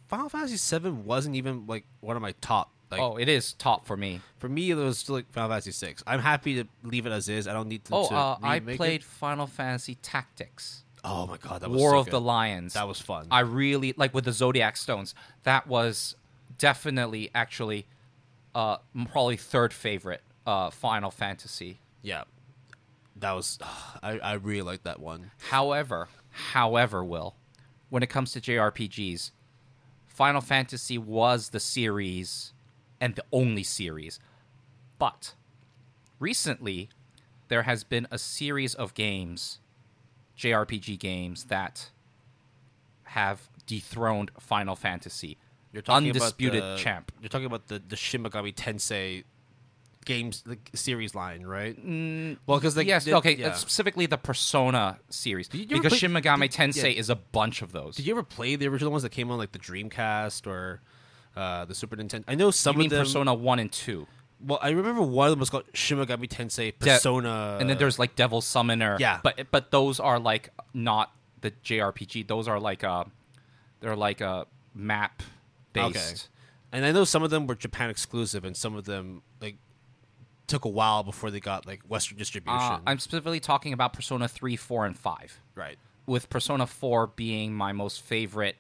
[SPEAKER 2] Final Fantasy VII wasn't even like one of my top. Like
[SPEAKER 1] oh, it is top for me.
[SPEAKER 2] for me, it was still like Final Fantasy VI. I'm happy to leave it as is. I don't need to.
[SPEAKER 1] Oh,
[SPEAKER 2] to
[SPEAKER 1] uh, I played
[SPEAKER 2] It.
[SPEAKER 1] Final Fantasy Tactics,
[SPEAKER 2] Oh my god, that was
[SPEAKER 1] War
[SPEAKER 2] so
[SPEAKER 1] of
[SPEAKER 2] good.
[SPEAKER 1] the Lions.
[SPEAKER 2] That was fun.
[SPEAKER 1] I really like with the Zodiac stones. That was definitely actually uh probably third favorite uh Final Fantasy.
[SPEAKER 2] yeah, that was. I I really like that one.
[SPEAKER 1] However, however, Will, when it comes to JRPGs, Final Fantasy was the series and the only series. But recently there has been a series of games, JRPG games that have dethroned Final Fantasy.
[SPEAKER 2] You're talking
[SPEAKER 1] undisputed
[SPEAKER 2] about the,
[SPEAKER 1] champ.
[SPEAKER 2] You're talking about the the Shin Megami Tensei games, the series line, right? Mm, well, because
[SPEAKER 1] yes,
[SPEAKER 2] they-
[SPEAKER 1] okay,
[SPEAKER 2] yeah.
[SPEAKER 1] specifically the Persona series because
[SPEAKER 2] play-
[SPEAKER 1] Shin Megami
[SPEAKER 2] did-
[SPEAKER 1] Tensei
[SPEAKER 2] yeah.
[SPEAKER 1] is a bunch of those.
[SPEAKER 2] Did you ever play the original ones that came on like the Dreamcast or uh, the Super Nintendo? I know some
[SPEAKER 1] you
[SPEAKER 2] of them.
[SPEAKER 1] Persona 1 and 2?
[SPEAKER 2] Well, I remember one of them was called Shin Megami Tensei Persona,
[SPEAKER 1] and then there's like Devil Summoner.
[SPEAKER 2] Yeah.
[SPEAKER 1] but but those are like not the JRPG. Those are like uh they're like a map based.
[SPEAKER 2] Okay. and I know some of them were Japan exclusive, and some of them like took a while before they got like Western distribution.
[SPEAKER 1] Uh, I'm specifically talking about Persona 3, 4, and 5.
[SPEAKER 2] right.
[SPEAKER 1] With Persona 4 being my most favorite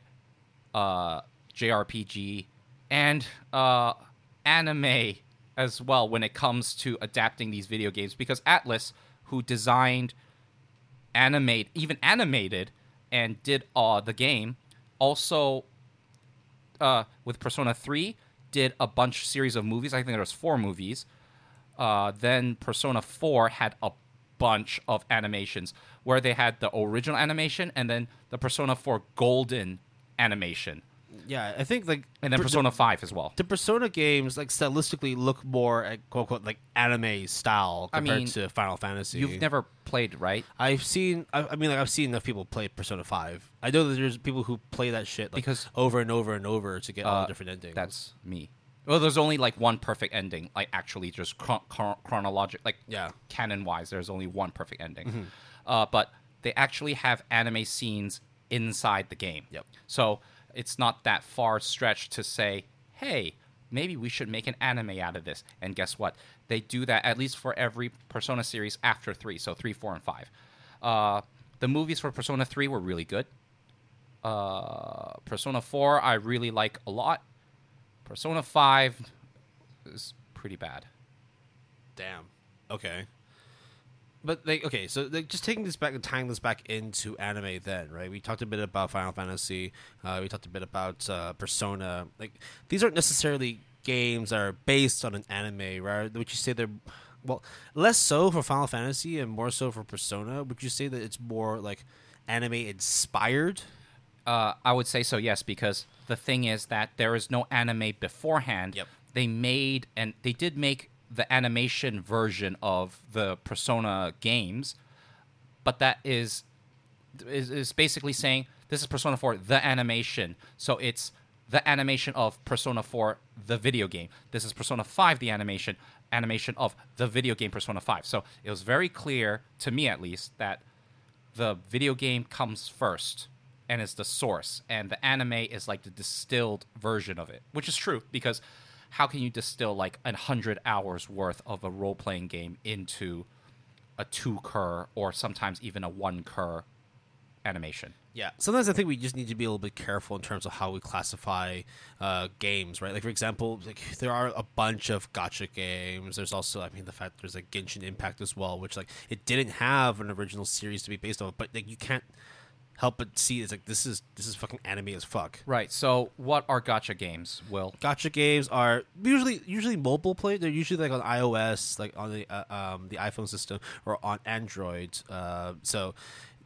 [SPEAKER 1] uh, JRPG and uh, anime as well when it comes to adapting these video games because Atlus, who designed, animate, even animated, and did uh, the game, also uh, with Persona 3 did a bunch series of movies. I think there was four movies. Uh, then Persona 4 had a bunch of animations where they had the original animation and then the Persona 4 golden animation.
[SPEAKER 2] Yeah, I think like
[SPEAKER 1] And then
[SPEAKER 2] per-
[SPEAKER 1] Persona 5 as well.
[SPEAKER 2] the Persona games like stylistically look more at quote unquote like anime style
[SPEAKER 1] I
[SPEAKER 2] compared
[SPEAKER 1] mean,
[SPEAKER 2] to Final Fantasy.
[SPEAKER 1] You've never played, right?
[SPEAKER 2] I've seen. I, I mean, like I've seen enough people play Persona Five. I know that there's people who play that shit like,
[SPEAKER 1] Because-
[SPEAKER 2] over and over and over to get all
[SPEAKER 1] Uh,
[SPEAKER 2] the different endings.
[SPEAKER 1] That's me. Well, there's only like one perfect ending, like actually just chron- chron- chronologic, like
[SPEAKER 2] Yeah.
[SPEAKER 1] canon wise. There's only one perfect ending,
[SPEAKER 2] Mm-hmm.
[SPEAKER 1] uh, but they actually have anime scenes inside the game.
[SPEAKER 2] Yep.
[SPEAKER 1] So it's not that far stretched to say, hey, maybe we should make an anime out of this. And guess what? They do that at least for every Persona series after three, so three, four, and five. Uh, the movies for Persona three were really good. Uh, Persona four, I really like a lot. Persona 5 is pretty bad.
[SPEAKER 2] Damn. Okay. But like, okay, so like, just taking this back and tying this back into anime, then right? We talked a bit about Final Fantasy. Uh, we talked a bit about uh, Persona. Like, these aren't necessarily games that are based on an anime, right? Would you say they're well less so for Final Fantasy and more so for Persona? Would you say that it's more like anime inspired?
[SPEAKER 1] Uh, I would say so, yes, because the thing is that there is no anime beforehand.
[SPEAKER 2] Yep.
[SPEAKER 1] They made, and they did make the animation version of the Persona games, but that is is, is basically saying this is Persona 4, the animation. So it's the animation of Persona 4, the video game. This is Persona 5, the animation, animation of the video game Persona 5. So it was very clear, to me at least, that the video game comes first and is the source, and the anime is like the distilled version of it, which is true because how can you distill like a hundred hours worth of a role playing game into a two cour or sometimes even a one cour animation?
[SPEAKER 2] Yeah. Sometimes I think we just need to be a little bit careful in terms of how we classify uh, games, right? Like for example, like there are a bunch of gacha games. There's also, I mean, the fact there's like Genshin Impact as well, which like it didn't have an original series to be based on, but like you can't help but see it's like this is this is fucking anime as fuck.
[SPEAKER 1] Right. So, what are gacha games? Will
[SPEAKER 2] Gacha games are usually usually mobile play. They're usually like on iOS, like on the uh, um, the iPhone system, or on Android. Uh, so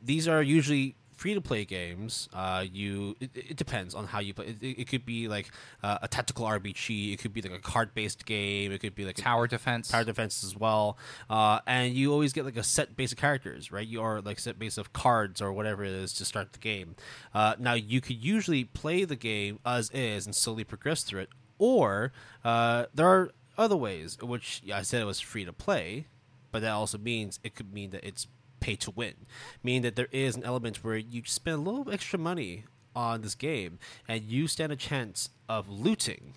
[SPEAKER 2] these are usually free to play games. Uh, you it, it depends on how you play. It, it, it could be like uh, a tactical RPG. It could be like a card based game. It could be like a,
[SPEAKER 1] tower defense?
[SPEAKER 2] tower defense as well. Uh, and you always get like a set base of characters, right? You are like set base of cards or whatever it is to start the game. Uh, now you could usually play the game as is and slowly progress through it, or uh, there are other ways, which I said it was free to play, but that also means it could mean that it's pay to win, meaning that there is an element where you spend a little extra money on this game and you stand a chance of looting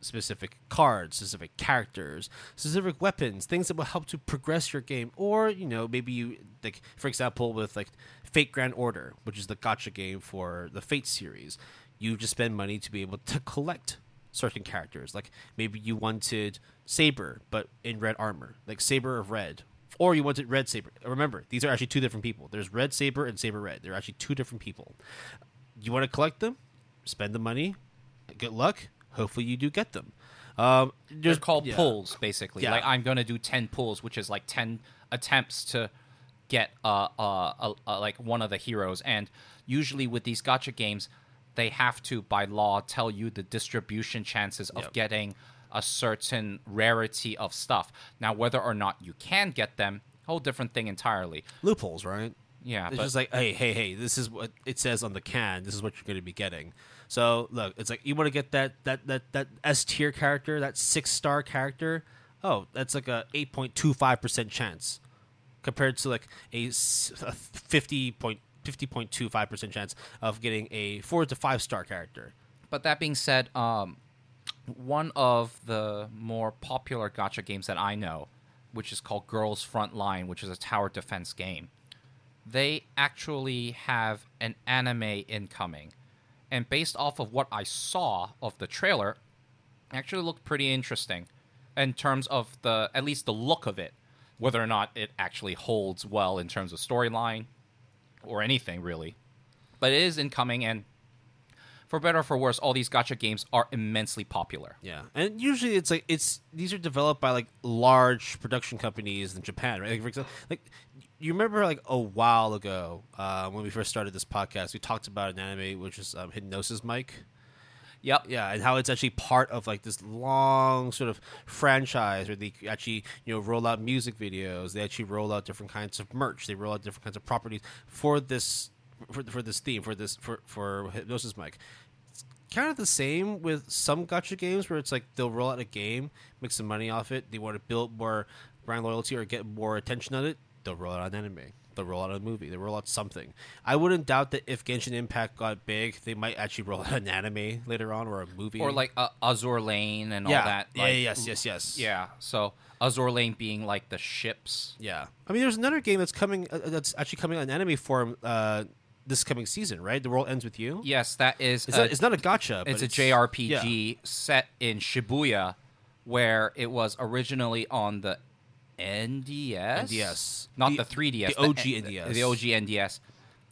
[SPEAKER 2] specific cards, specific characters, specific weapons, things that will help to progress your game. Or, you know, maybe you like for example with like Fate Grand Order, which is the gacha game for the Fate series. You just spend money to be able to collect certain characters. Like maybe you wanted Saber but in red armor, like Saber of red. Or you wanted Red Saber. Remember, these are actually two different people. There's Red Saber and Saber Red. They're actually two different people. You want to collect them? Spend the money. Good luck hopefully you do get them. Um,
[SPEAKER 1] They're called
[SPEAKER 2] yeah.
[SPEAKER 1] pulls, basically.
[SPEAKER 2] Yeah.
[SPEAKER 1] Like I'm going to do ten pulls, which is like ten attempts to get uh, uh, uh, like one of the heroes. And usually with these gacha games, they have to by law tell you the distribution chances of
[SPEAKER 2] Yep.
[SPEAKER 1] getting a certain rarity of stuff. Now, whether or not you can get them, whole different thing entirely.
[SPEAKER 2] loopholes, right?
[SPEAKER 1] Yeah,
[SPEAKER 2] it's
[SPEAKER 1] but-
[SPEAKER 2] just like, hey, hey, hey, this is what it says on the can. This is what you're going to be getting. So look, it's like you want to get that that that that S tier character, that six star character. Oh, that's like a eight point two five percent chance, compared to like a fifty point fifty point two five percent chance of getting a four to five star character.
[SPEAKER 1] But that being said, um, one of the more popular gacha games that I know, which is called Girls Frontline, which is a tower defense game, they actually have an anime incoming. And based off of what I saw of the trailer, actually looked pretty interesting in terms of the at least the look of it, whether or not it actually holds well in terms of storyline or anything really. But it is incoming and for better or for worse, all these gacha games are immensely popular.
[SPEAKER 2] Yeah, and usually it's like it's these are developed by like large production companies in Japan, right? Like, for example, like you remember like a while ago uh, when we first started this podcast, we talked about an anime which is um, Hypnosis Mic.
[SPEAKER 1] Yep.
[SPEAKER 2] Yeah, and how it's actually part of like this long sort of franchise where they actually you know roll out music videos, they actually roll out different kinds of merch, they roll out different kinds of properties for this for, for this theme for this for for Hypnosis Mic. It's kind of the same with some gacha games where it's like they'll roll out a game, make some money off it, they want to build more brand loyalty or get more attention on it, they'll roll out an anime. They'll roll out a movie. They roll out something. I wouldn't doubt that if Genshin Impact got big, they might actually roll out an anime later on or a movie
[SPEAKER 1] Or like uh, Azure Lane and
[SPEAKER 2] yeah,
[SPEAKER 1] all that.
[SPEAKER 2] yeah,
[SPEAKER 1] like-
[SPEAKER 2] yes, yes, yes,
[SPEAKER 1] Yeah. So Azure Lane being like the ships.
[SPEAKER 2] yeah. I mean, there's another game that's coming. Uh, that's actually coming on anime form uh, this coming season, right? The world ends with you.
[SPEAKER 1] Yes, that is.
[SPEAKER 2] It's,
[SPEAKER 1] a-
[SPEAKER 2] not, it's not a gacha.
[SPEAKER 1] it's a
[SPEAKER 2] yeah.
[SPEAKER 1] JRPG set in Shibuya, where it was originally on the NDS.
[SPEAKER 2] NDS.
[SPEAKER 1] not
[SPEAKER 2] The-
[SPEAKER 1] the, 3DS,
[SPEAKER 2] the OG
[SPEAKER 1] the,
[SPEAKER 2] NDS.
[SPEAKER 1] the OG NDS,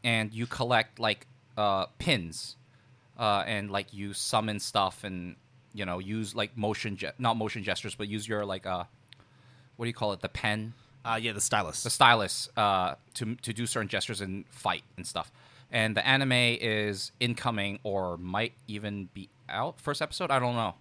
[SPEAKER 1] and you collect like uh, pins, uh, and like you summon stuff, and you know use like motion, ge- not motion gestures, but use your like uh, what do you call it, the pen,
[SPEAKER 2] Uh, yeah, the stylus.
[SPEAKER 1] the stylus uh, to to do certain gestures and fight and stuff. And the anime is incoming or might even be out first episode. I don't know,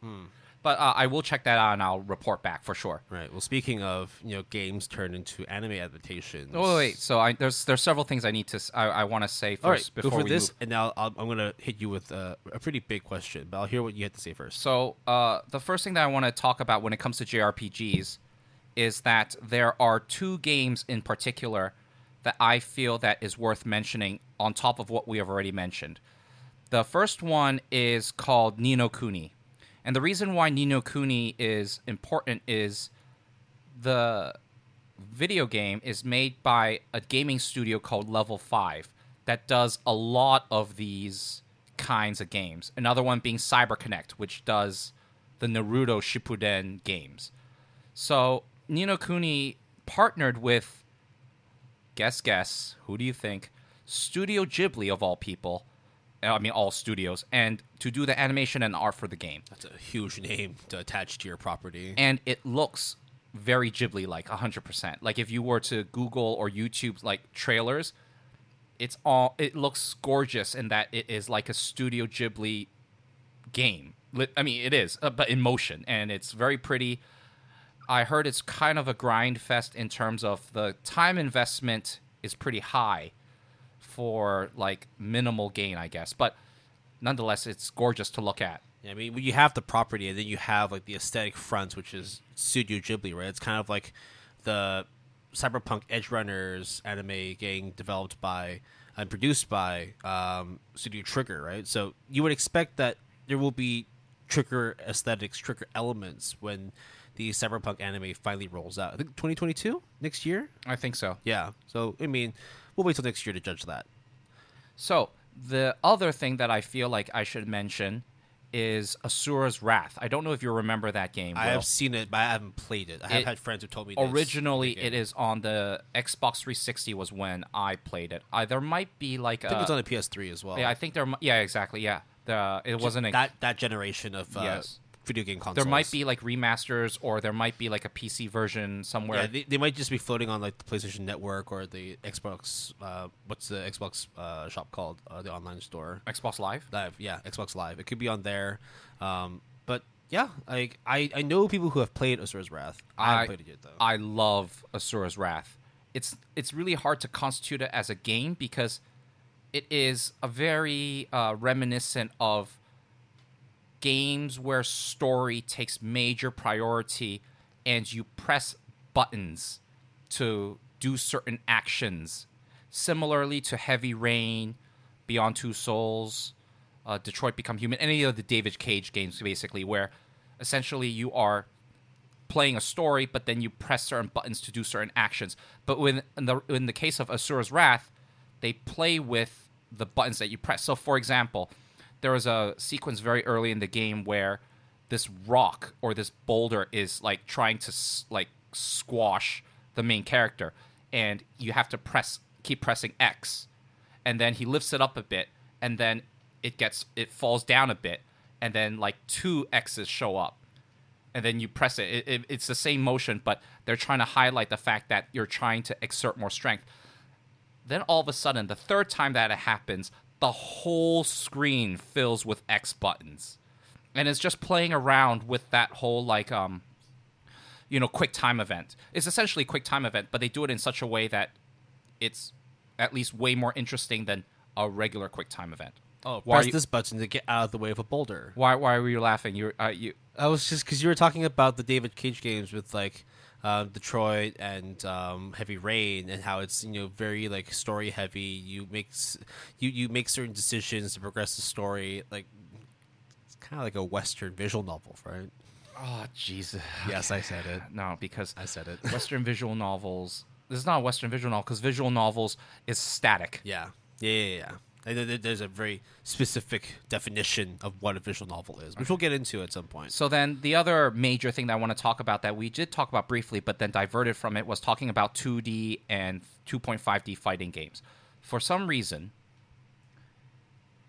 [SPEAKER 1] but uh, I will check that out and I'll report back for sure.
[SPEAKER 2] right. Well, speaking of you know games turned into anime adaptations.
[SPEAKER 1] Oh wait, so I, there's there's several things I need to I want to say first
[SPEAKER 2] All right,
[SPEAKER 1] before
[SPEAKER 2] go for this,
[SPEAKER 1] move.
[SPEAKER 2] and now I'll, I'm gonna hit you with uh, a pretty big question, but I'll hear what you have to say first.
[SPEAKER 1] So uh, the first thing that I want to talk about when it comes to JRPGs is that there are two games in particular that I feel that is worth mentioning on top of what we have already mentioned. The first one is called Ni no Kuni. And the reason why Ni no Kuni is important is the video game is made by a gaming studio called Level 5 that does a lot of these kinds of games. Another one being CyberConnect, which does the Naruto Shippuden games. So Ni no Kuni partnered with guess guess who do you think Studio Ghibli of all people I mean all studios and to do the animation and art for the game
[SPEAKER 2] That's a huge name to attach to your property.
[SPEAKER 1] and it looks very Ghibli like 100%. Like if you were to Google or YouTube like trailers, it's all it looks gorgeous in that it is like a Studio Ghibli game. I mean, it is, uh, but in motion and it's very pretty. I heard it's kind of a grind fest in terms of the time investment is pretty high for like minimal gain, I guess. But nonetheless, it's gorgeous to look at.
[SPEAKER 2] Yeah, I mean, when you have the property and then you have like the aesthetic front, which is Studio Ghibli, right? It's kind of like the cyberpunk Edge Runners anime getting developed by and produced by um, Studio Trigger, right? So you would expect that there will be Trigger aesthetics, Trigger elements when the cyberpunk anime finally rolls out. I think 2022 next year.
[SPEAKER 1] I think so.
[SPEAKER 2] Yeah. So I mean, we'll wait till next year to judge that.
[SPEAKER 1] So the other thing that I feel like I should mention is Asura's Wrath. I don't know if you remember that game.
[SPEAKER 2] I have seen it, but I haven't played it. I have had friends who told me. that
[SPEAKER 1] Originally, it is on the Xbox 360 was when I played it. I, there might be like
[SPEAKER 2] I think
[SPEAKER 1] a,
[SPEAKER 2] it's on the PS3 as well.
[SPEAKER 1] yeah, I think there. Yeah, exactly. Yeah, the it wasn't a,
[SPEAKER 2] that that generation of uh,
[SPEAKER 1] Yes.
[SPEAKER 2] Video game consoles.
[SPEAKER 1] There might be like remasters, or there might be like a PC version somewhere.
[SPEAKER 2] Yeah, they, they might just be floating on like the PlayStation Network or the Xbox. Uh, what's the Xbox uh, shop called? Uh, the online store.
[SPEAKER 1] Xbox Live.
[SPEAKER 2] Live, yeah, Xbox Live. It could be on there. Um, but yeah, like I, I know people who have played Asura's Wrath. I, haven't played it yet though.
[SPEAKER 1] I love Asura's Wrath. It's it's really hard to constitute it as a game because it is a very uh, reminiscent of games where story takes major priority and you press buttons to do certain actions. Similarly to Heavy Rain, Beyond Two Souls, uh, Detroit Become Human, any of the David Cage games, basically, where essentially you are playing a story, but then you press certain buttons to do certain actions. But when in the in the case of Asura's Wrath, they play with the buttons that you press. So, for example, there was a sequence very early in the game where this rock or this boulder is like trying to like squash the main character, and you have to press keep pressing X, and then he lifts it up a bit, and then it gets it falls down a bit, and then like two X's show up and then you press it. It, it. It's the same motion, but they're trying to highlight the fact that you're trying to exert more strength. Then all of a sudden, the third time that it happens, the whole screen fills with X buttons, and it's just playing around with that whole like um, you know, quick time event. It's essentially a quick time event, but they do it in such a way that it's at least way more interesting than a regular quick time event.
[SPEAKER 2] oh,
[SPEAKER 1] why
[SPEAKER 2] press
[SPEAKER 1] you-
[SPEAKER 2] this button to get out of the way of a boulder.
[SPEAKER 1] Why? Why were you laughing? You, uh, you.
[SPEAKER 2] I was just because you were talking about the David Cage games with like uh, Detroit and um, Heavy Rain and how it's you know very like story heavy. You make you you make certain decisions to progress the story. Like it's kind of like a Western visual novel, right?
[SPEAKER 1] Oh Jesus.
[SPEAKER 2] Yes, I said it.
[SPEAKER 1] No, because
[SPEAKER 2] I said it.
[SPEAKER 1] Western visual novels. This is not a Western visual novel because visual novels is static.
[SPEAKER 2] Yeah, yeah, yeah. yeah. And there- there- there's a very specific definition of what a visual novel is, which we'll get into at some point.
[SPEAKER 1] So then the other major thing that I want to talk about that we did talk about briefly, but then diverted from it was talking about 2D and 2.5D fighting games. For some reason,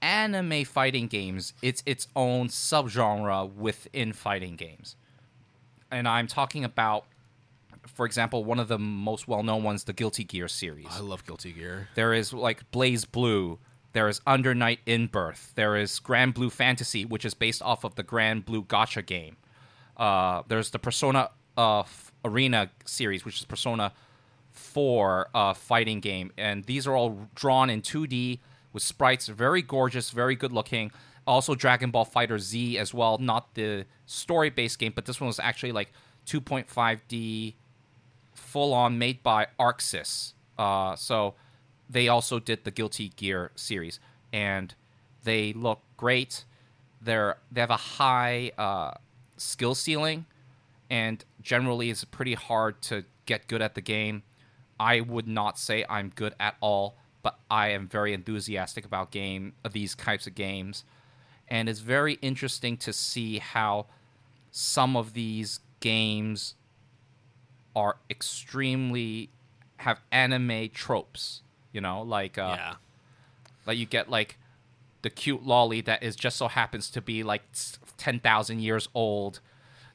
[SPEAKER 1] anime fighting games it's its own subgenre within fighting games. And I'm talking about for example, one of the most well-known ones, the Guilty Gear series.
[SPEAKER 2] I love Guilty Gear.
[SPEAKER 1] There is like BlazBlue. There is Under Night in Birth. There is Granblue Fantasy, which is based off of the Grand Blue Gacha game. Uh, there's the Persona uh, Arena series, which is Persona 4 uh, fighting game. And these are all drawn in 2D with sprites, very gorgeous, very good looking. Also, Dragon Ball FighterZ as well, not the story based game, but this one was actually like 2.5D full on made by ArcSys. Uh, so they also did the Guilty Gear series, and they look great. They're they have a high uh, skill ceiling, and generally it's pretty hard to get good at the game. I would not say I'm good at all, but I am very enthusiastic about game these types of games, and it's very interesting to see how some of these games are extremely have anime tropes. You know, like uh,
[SPEAKER 2] yeah.
[SPEAKER 1] like you get like the cute loli that is just so happens to be like ten thousand years old.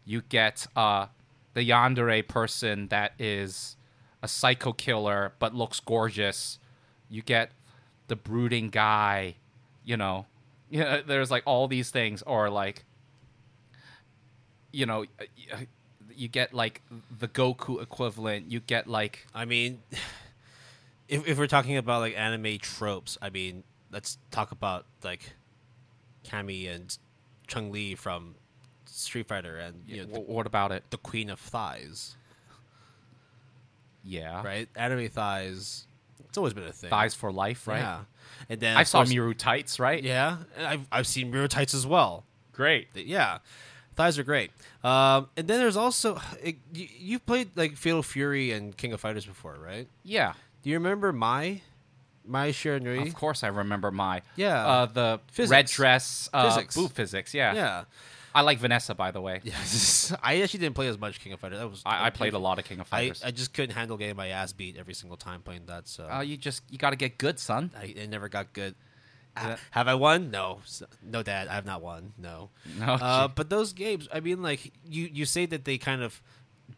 [SPEAKER 1] You get uh, the yandere person that is a psycho killer but looks gorgeous. You get the brooding guy. You know, you know, there's like all these things, or like you know, you get like the Goku equivalent. You get like
[SPEAKER 2] I mean, if if we're talking about like anime tropes, I mean, let's talk about like Cammy and Chun-Li from Street Fighter, and you know, the,
[SPEAKER 1] what about it?
[SPEAKER 2] the Queen of Thighs,
[SPEAKER 1] Yeah.
[SPEAKER 2] right? Anime thighs. It's always been a thing.
[SPEAKER 1] Thighs for life, right?
[SPEAKER 2] Yeah. And then
[SPEAKER 1] I saw
[SPEAKER 2] course-
[SPEAKER 1] Miru tights, right?
[SPEAKER 2] Yeah, and I've I've seen Miru tights as well.
[SPEAKER 1] Great.
[SPEAKER 2] Yeah, thighs are great. Um, and then there's also it, you, you've played like Fatal Fury and King of Fighters before, right?
[SPEAKER 1] Yeah.
[SPEAKER 2] Do you remember my Mai Shiranui?
[SPEAKER 1] Of course, I remember Mai
[SPEAKER 2] Yeah.
[SPEAKER 1] uh, the
[SPEAKER 2] Physics.
[SPEAKER 1] red dress uh,
[SPEAKER 2] Physics.
[SPEAKER 1] physics. Yeah.
[SPEAKER 2] Yeah.
[SPEAKER 1] I like Vanessa, by the way.
[SPEAKER 2] Yes. I actually didn't play as much King of Fighters. That was
[SPEAKER 1] I, I played a lot of King of Fighters.
[SPEAKER 2] I just couldn't handle getting my ass beat every single time playing that. So
[SPEAKER 1] uh, you just you got to get good, son.
[SPEAKER 2] I, I never got good.
[SPEAKER 1] Yeah.
[SPEAKER 2] Have I won? No, no, Dad. I have not won. No.
[SPEAKER 1] No.
[SPEAKER 2] Uh, but those games, I mean, like you, you say that they kind of,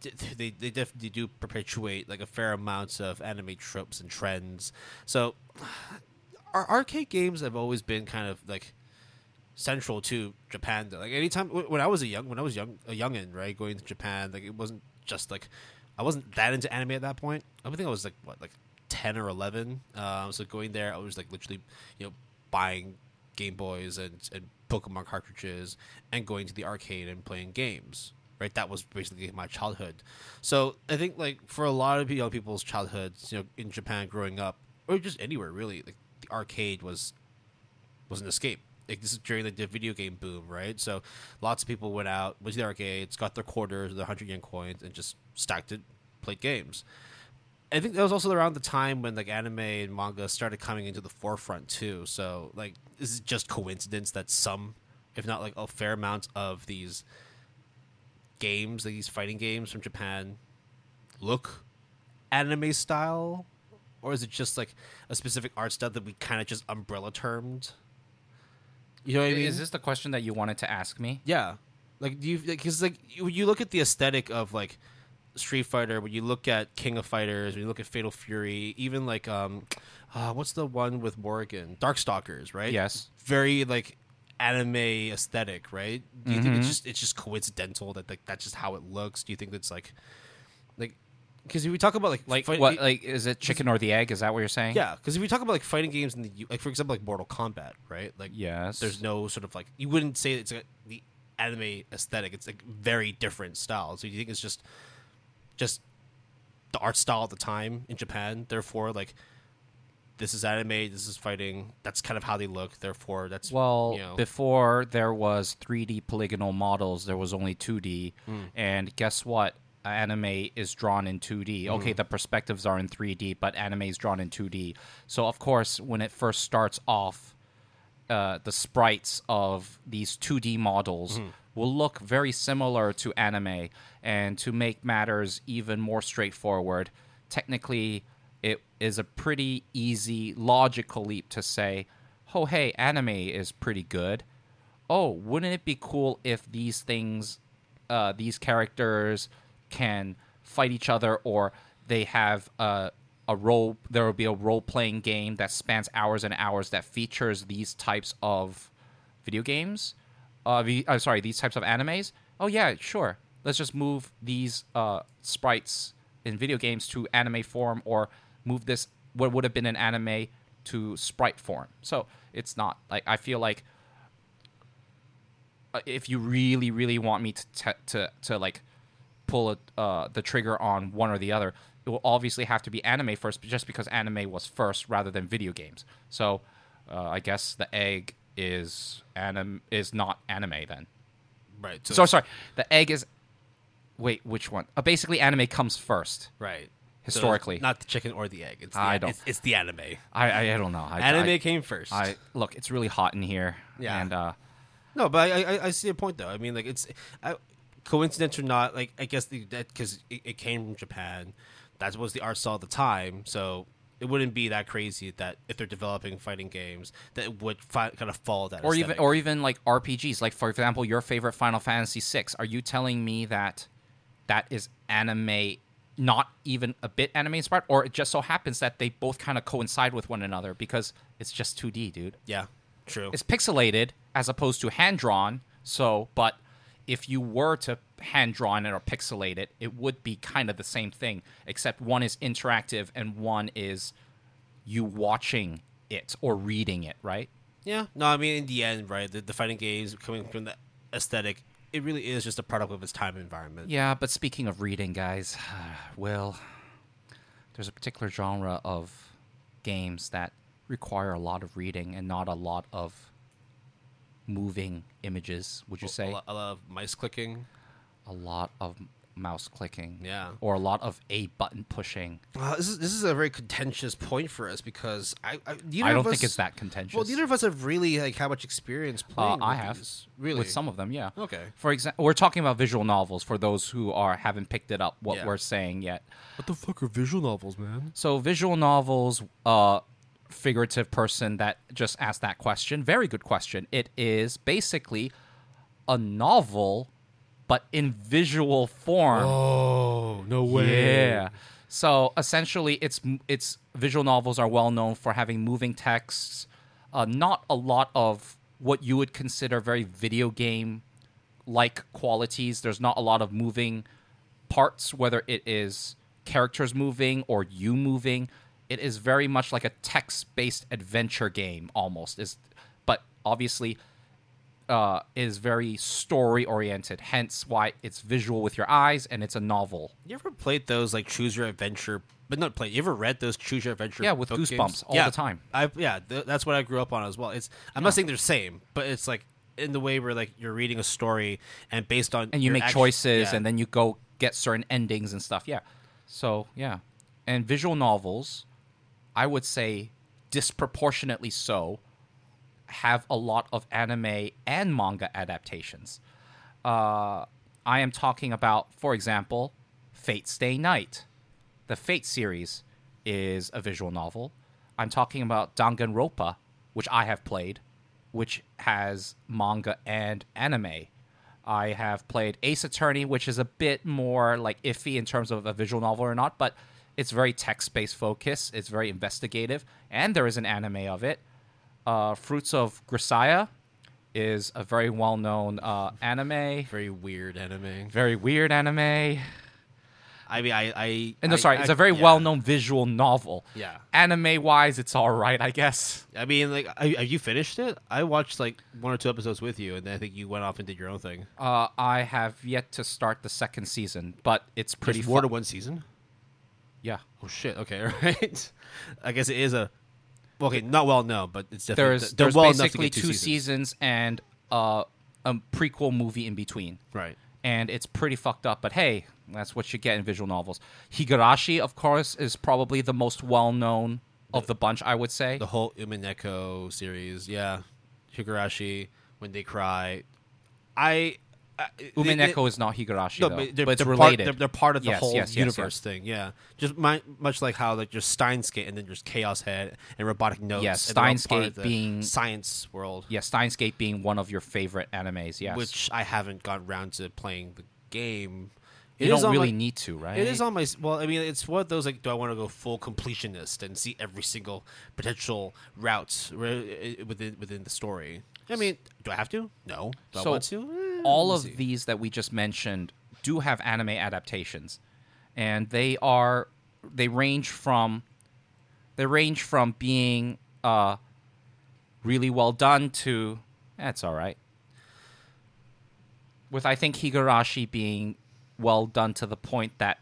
[SPEAKER 2] they, they definitely do perpetuate like a fair amount of anime tropes and trends. So, our arcade games have always been kind of like central to Japan. Like anytime wh- when I was a young, when I was young, a youngin, right, going to Japan, like it wasn't just like I wasn't that into anime at that point. I think I was like what, like ten or eleven. Um, so going there, I was like literally, you know, buying Game Boys and and Pokemon cartridges and going to the arcade and playing games. Right, that was basically my childhood. So I think like for a lot of young people's childhoods, you know, in Japan growing up, or just anywhere really, like the arcade was was an escape. Like this is during like, the video game boom, right? So lots of people went out, went to the arcades, got their quarters, their hundred yen coins, and just stacked it, played games. I think that was also around the time when like anime and manga started coming into the forefront too. So like, is it just coincidence that some, if not like a fair amount of these games, like these fighting games from Japan, look anime style, or is it just like a specific art style that we kind of just umbrella termed? You know what I mean?
[SPEAKER 1] is this the question that you wanted to ask me?
[SPEAKER 2] Yeah, like do you because like you, you look at the aesthetic of like Street Fighter, when you look at King of Fighters, when you look at Fatal Fury, even like um, uh, what's the one with Morrigan, Darkstalkers, right?
[SPEAKER 1] Yes.
[SPEAKER 2] very like anime aesthetic, right? Do you think it's
[SPEAKER 1] Mhm.
[SPEAKER 2] just it's just coincidental that like that's just how it looks? Do you think that's like like because if we talk about like
[SPEAKER 1] Like
[SPEAKER 2] fight-
[SPEAKER 1] what? Like is it chicken or the egg? Is that what you're saying?
[SPEAKER 2] yeah, because if we talk about like fighting games in the like for example like Mortal Kombat, right? Like
[SPEAKER 1] Yes.
[SPEAKER 2] there's no sort of like you wouldn't say it's like the anime aesthetic. It's like very different style. So you think it's just just the art style at the time in Japan. Therefore, like this is anime, this is fighting. That's kind of how they look. Therefore, that's
[SPEAKER 1] Well,
[SPEAKER 2] you know,
[SPEAKER 1] before there was 3D polygonal models, there was only 2D.
[SPEAKER 2] Hmm.
[SPEAKER 1] And guess what? Anime is drawn in 2D.
[SPEAKER 2] Hmm.
[SPEAKER 1] Okay, the perspectives are in 3D, but anime is drawn in 2D. So, of course, when it first starts off, uh, the sprites of these 2D models
[SPEAKER 2] Hmm.
[SPEAKER 1] will look very similar to anime. And to make matters even more straightforward, technically, it is a pretty easy, logical leap to say, oh, hey, anime is pretty good. Oh, wouldn't it be cool if these things, uh, these characters can fight each other or they have a, a role, there will be a role playing game that spans hours and hours that features these types of video games? Uh, the, uh, sorry, these types of animes? Oh, yeah, sure. Let's just move these uh, sprites in video games to anime form or move this, what would have been an anime, to sprite form. So it's not like I feel like uh, if you really, really want me to te- to to like pull a, uh, the trigger on one or the other, it will obviously have to be anime first, just because anime was first rather than video games. So uh, I guess the egg is anim is not anime then.
[SPEAKER 2] right.
[SPEAKER 1] So sorry, the egg is. Wait, which one? Uh, basically, anime comes first.
[SPEAKER 2] right. So
[SPEAKER 1] Historically.
[SPEAKER 2] not the chicken or the egg. It's the,
[SPEAKER 1] I don't-
[SPEAKER 2] It's, it's the anime.
[SPEAKER 1] I I, I don't know. I,
[SPEAKER 2] anime
[SPEAKER 1] I,
[SPEAKER 2] came first.
[SPEAKER 1] I look. It's really hot in here.
[SPEAKER 2] Yeah.
[SPEAKER 1] And uh,
[SPEAKER 2] No, but I, I see a point though. I mean, like it's I, coincidence or not. Like I guess the, that because it, it came from Japan, that was the art style at the time. So it wouldn't be that crazy that if they're developing fighting games, that it would fi- kind of follow that.
[SPEAKER 1] or even or even like RPGs. Like for example, your favorite Final Fantasy VI. Are you telling me that that is anime, not even a bit anime inspired, or it just so happens that they both kind of coincide with one another because it's just 2D, dude.
[SPEAKER 2] yeah, true.
[SPEAKER 1] It's pixelated as opposed to hand drawn. So, but if you were to hand drawn it or pixelate it, it would be kind of the same thing, except one is interactive and one is you watching it or reading it, right?
[SPEAKER 2] Yeah. No, I mean in the end, right? The, the fighting games coming from the aesthetic, it really is just a product of its time and environment.
[SPEAKER 1] Yeah, but speaking of reading, guys, well, there's a particular genre of games that require a lot of reading and not a lot of moving images. Would you oh,
[SPEAKER 2] A
[SPEAKER 1] say
[SPEAKER 2] a lot of mice clicking.
[SPEAKER 1] a lot of mouse clicking?
[SPEAKER 2] Yeah.
[SPEAKER 1] or a lot of a button pushing.
[SPEAKER 2] Well, this is this is a very contentious point for us because I I, neither
[SPEAKER 1] I don't think
[SPEAKER 2] us-
[SPEAKER 1] it's that contentious.
[SPEAKER 2] Well, neither of us have really like how much experience
[SPEAKER 1] uh,
[SPEAKER 2] playing.
[SPEAKER 1] I
[SPEAKER 2] with
[SPEAKER 1] have
[SPEAKER 2] these. really
[SPEAKER 1] with some of them. Yeah.
[SPEAKER 2] Okay.
[SPEAKER 1] For example, we're talking about visual novels for those who are haven't picked it up. What
[SPEAKER 2] Yeah.
[SPEAKER 1] we're saying yet.
[SPEAKER 2] What the fuck are visual novels, man?
[SPEAKER 1] So visual novels, uh, figurative person that just asked that question. Very good question. It is basically a novel, but in visual form.
[SPEAKER 2] Oh no way.
[SPEAKER 1] Yeah. So essentially, it's it's visual novels are well known for having moving texts, uh, not a lot of what you would consider very video game like qualities. There's not a lot of moving parts, whether it is characters moving or you moving. It is very much like a text based adventure game almost. Is but obviously uh, is very story oriented. Hence why it's visual with your eyes and it's a novel.
[SPEAKER 2] You ever played those like choose your adventure? But not play. You ever read those choose your adventure?
[SPEAKER 1] Yeah, with Goosebumps
[SPEAKER 2] games?
[SPEAKER 1] all
[SPEAKER 2] yeah,
[SPEAKER 1] the time.
[SPEAKER 2] I yeah, th- that's what I grew up on as well. It's I'm not saying they're the same, but it's like in the way where like you're reading a story and based on
[SPEAKER 1] and you make choices
[SPEAKER 2] yeah.
[SPEAKER 1] and then you go get certain endings and stuff yeah so yeah and visual novels i would say disproportionately so have a lot of anime and manga adaptations uh, i am talking about for example fate stay night the fate series is a visual novel i'm talking about danganronpa which i have played which has manga and anime I have played Ace Attorney, which is a bit more like iffy in terms of a visual novel or not, but it's very text based focus. It's very investigative, and there is an anime of it. Uh, Fruits of Grisaia is a very well known uh, anime,
[SPEAKER 2] very weird anime.
[SPEAKER 1] very weird anime.
[SPEAKER 2] I mean, I I
[SPEAKER 1] And no,
[SPEAKER 2] I-
[SPEAKER 1] sorry,
[SPEAKER 2] I-
[SPEAKER 1] it's a very
[SPEAKER 2] yeah.
[SPEAKER 1] well known visual novel.
[SPEAKER 2] Yeah.
[SPEAKER 1] Anime wise, it's all right, I guess.
[SPEAKER 2] I mean, like, have you finished it? I watched like one or two episodes with you, and then I think you went off and did your own thing.
[SPEAKER 1] Uh, I have yet to start the second season, but it's pretty
[SPEAKER 2] There's more
[SPEAKER 1] fun.
[SPEAKER 2] to one season.
[SPEAKER 1] Yeah.
[SPEAKER 2] Oh shit. Okay. All right. I guess it is a. Okay, not well known, but it's definitely
[SPEAKER 1] there's there's
[SPEAKER 2] well
[SPEAKER 1] basically
[SPEAKER 2] two
[SPEAKER 1] two
[SPEAKER 2] seasons.
[SPEAKER 1] seasons and uh, a prequel movie in between,
[SPEAKER 2] Right.
[SPEAKER 1] and it's pretty fucked up. But hey, that's what you get in visual novels. Higurashi, of course, is probably the most well known of the bunch. I would say.
[SPEAKER 2] The whole Umineko series, yeah. Higurashi, When They Cry. I. They-
[SPEAKER 1] Umineko is not Higurashi,
[SPEAKER 2] No,
[SPEAKER 1] though,
[SPEAKER 2] but they're,
[SPEAKER 1] but it's
[SPEAKER 2] they're
[SPEAKER 1] related.
[SPEAKER 2] Part, they're, they're part of the
[SPEAKER 1] Yes,
[SPEAKER 2] whole
[SPEAKER 1] yes, yes,
[SPEAKER 2] universe
[SPEAKER 1] yes.
[SPEAKER 2] thing. Yeah, just my, much like how like just Steins Gate and then there's Chaos Head and Robotic Notes.
[SPEAKER 1] Yes, Steins Gate being-
[SPEAKER 2] science world,
[SPEAKER 1] yeah, Steins Gate being one of your favorite animes. Yes,
[SPEAKER 2] which I haven't gotten around to playing the game.
[SPEAKER 1] you
[SPEAKER 2] It is
[SPEAKER 1] don't
[SPEAKER 2] on
[SPEAKER 1] really
[SPEAKER 2] my-
[SPEAKER 1] need to, right?
[SPEAKER 2] It is on my well. I mean, it's one of those like, do I want to go full completionist and see every single potential route within within the story? I mean, do I have to? No. Do
[SPEAKER 1] So,
[SPEAKER 2] I want to? Eh,
[SPEAKER 1] all of
[SPEAKER 2] see.
[SPEAKER 1] these that we just mentioned do have anime adaptations and they are they range from they range from being uh really well done to that's all right with i think higurashi being well done to the point that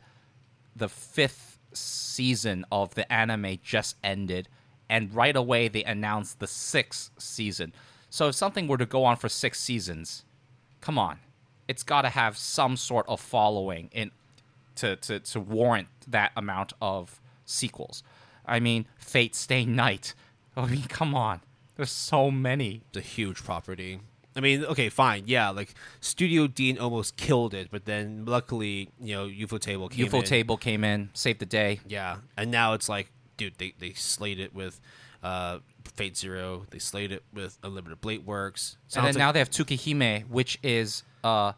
[SPEAKER 1] the fifth season of the anime just ended and right away they announced the sixth season so if something were to go on for six seasons come on it's got to have some sort of following in to, to, to warrant that amount of sequels i mean fate stay night i mean come on there's so many
[SPEAKER 2] It's a huge property. I mean, okay, fine, yeah. Like Studio Deen almost killed it, but then luckily, you know, Ufotable came
[SPEAKER 1] ufo
[SPEAKER 2] in.
[SPEAKER 1] table came in saved the day
[SPEAKER 2] Yeah, and now it's like, dude, they they slayed it with uh, Fate Zero. They slayed it with Unlimited Blade Works.
[SPEAKER 1] and then
[SPEAKER 2] Sounds
[SPEAKER 1] now they have Tsukihime, which is uh,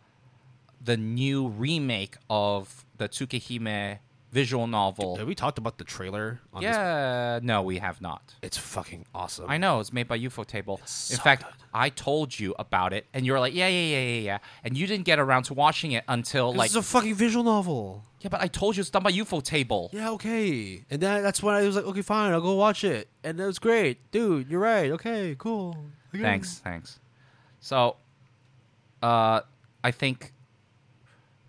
[SPEAKER 1] the new remake of the Tsukihime visual novel.
[SPEAKER 2] have we talked about the trailer? On This?
[SPEAKER 1] yeah, no, we have not.
[SPEAKER 2] It's fucking awesome.
[SPEAKER 1] I know it's made by Ufotable. In
[SPEAKER 2] so
[SPEAKER 1] fact,
[SPEAKER 2] good.
[SPEAKER 1] I told you about it, and you were like, "Yeah, yeah, yeah, yeah, yeah," and you didn't get around to watching it until
[SPEAKER 2] This
[SPEAKER 1] like
[SPEAKER 2] is a fucking visual novel.
[SPEAKER 1] Yeah, but I told you it's done by Ufotable.
[SPEAKER 2] Yeah, okay. And then that's when I was like, okay, fine, I'll go watch it. And it was great, dude. You're right. Okay, cool. Okay.
[SPEAKER 1] Thanks, thanks. So, uh, I think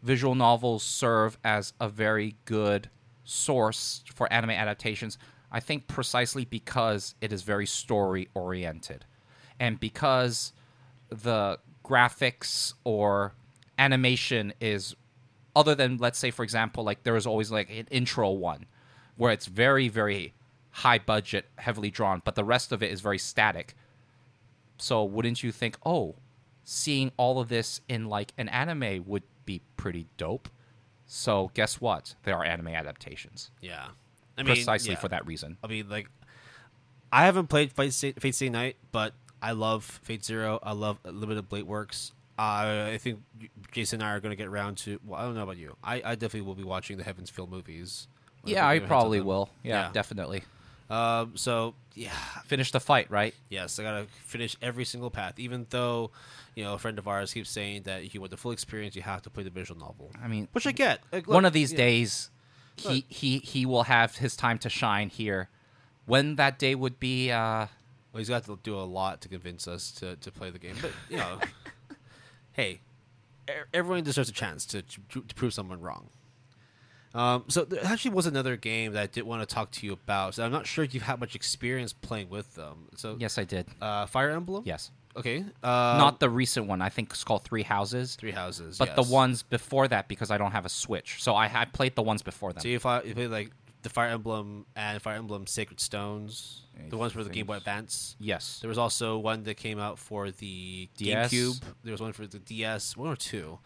[SPEAKER 1] visual novels serve as a very good source for anime adaptations. I think precisely because it is very story oriented, and because the graphics or animation is other than let's say for example like there is always like an intro one where it's very very high budget heavily drawn but the rest of it is very static so wouldn't you think oh seeing all of this in like an anime would be pretty dope so guess what there are anime adaptations
[SPEAKER 2] Yeah. I mean,
[SPEAKER 1] precisely
[SPEAKER 2] yeah.
[SPEAKER 1] for that reason
[SPEAKER 2] I mean, like, I haven't played Fate Stay, Night, but I love Fate Zero. I love Limited Blade Works. Uh, I think Jason and I are going to get around to. Well, I don't know about you. I, I definitely will be watching the Heavens Feel movies.
[SPEAKER 1] yeah i
[SPEAKER 2] get my hands on
[SPEAKER 1] probably will yeah,
[SPEAKER 2] Yeah.
[SPEAKER 1] definitely
[SPEAKER 2] Um, so yeah,
[SPEAKER 1] finish the fight right
[SPEAKER 2] yes, I gotta finish every single path. Even though, you know, a friend of ours keeps saying that if you want the full experience, you have to play the visual novel,
[SPEAKER 1] i mean
[SPEAKER 2] which I get. Like,
[SPEAKER 1] one of these
[SPEAKER 2] yeah.
[SPEAKER 1] days he,
[SPEAKER 2] Look.
[SPEAKER 1] he he will have his time to shine here when that day would be uh
[SPEAKER 2] Well, he's got to do a lot to convince us to, to play the game. But you know, hey, everyone deserves a chance to to, to prove someone wrong. Um, so there actually was another game that I did want to talk to you about. So I'm not sure if you've had much experience playing with them. So
[SPEAKER 1] yes i did
[SPEAKER 2] uh, Fire Emblem.
[SPEAKER 1] yes
[SPEAKER 2] Okay. Uh,
[SPEAKER 1] not the recent one i think it's called three houses
[SPEAKER 2] Three Houses.
[SPEAKER 1] but
[SPEAKER 2] yes.
[SPEAKER 1] the ones before that because i don't have a switch so i, I played the ones before them
[SPEAKER 2] So you, fi- you play like the Fire Emblem and Fire Emblem Sacred Stones, the ones for the Game Boy Advance.
[SPEAKER 1] yes
[SPEAKER 2] There was also one that came out for the
[SPEAKER 1] DS.
[SPEAKER 2] GameCube. There was one for the DS, one or two.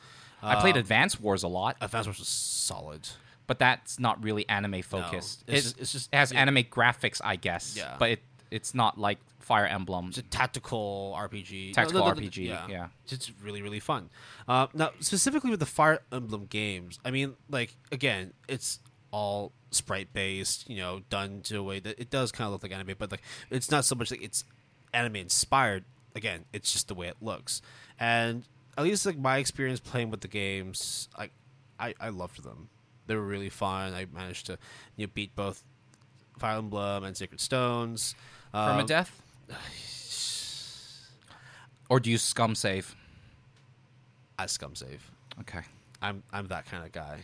[SPEAKER 1] i played
[SPEAKER 2] Um,
[SPEAKER 1] advance wars a lot
[SPEAKER 2] Advance Wars was solid.
[SPEAKER 1] but that's not really anime focused
[SPEAKER 2] it's
[SPEAKER 1] It-
[SPEAKER 2] just- it's just-
[SPEAKER 1] it has
[SPEAKER 2] yeah.
[SPEAKER 1] anime graphics i guess
[SPEAKER 2] Yeah.
[SPEAKER 1] but it it's not like fire emblem
[SPEAKER 2] It's a tactical RPG.
[SPEAKER 1] Tactical RPG, yeah.
[SPEAKER 2] It's really, really fun. Uh, now, specifically with the Fire Emblem games, I mean, like, again, it's all sprite based, you know, done to a way that it does kind of look like anime, but, like, it's not so much like it's anime inspired. Again, it's just the way it looks. And at least, like, my experience playing with the games, like, I, I loved them. They were really fun. I managed to, you know, beat both Fire Emblem and Sacred Stones. from Um,
[SPEAKER 1] death. or do you scum save
[SPEAKER 2] I scum save.
[SPEAKER 1] okay
[SPEAKER 2] I'm I'm that kind of guy.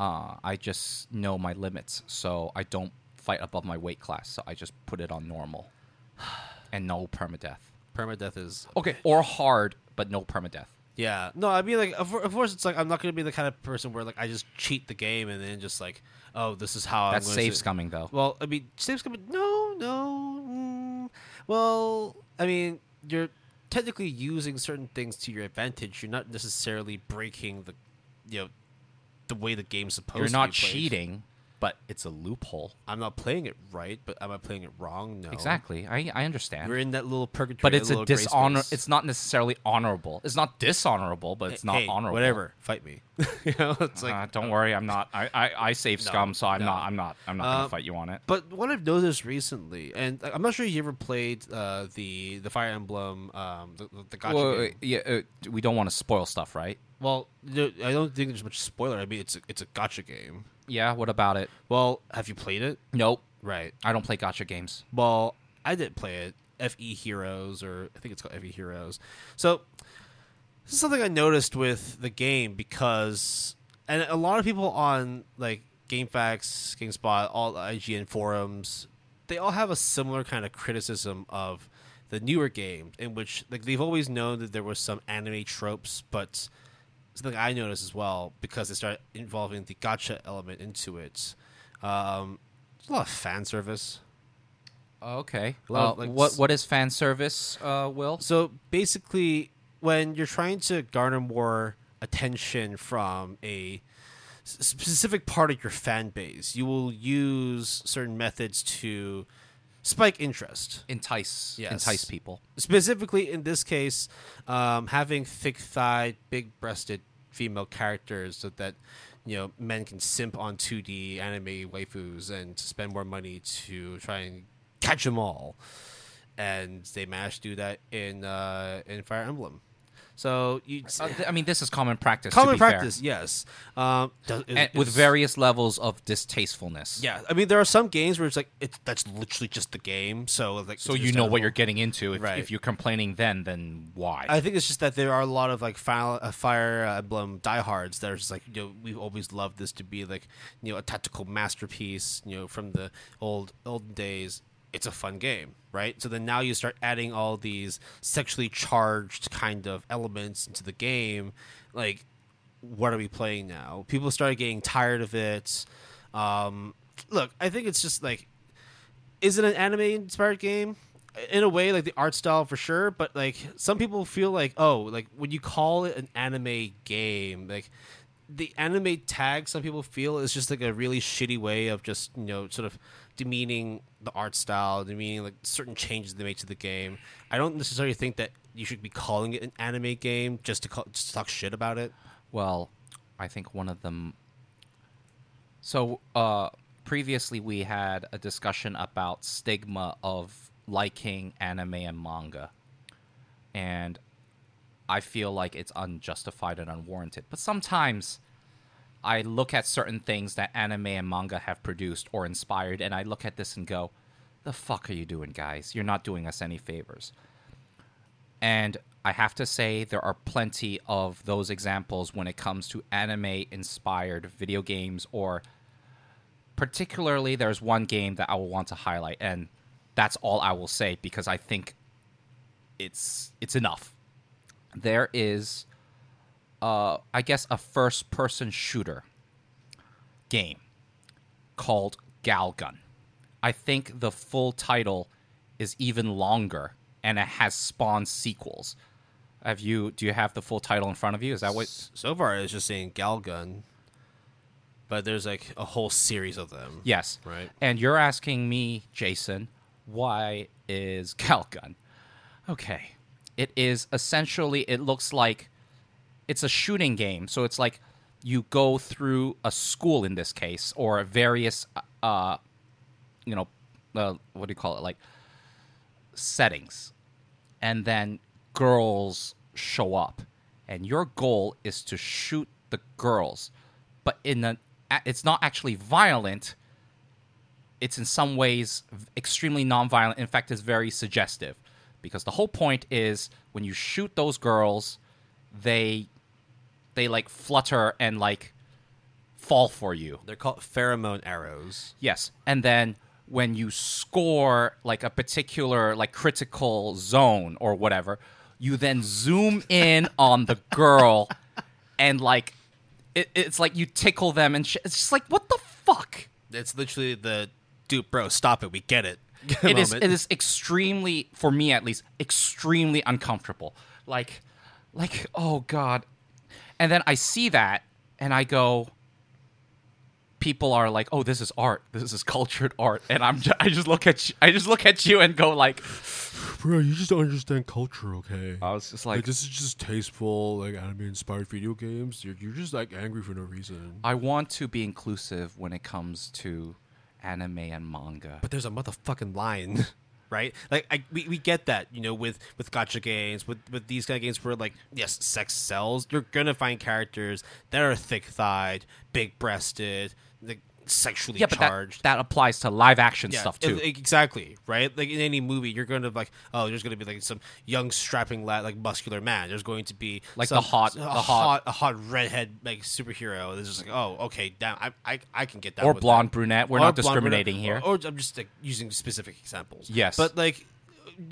[SPEAKER 1] Uh, I just know my limits, so I don't fight above my weight class. So I just put it on normal, and no permadeath.
[SPEAKER 2] Permadeath is
[SPEAKER 1] Okay, or hard, but no permadeath.
[SPEAKER 2] yeah. No, I mean like of, of course it's like I'm not gonna be the kind of person where like I just cheat the game and then just like oh this is how
[SPEAKER 1] That's
[SPEAKER 2] I'm going
[SPEAKER 1] save scumming, though.
[SPEAKER 2] Well, I mean save scumming. No, no. Mm, well, I mean you're technically using certain things to your advantage. You're not necessarily breaking the you know the way the game's supposed
[SPEAKER 1] You're not cheating, but it's a loophole.
[SPEAKER 2] I'm not playing it right, but am I playing it wrong? No.
[SPEAKER 1] Exactly, I I understand.
[SPEAKER 2] We're in that little purgatory.
[SPEAKER 1] but it's a dishonor. It's not necessarily honorable. It's not dishonorable, but it's not
[SPEAKER 2] Hey,
[SPEAKER 1] honorable.
[SPEAKER 2] Whatever, fight me. you know, it's like.
[SPEAKER 1] uh, don't worry, I'm not. I I, I save
[SPEAKER 2] No,
[SPEAKER 1] scum, so I'm
[SPEAKER 2] no.
[SPEAKER 1] not. I'm not. I'm not
[SPEAKER 2] Uh,
[SPEAKER 1] gonna fight you on it.
[SPEAKER 2] But what I've noticed recently, and I'm not sure you ever played uh, the the Fire Emblem, um, the, the, gacha
[SPEAKER 1] Well,
[SPEAKER 2] game.
[SPEAKER 1] yeah, uh, we don't want to spoil stuff, right?
[SPEAKER 2] Well, I don't think there's much spoiler. I mean, it's a, it's a gacha game.
[SPEAKER 1] Yeah. What about it?
[SPEAKER 2] Well, have you played it?
[SPEAKER 1] Nope.
[SPEAKER 2] Right.
[SPEAKER 1] I don't play gacha games.
[SPEAKER 2] Well, I did play it. Fe Heroes, or I think it's called Fe Heroes. So this is something I noticed with the game because, and a lot of people on like GameFAQs, GameSpot, all the IGN forums, they all have a similar kind of criticism of the newer game, in which like they've always known that there was some anime tropes, but something I noticed as well because they start involving the gacha element into it. Um, a lot of fan service.
[SPEAKER 1] Okay.
[SPEAKER 2] A
[SPEAKER 1] Uh,
[SPEAKER 2] of, like,
[SPEAKER 1] what what is fan service? Uh, Will.
[SPEAKER 2] So basically, when you're trying to garner more attention from a specific part of your fan base, you will use certain methods to spike interest.
[SPEAKER 1] Entice.
[SPEAKER 2] Yes.
[SPEAKER 1] Entice people.
[SPEAKER 2] Specifically, in this case, um, having thick-thighed, big-breasted female characters so that you know men can simp on 2D anime waifus and spend more money to try and catch them all. And they managed to do that in uh, in Fire Emblem. So you
[SPEAKER 1] I mean, this is common practice. to
[SPEAKER 2] common
[SPEAKER 1] be fair.
[SPEAKER 2] practice, yes. Um, does-
[SPEAKER 1] and with various levels of distastefulness.
[SPEAKER 2] Yeah, I mean, there are some games where it's like it's that's literally just the game. So like,
[SPEAKER 1] So you know what you're getting into. If,
[SPEAKER 2] Right.
[SPEAKER 1] if you're complaining then, then why?
[SPEAKER 2] I think it's just that there are a lot of like Final, uh, Fire Emblem diehards that are just like you know we've always loved this to be like you know a tactical masterpiece you know from the old old days. It's a fun game, right? So then now you start adding all these sexually charged kind of elements into the game, like what are we playing now? People started getting tired of it. Um, look, I think it's just like is it an anime inspired game? In a way, like the art style for sure, but like some people feel like, oh, like when you call it an anime game, like the anime tag, some people feel is just like a really shitty way of just you know sort of demeaning the art style, demeaning like certain changes they make to the game. I don't necessarily think that you should be calling it an anime game just to call, just to talk shit about it.
[SPEAKER 1] Well, I think one of them. So, uh, previously we had a discussion about stigma of liking anime and manga, and I feel like it's unjustified and unwarranted. But sometimes I look at certain things that anime and manga have produced or inspired, and I look at this and go, "The fuck are you doing, guys? You're not doing us any favors." And I have to say, there are plenty of those examples when it comes to anime inspired video games, or particularly, there's one game that I will want to highlight, and that's all I will say because I think it's it's enough. There is, uh, I guess, a first person shooter game called Galgun. I think the full title is even longer and it has spawned sequels. Have you do you have the full title in front of you? Is that what
[SPEAKER 2] So far, it's just saying Galgun, but there's like a whole series of them.
[SPEAKER 1] Yes.
[SPEAKER 2] Right.
[SPEAKER 1] And you're asking me, Jason, why is Galgun? Okay. It is essentially it looks like it's a shooting game. So it's like you go through a school in this case or various uh you know uh, what do you call it like settings. And then girls show up and your goal is to shoot the girls. But in a it's not actually violent. It's in some ways extremely non-violent. In fact it's very suggestive. Because the whole point is when you shoot those girls they they like flutter and like fall for you
[SPEAKER 2] They're called pheromone arrows.
[SPEAKER 1] Yes. And then when you score like a particular like critical zone or whatever, you then zoom in on the girl and like it, it's like you tickle them and sh- it's just like what the fuck?
[SPEAKER 2] It's literally the dude, bro. Stop it. We get it.
[SPEAKER 1] it is it is extremely for me at least extremely uncomfortable. Like like oh god. And then I see that and I go people are like, "Oh, this is art. This is cultured art." And I'm ju- I just look at you, I just look at you and go like
[SPEAKER 3] Bro, you just don't understand culture, okay?
[SPEAKER 1] I was just
[SPEAKER 3] like,
[SPEAKER 1] like
[SPEAKER 3] this is just tasteful, like anime inspired video games. You're, you're just like angry for no reason.
[SPEAKER 1] I want to be inclusive when it comes to anime and manga.
[SPEAKER 2] but there's a motherfucking line, right? Like I, we, we get that, you know, with with gacha games, with with these kind of games where like yes, sex sells. You're gonna find characters that are thick thighed, big breasted, like sexually
[SPEAKER 1] yeah, but that,
[SPEAKER 2] charged.
[SPEAKER 1] that applies to live action
[SPEAKER 2] Yeah,
[SPEAKER 1] stuff too.
[SPEAKER 2] Exactly, right? Like in any movie, you're going to like, oh, there's going to be like some young strapping lad, like muscular man. There's going to be
[SPEAKER 1] Like
[SPEAKER 2] some-
[SPEAKER 1] the hot-
[SPEAKER 2] a
[SPEAKER 1] the
[SPEAKER 2] hot,
[SPEAKER 1] hot-
[SPEAKER 2] a hot redhead like superhero. It's just like, oh, okay, damn, I, I, I can get that.
[SPEAKER 1] or
[SPEAKER 2] with
[SPEAKER 1] blonde
[SPEAKER 2] that.
[SPEAKER 1] brunette. We're
[SPEAKER 2] Or
[SPEAKER 1] not discriminating
[SPEAKER 2] brunette,
[SPEAKER 1] here.
[SPEAKER 2] Or, or I'm just like using specific examples.
[SPEAKER 1] Yes.
[SPEAKER 2] but like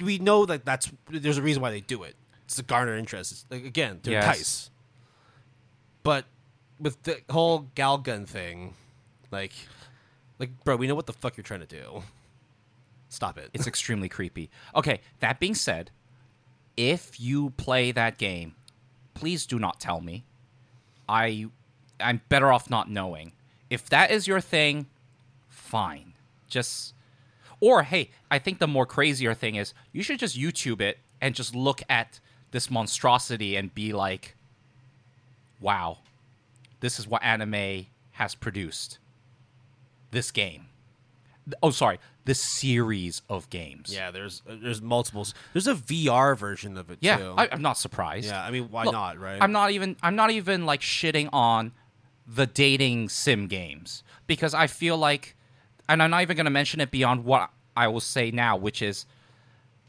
[SPEAKER 2] we know that that's there's a reason why they do it. It's to garner interest. It's, like again, to
[SPEAKER 1] Yes.
[SPEAKER 2] entice. But with the whole Galgun thing, like, like, bro, we know what the fuck you're trying to do. Stop it.
[SPEAKER 1] It's extremely creepy. Okay, that being said, if you play that game, please do not tell me. I I'm better off not knowing. If that is your thing, fine. Just or hey, I think the more crazier thing is you should just YouTube it and just look at this monstrosity and be like, "Wow. This is what anime has produced." This game. Oh, sorry. the series of games.
[SPEAKER 2] Yeah, there's uh, there's multiples. There's a VR version of it
[SPEAKER 1] Yeah,
[SPEAKER 2] too.
[SPEAKER 1] I, I'm not surprised.
[SPEAKER 2] yeah, I mean, why
[SPEAKER 1] Look,
[SPEAKER 2] not, right?
[SPEAKER 1] I'm not even I'm not even like shitting on the dating sim games because I feel like and I'm not even going to mention it beyond what I will say now, which is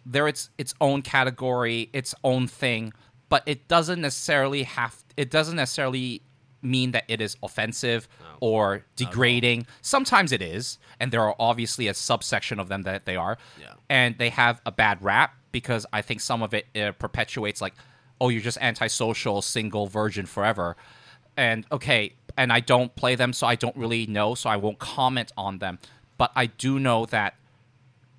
[SPEAKER 1] there it's its own category, its own thing, but it doesn't necessarily have it doesn't necessarily mean that it is offensive or degrading. Sometimes it is, and there are obviously a subsection of them that they are.
[SPEAKER 2] Yeah.
[SPEAKER 1] And they have a bad rap because I think some of it uh, perpetuates like, oh, you're just antisocial, single, virgin forever. And okay, and I don't play them, so I don't really know, so I won't comment on them. But I do know that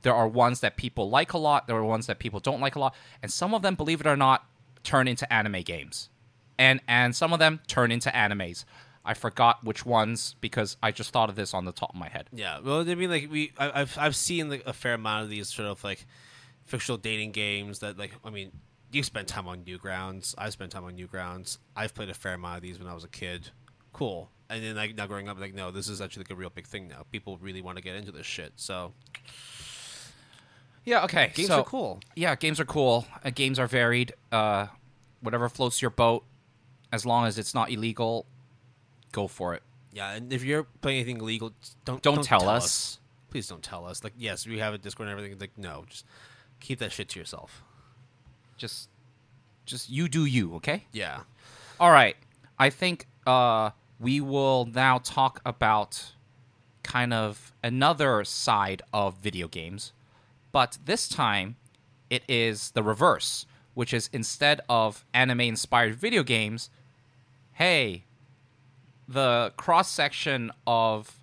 [SPEAKER 1] there are ones that people like a lot, there are ones that people don't like a lot, and some of them, believe it or not, turn into anime games. And and some of them turn into animes. I forgot which ones because I just thought of this on the top of my head.
[SPEAKER 2] Yeah, well, I mean, like we, I, I've I've seen like a fair amount of these sort of like fictional dating games that, like, I mean, you spend time on Newgrounds. I spent time on Newgrounds. I've played a fair amount of these when I was a kid. Cool. And then like now growing up, like, no, this is actually like a real big thing now. People really want to get into this shit. So
[SPEAKER 1] Yeah, okay.
[SPEAKER 2] games
[SPEAKER 1] so,
[SPEAKER 2] are cool.
[SPEAKER 1] Yeah, games are cool. Uh, games are varied. Uh, whatever floats your boat, as long as it's not illegal, go for it.
[SPEAKER 2] Yeah, and if you're playing anything illegal, just don't
[SPEAKER 1] Don't tell
[SPEAKER 2] tell
[SPEAKER 1] us.
[SPEAKER 2] Please don't tell us. Like, yes, we have a Discord and everything. Like, no, just keep that shit to yourself.
[SPEAKER 1] Just, just you do you. Okay.
[SPEAKER 2] Yeah.
[SPEAKER 1] All right. I think uh, we will now talk about kind of another side of video games, but this time it is the reverse, which is instead of anime inspired video games, hey, the cross section of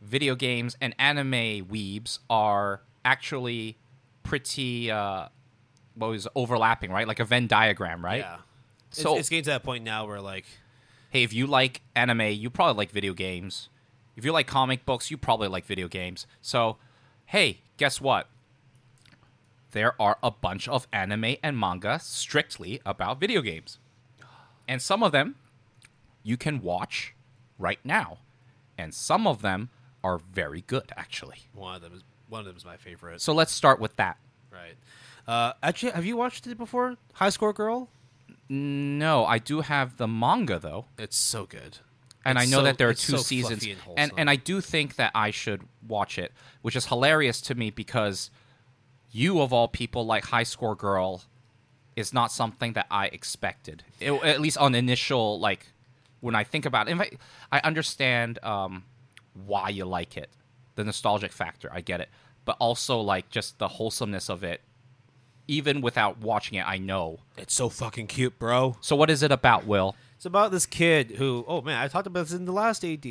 [SPEAKER 1] video games and anime weebs are actually pretty uh what was overlapping, right? Like a Venn diagram, right?
[SPEAKER 2] Yeah.
[SPEAKER 1] So-
[SPEAKER 2] it's, it's getting to that point now where like
[SPEAKER 1] hey, if you like anime, you probably like video games. If you like comic books, you probably like video games. So, hey, guess what? There are a bunch of anime and manga strictly about video games. And some of them you can watch right now. And some of them are very good, actually.
[SPEAKER 2] one of them is one of them is my favorite.
[SPEAKER 1] So let's start with that.
[SPEAKER 2] Right. Uh, actually, have you watched it before? High Score Girl.
[SPEAKER 1] No, I do have the manga, though.
[SPEAKER 2] It's so good.
[SPEAKER 1] and
[SPEAKER 2] It's
[SPEAKER 1] I know
[SPEAKER 2] so-
[SPEAKER 1] that there are two
[SPEAKER 2] so
[SPEAKER 1] seasons,
[SPEAKER 2] and
[SPEAKER 1] and and I do think that I should watch it, which is hilarious to me because you of all people like High Score Girl is not something that I expected, It- at least on initial like when I think about it. In fact, I understand um, why you like it, the nostalgic factor, I get it, but also like just the wholesomeness of it. Even without watching it, I know.
[SPEAKER 2] It's so fucking cute, bro.
[SPEAKER 1] So, what is it about, Will?
[SPEAKER 2] It's about this kid who. Oh man, I talked about this in the last AD,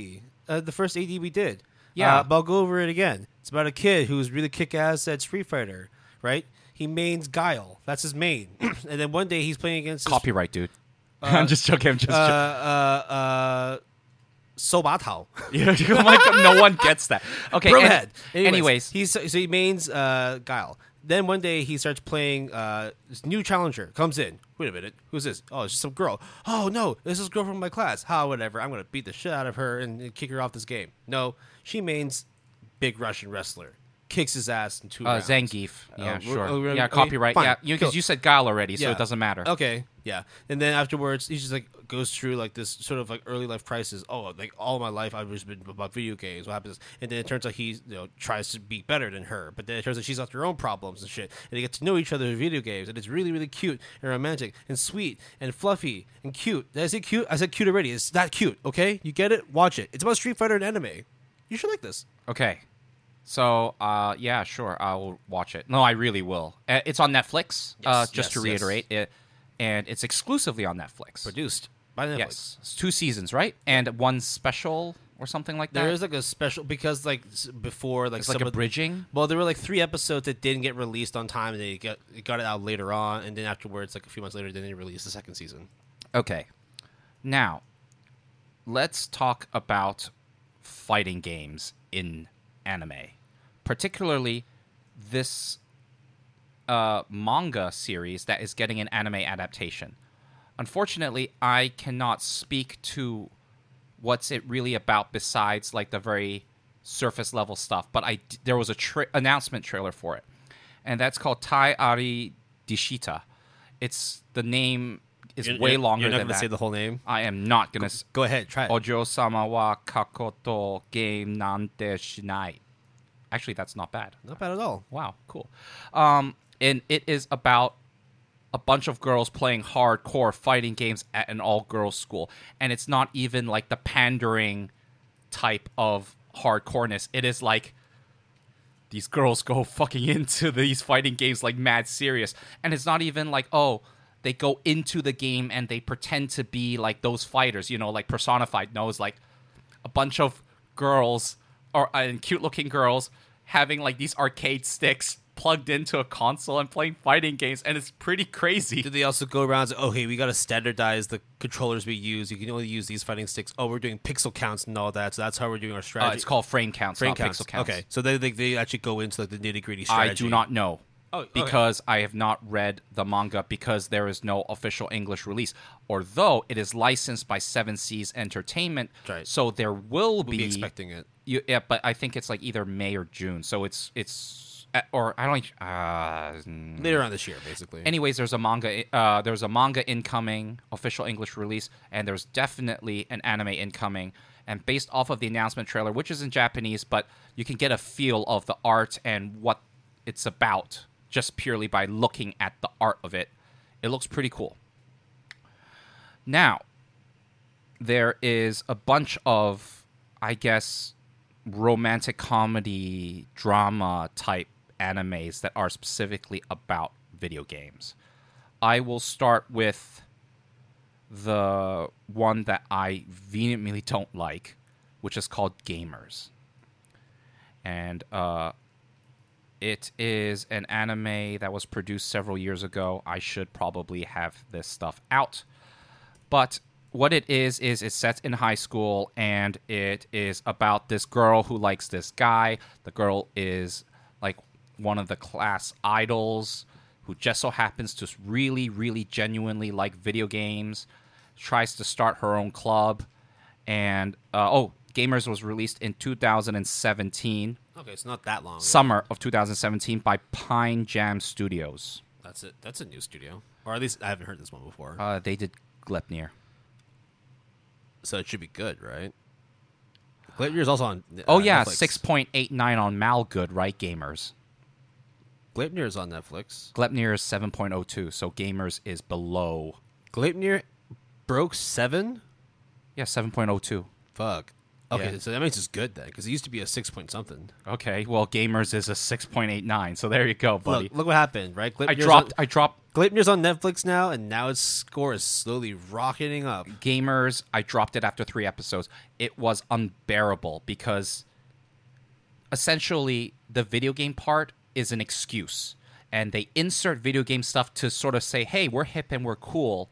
[SPEAKER 2] uh, the first AD we did.
[SPEAKER 1] Yeah.
[SPEAKER 2] uh, but I'll go over it again. It's about a kid who's really kick ass at Street Fighter, right? He mains Guile. That's his main. and then one day he's playing against this,
[SPEAKER 1] Copyright, dude. I'm just joking. I'm just
[SPEAKER 2] uh,
[SPEAKER 1] joking.
[SPEAKER 2] uh, uh, Sobatao.
[SPEAKER 1] Yeah, my God, no one gets that. Okay. an-
[SPEAKER 2] Broomhead.
[SPEAKER 1] anyways,
[SPEAKER 2] he's so he mains uh, Guile. Then one day he starts playing. Uh, this new challenger comes in. Wait a minute, who's this? Oh, it's just some girl. Oh no, this is a girl from my class. How whatever. I'm gonna beat the shit out of her and, and kick her off this game. No, she mains big Russian wrestler. Kicks his ass in two
[SPEAKER 1] uh,
[SPEAKER 2] rounds.
[SPEAKER 1] Zangief. Yeah,
[SPEAKER 2] Oh, we're-
[SPEAKER 1] sure.
[SPEAKER 2] oh, we're-
[SPEAKER 1] yeah,
[SPEAKER 2] okay,
[SPEAKER 1] copyright.
[SPEAKER 2] fine,
[SPEAKER 1] Yeah, because
[SPEAKER 2] cool.
[SPEAKER 1] you said Guile already, so
[SPEAKER 2] Yeah.
[SPEAKER 1] it doesn't matter.
[SPEAKER 2] Okay, yeah. And then afterwards, he just like goes through like this sort of like early life crisis. Oh, like all my life I've just been about video games. What happens? And then it turns out he you know tries to be better than her, but then it turns out she's got her own problems and shit. And they get to know each other in video games, and it's really really cute and romantic and sweet and fluffy and cute. Did I say cute? I said cute already. It's that cute. Okay, you get it? Watch it. It's about Street Fighter and anime. You should like this.
[SPEAKER 1] Okay. So, uh, yeah, sure, I will watch it. No, I really will. Uh, it's on Netflix. uh,
[SPEAKER 2] Yes,
[SPEAKER 1] just to
[SPEAKER 2] yes, yes.
[SPEAKER 1] reiterate it, and it's exclusively on Netflix.
[SPEAKER 2] Produced by Netflix.
[SPEAKER 1] Yes, it's two seasons, right? And one special or something like that.
[SPEAKER 2] There is like a special because like s- before like
[SPEAKER 1] it's
[SPEAKER 2] some
[SPEAKER 1] like a
[SPEAKER 2] of the-
[SPEAKER 1] bridging.
[SPEAKER 2] Well, there were like three episodes that didn't get released on time, and they got it got it out later on, and then afterwards, like a few months later, then they released the second season.
[SPEAKER 1] Okay. Now, let's talk about fighting games in anime. Particularly this uh, manga series that is getting an anime adaptation. Unfortunately, I cannot speak to what's it really about besides like the very surface level stuff. But I there was a tra- announcement trailer for it, and that's called Tai Ari Deshita. It's the name is
[SPEAKER 2] You're-
[SPEAKER 1] way
[SPEAKER 2] you're-
[SPEAKER 1] longer
[SPEAKER 2] You're not
[SPEAKER 1] than
[SPEAKER 2] gonna
[SPEAKER 1] that.
[SPEAKER 2] say the whole name.
[SPEAKER 1] I am not gonna. s-
[SPEAKER 2] Go ahead, try it.
[SPEAKER 1] Ojo sama wa kakoto game nante shinai. Actually, that's not bad.
[SPEAKER 2] Not bad at all.
[SPEAKER 1] Wow, cool. Um, and it is about a bunch of girls playing hardcore fighting games at an all-girls school, and it's not even like the pandering type of hardcoreness. It is like these girls go fucking into these fighting games like mad serious, and it's not even like oh they go into the game and they pretend to be like those fighters, you know, like personified. No, it's like a bunch of girls or and cute looking girls having like these arcade sticks plugged into a console and playing fighting games and it's pretty crazy
[SPEAKER 2] Did they also go around and say, oh, hey, we got to standardize the controllers we use. You can only use these fighting sticks. Oh, we're doing pixel counts and all that. So that's how we're doing our
[SPEAKER 1] uh,
[SPEAKER 2] strategy.
[SPEAKER 1] it's called frame counts
[SPEAKER 2] frame
[SPEAKER 1] not
[SPEAKER 2] counts.
[SPEAKER 1] pixel counts
[SPEAKER 2] Okay. So they, they, they actually go into like the nitty gritty
[SPEAKER 1] i do not know
[SPEAKER 2] Oh, okay.
[SPEAKER 1] because i have not read the manga because there is no official english release although it is licensed by seven seas entertainment
[SPEAKER 2] Right.
[SPEAKER 1] so there will
[SPEAKER 2] We'll
[SPEAKER 1] be,
[SPEAKER 2] be expecting it.
[SPEAKER 1] You, yeah, but I think it's like either May or June. So it's it's uh, or I don't. Uh.
[SPEAKER 2] Later on this year, basically.
[SPEAKER 1] Anyways, there's a manga. Uh, there's a manga incoming, official English release, and there's definitely an anime incoming. And based off of the announcement trailer, which is in Japanese, but you can get a feel of the art and what it's about just purely by looking at the art of it. It looks pretty cool. Now, there is a bunch of, I guess, romantic comedy drama type animes that are specifically about video games. I will start with the one that I vehemently don't like, which is called Gamers. And uh, it is an anime that was produced several years ago. I should probably have this stuff out. But what it is is it's set in high school and it is about this girl who likes this guy. The girl is one of the class idols who just so happens to really really genuinely like video games. Tries to start her own club and uh, oh, Gamers was released in 2017,
[SPEAKER 2] okay, it's not that long.
[SPEAKER 1] summer of 2017 by Pine Jam Studios.
[SPEAKER 2] That's it. That's a new studio, or at least I haven't heard this one before.
[SPEAKER 1] Uh, they did Gleipnir.
[SPEAKER 2] so it should be good, right? Gleipnir is also on.
[SPEAKER 1] Oh
[SPEAKER 2] uh,
[SPEAKER 1] yeah,
[SPEAKER 2] Netflix.
[SPEAKER 1] six point eight nine on Malgood, right? Gamers.
[SPEAKER 2] Gleipnir is on Netflix.
[SPEAKER 1] Gleipnir is seven point oh two, so Gamers is below.
[SPEAKER 2] Gleipnir broke seven.
[SPEAKER 1] Yeah, seven point oh two.
[SPEAKER 2] Fuck. Okay,
[SPEAKER 1] Yeah.
[SPEAKER 2] so that means it's good then, because it used to be a six point something.
[SPEAKER 1] Okay, well, Gamers is a six point eight nine. So there you go, buddy.
[SPEAKER 2] Look, look what happened, right?
[SPEAKER 1] I dropped.
[SPEAKER 2] On,
[SPEAKER 1] I dropped
[SPEAKER 2] Gleipnir's on Netflix now, and now its score is slowly rocketing up.
[SPEAKER 1] Gamers. I dropped it after three episodes. It was unbearable because essentially the video game part is an excuse, and they insert video game stuff to sort of say, "Hey, we're hip and we're cool,"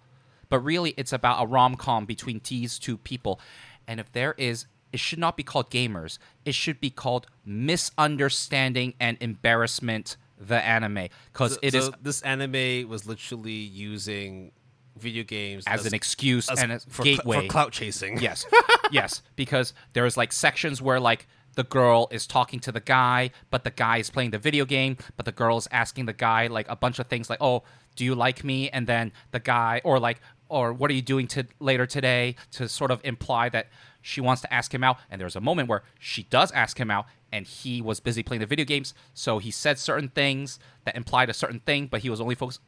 [SPEAKER 1] but really it's about a rom com between these two people. And if there is, it should not be called gamers. It should be called misunderstanding and embarrassment. The anime, because
[SPEAKER 2] So-
[SPEAKER 1] it is
[SPEAKER 2] so this anime was literally using video games
[SPEAKER 1] as, an excuse
[SPEAKER 2] as-
[SPEAKER 1] and
[SPEAKER 2] for, cl-
[SPEAKER 1] gateway
[SPEAKER 2] for clout chasing.
[SPEAKER 1] Yes, yes, because there's like sections where like the girl is talking to the guy, but the guy is playing the video game, but the girl is asking the guy like a bunch of things like, "Oh, do you like me?" and then the guy or like or what are you doing to later today to sort of imply that she wants to ask him out and there's a moment where she does ask him out and he was busy playing the video games so he said certain things that implied a certain thing but he was only focused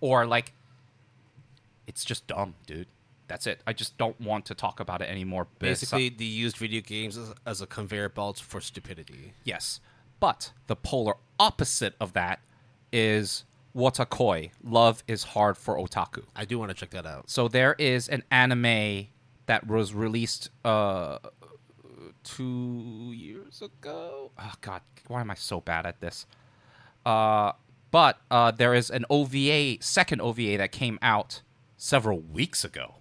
[SPEAKER 1] or like it's just dumb, dude. That's it. I just don't want to talk about it anymore.
[SPEAKER 2] Basically, they used video games as, as a conveyor belt for stupidity.
[SPEAKER 1] yes. But the polar opposite of that is Wotakoi. Love is hard for otaku.
[SPEAKER 2] I do want to check that out.
[SPEAKER 1] So there is an anime that was released uh two years ago. Oh god, why am I so bad at this? Uh but uh there is an OVA second OVA that came out several weeks ago,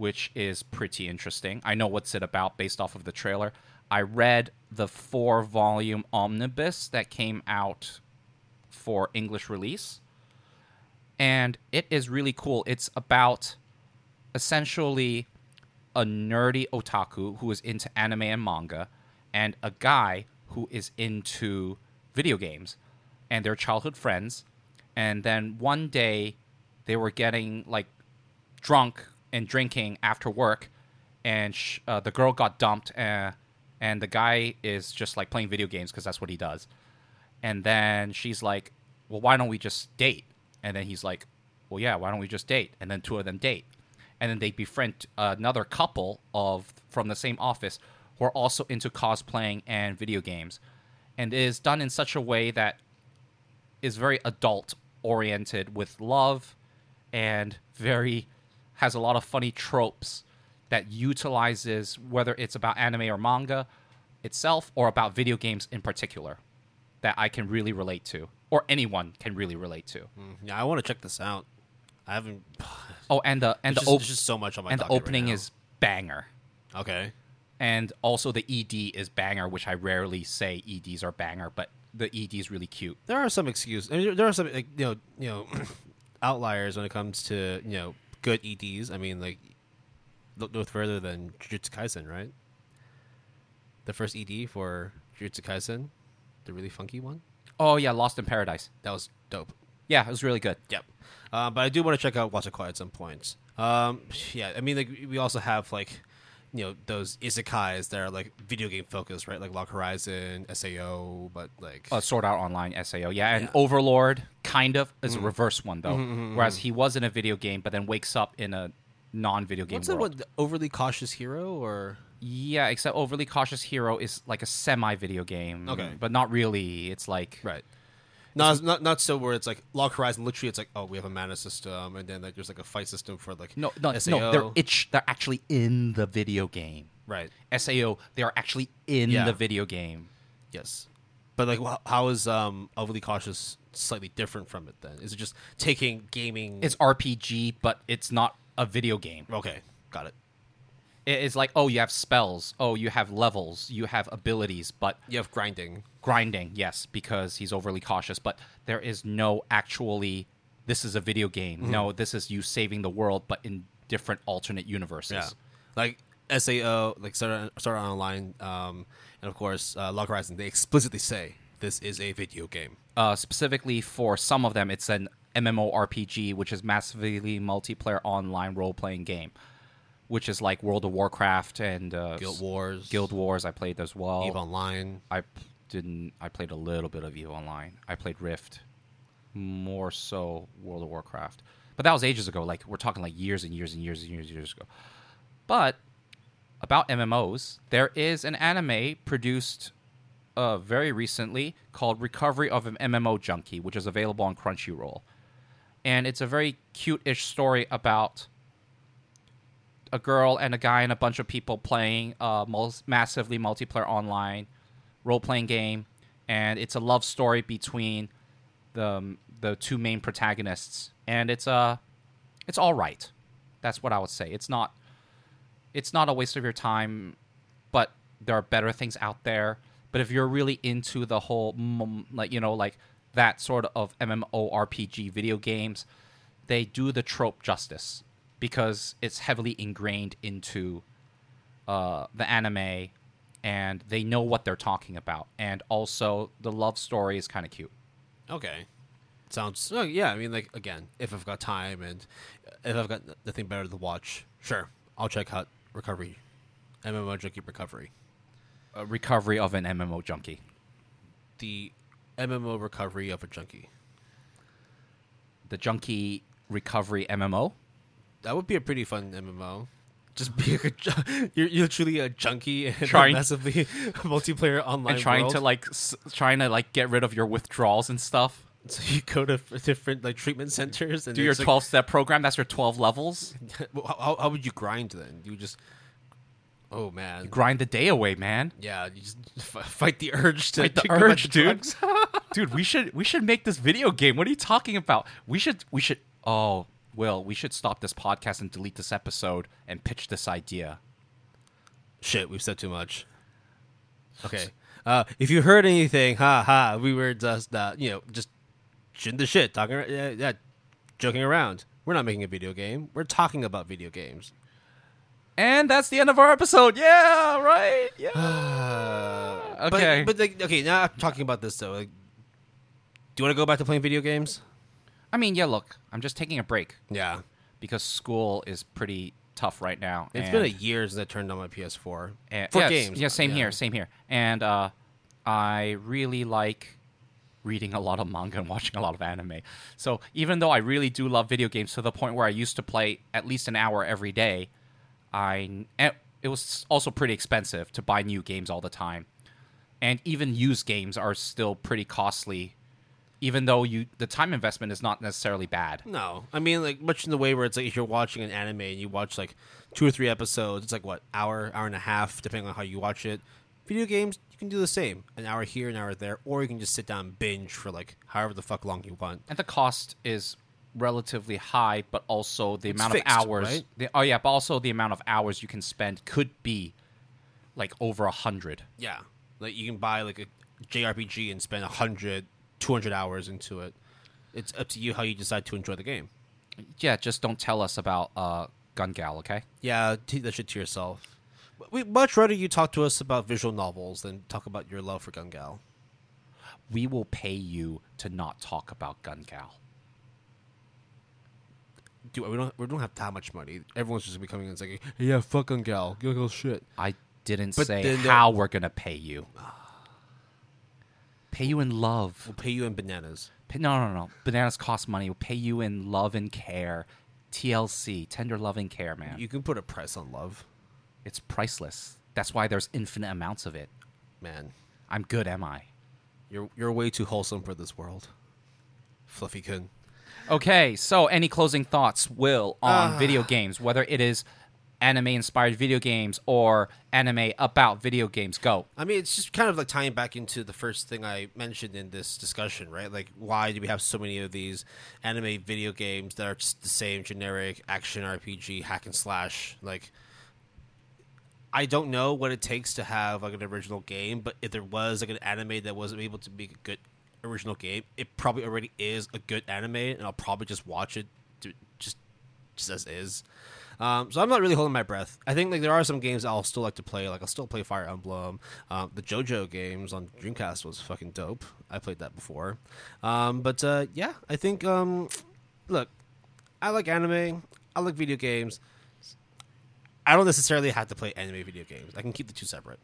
[SPEAKER 1] which is pretty interesting. I know what's it about based off of the trailer. I read the four volume omnibus that came out for English release and it is really cool. It's about essentially a nerdy otaku who is into anime and manga, and a guy who is into video games, and they're childhood friends. And then one day, they were getting like drunk and drinking after work, and sh- uh, the girl got dumped, uh, and the guy is just like playing video games because that's what he does. And then she's like, "Well, why don't we just date?" And then he's like, "Well, yeah, why don't we just date?" And then two of them date, and then they befriend another couple of from the same office who are also into cosplaying and video games, and is done in such a way that is very adult oriented with love and very has a lot of funny tropes that utilizes whether it's about anime or manga itself or about video games in particular that I can really relate to or anyone can really relate to.
[SPEAKER 2] Mm, Yeah, I want to check this out. I haven't.
[SPEAKER 1] Oh, and the and the
[SPEAKER 2] just,
[SPEAKER 1] op-
[SPEAKER 2] just so much on my
[SPEAKER 1] and the
[SPEAKER 2] right
[SPEAKER 1] opening
[SPEAKER 2] now.
[SPEAKER 1] is banger.
[SPEAKER 2] okay.
[SPEAKER 1] And also the ED is banger, which I rarely say EDs are banger, but the ED is really cute.
[SPEAKER 2] There are some excuses. I mean, there are some like, you know you know outliers when it comes to you know good EDs. I mean, like look no further than Jujutsu Kaisen, right? The first ED for Jujutsu Kaisen, the really funky one,
[SPEAKER 1] Oh yeah, Lost in Paradise.
[SPEAKER 2] that was dope.
[SPEAKER 1] Yeah, it was really good.
[SPEAKER 2] Yep. Uh, but I do want to check out Wotakoi at some point. Um, yeah, I mean, like we also have like, you know, those isekais that are like video game focused, right? Like Log Horizon, Sao, but like,
[SPEAKER 1] uh, Sword Art Online SAO. Yeah, and
[SPEAKER 2] Yeah.
[SPEAKER 1] Overlord kind of is
[SPEAKER 2] Mm-hmm.
[SPEAKER 1] a reverse one though. Whereas he was in a video game, but then wakes up in a non-video game
[SPEAKER 2] what's that
[SPEAKER 1] world.
[SPEAKER 2] The overly cautious hero or
[SPEAKER 1] Yeah, except Overly Cautious Hero is like a semi-video game.
[SPEAKER 2] Okay.
[SPEAKER 1] but not really. It's like
[SPEAKER 2] right? Not not not so where it's like Log Horizon. Literally, it's like oh, we have a mana system, and then like there's like a fight system for like
[SPEAKER 1] no, no,
[SPEAKER 2] SAO.
[SPEAKER 1] no. They're itch. They're actually in the video game.
[SPEAKER 2] right.
[SPEAKER 1] Sao. They are actually in
[SPEAKER 2] Yeah.
[SPEAKER 1] the video game.
[SPEAKER 2] Yes, but like wh- how is um overly cautious slightly different from it? Then is it just taking gaming?
[SPEAKER 1] It's RPG, but it's not a video game.
[SPEAKER 2] okay. Got it.
[SPEAKER 1] It is like, oh, you have spells. Oh, you have levels. You have abilities, but
[SPEAKER 2] You have grinding.
[SPEAKER 1] grinding, yes, because he's overly cautious, but there is no actually this is a video game.
[SPEAKER 2] Mm-hmm.
[SPEAKER 1] No, this is you saving the world, but in different alternate universes.
[SPEAKER 2] Yeah, like Sao, like Sword Online, um, and of course uh, Log Horizon. They explicitly say this is a video game.
[SPEAKER 1] Uh, specifically for some of them, it's an MMORPG, which is massively multiplayer online role playing game, which is like World of Warcraft and uh,
[SPEAKER 2] Guild Wars,
[SPEAKER 1] Guild Wars. I played as well.
[SPEAKER 2] Eve Online.
[SPEAKER 1] I didn't. I played a little bit of Eve Online. I played Rift, more so World of Warcraft. But that was ages ago. Like we're talking like years and years and years and years and years ago. But about MMOs, there is an anime produced uh, very recently called Recovery of an MMO Junkie, which is available on Crunchyroll, and it's a very cute-ish story about a girl and a guy and a bunch of people playing a mul- massively multiplayer online role-playing game, and it's a love story between the the two main protagonists, and it's uh it's all right. That's what I would say. It's not it's not a waste of your time, but there are better things out there. But if you're really into the whole mm, like you know like that sort of MMORPG video games, they do the trope justice because it's heavily ingrained into uh, the anime, and they know what they're talking about. And also, the love story is kind of cute.
[SPEAKER 2] Okay, sounds. Oh, yeah, I mean, like again, if I've got time and if I've got nothing better to watch, sure, I'll check out Recovery, MMO Junkie Recovery,
[SPEAKER 1] A recovery of an MMO junkie.
[SPEAKER 2] the MMO Recovery of a Junkie.
[SPEAKER 1] The junkie recovery MMO.
[SPEAKER 2] That would be a pretty fun MMO. Just be a, you're, you're truly a junkie in
[SPEAKER 1] Trying-
[SPEAKER 2] massively multiplayer online
[SPEAKER 1] and trying
[SPEAKER 2] world.
[SPEAKER 1] to like s- trying to like get rid of your withdrawals and stuff.
[SPEAKER 2] So you go to f- different like treatment centers and
[SPEAKER 1] Do your
[SPEAKER 2] it's like-
[SPEAKER 1] 12 step program. That's your 12 levels.
[SPEAKER 2] How, how, would you grind then? You just oh man,
[SPEAKER 1] Grind the day away, man.
[SPEAKER 2] yeah, you just f- fight the urge to
[SPEAKER 1] Fight the urge, dude.
[SPEAKER 2] drugs.
[SPEAKER 1] Dude, we should we should make this video game. What are you talking about? We should we should Oh, Will, we should stop this podcast and delete this episode and pitch this idea.
[SPEAKER 2] Shit, we've said too much. Okay, uh, if you heard anything, ha ha, we were just uh, you know just shitting the shit, talking, yeah, yeah, joking around. We're not making a video game. We're talking about video games.
[SPEAKER 1] And that's the end of our episode. Yeah, right. Yeah. Okay.
[SPEAKER 2] but, but like, okay, now I'm talking about this though. Like, do you want to go back to playing video games?
[SPEAKER 1] I mean, yeah. Look, I'm just taking a break
[SPEAKER 2] Yeah,
[SPEAKER 1] because school is pretty tough right now.
[SPEAKER 2] it's been a year since I turned on my PS4
[SPEAKER 1] and,
[SPEAKER 2] for
[SPEAKER 1] yeah,
[SPEAKER 2] games.
[SPEAKER 1] Yeah, same here, same here. And uh, I really like reading a lot of manga and watching a lot of anime. So even though I really do love video games to the point where I used to play at least an hour every day, I and it was also pretty expensive to buy new games all the time, and even used games are still pretty costly. Even though you the time investment is not necessarily bad.
[SPEAKER 2] No, I mean like much in the way where it's like if you're watching an anime and you watch like two or three episodes, it's like what hour, hour and a half, depending on how you watch it. Video games, you can do the same, an hour here, an hour there, or you can just sit down and binge for like however the fuck long you want.
[SPEAKER 1] and the cost is relatively high, but also the amount
[SPEAKER 2] fixed,
[SPEAKER 1] of hours.
[SPEAKER 2] right?
[SPEAKER 1] The, oh yeah, but also the amount of hours you can spend could be like over a hundred.
[SPEAKER 2] Yeah, like you can buy like a JRPG and spend a 100, 200 hours into it. It's up to you how you decide to enjoy the game.
[SPEAKER 1] Yeah, just don't tell us about uh, Gun Gal, okay?
[SPEAKER 2] Yeah, take that shit to yourself. We much rather you talk to us about visual novels than talk about your love for Gun Gal.
[SPEAKER 1] We will pay you to not talk about Gun Gal.
[SPEAKER 2] Dude, we don't we don't have that much money. Everyone's just becoming it's like
[SPEAKER 3] Hey, yeah, fuck Gun Gal. Gun Gal shit.
[SPEAKER 1] I didn't
[SPEAKER 2] But
[SPEAKER 1] say how we're gonna pay you. Pay you in love.
[SPEAKER 2] we'll pay you in bananas.
[SPEAKER 1] Pay, no, no, no. Bananas cost money. We'll pay you in love and care. TLC, tender love and care, man.
[SPEAKER 2] You can put a price on love,
[SPEAKER 1] It's priceless. That's why there's infinite amounts of it.
[SPEAKER 2] man.
[SPEAKER 1] I'm good, am I?
[SPEAKER 2] You're you're way too wholesome for this world. Fluffy kun.
[SPEAKER 1] Okay, so any closing thoughts, Will, on
[SPEAKER 2] Ah.
[SPEAKER 1] video games, whether it is anime inspired video games or anime about video games? Go.
[SPEAKER 2] I mean, it's just kind of like tying back into the first thing I mentioned in this discussion, right? Like, why do we have so many of these anime video games that are just the same generic action RPG hack and slash? Like, I don't know what it takes to have like an original game, but if there was like an anime that wasn't able to be a good original game, it probably already is a good anime, and I'll probably just watch it just is. Um, so I'm not really holding my breath. I think like there are some games I'll still like to play. Like I'll still play Fire Emblem. Um, the JoJo games on Dreamcast was fucking dope. I played that before. Um, but uh, yeah, I think um, look, I like anime. I like video games. I don't necessarily have to play anime video games. I can keep the two separate.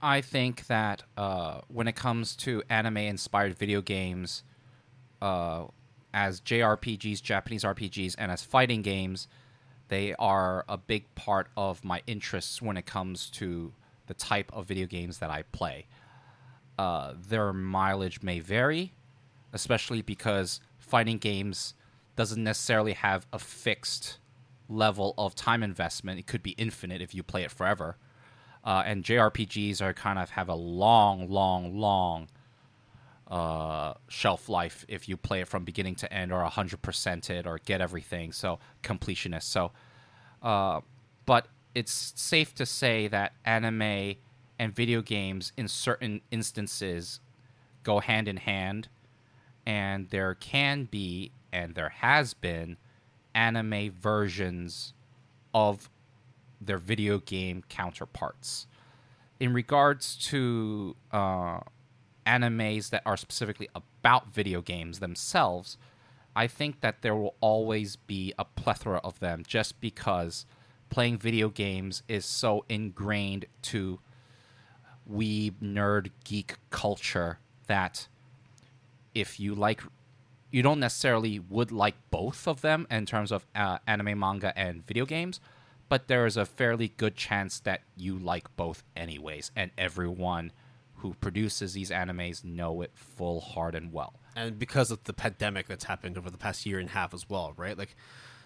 [SPEAKER 1] I think that uh, when it comes to anime inspired video games, uh, as JRPGs, Japanese RPGs, and as fighting games, they are a big part of my interests when it comes to the type of video games that I play. Uh, their mileage may vary, especially because fighting games doesn't necessarily have a fixed level of time investment. It could be infinite if you play it forever. Uh, and JRPGs are kind of have a long, long, long uh, shelf life if you play it from beginning to end or 100% it or get everything. So, completionist. So, uh, but it's safe to say that anime and video games in certain instances go hand in hand. And there can be, and there has been, anime versions of their video game counterparts. In regards to uh, animes that are specifically about video games themselves, I think that there will always be a plethora of them just because playing video games is so ingrained to weeb, nerd, geek culture that if you like you don't necessarily would like both of them in terms of uh, anime, manga, and video games, but there is a fairly good chance that you like both anyways, and everyone who produces these animes know it full hard and well.
[SPEAKER 2] and because of the pandemic that's happened over the past year and a half as well, right? Like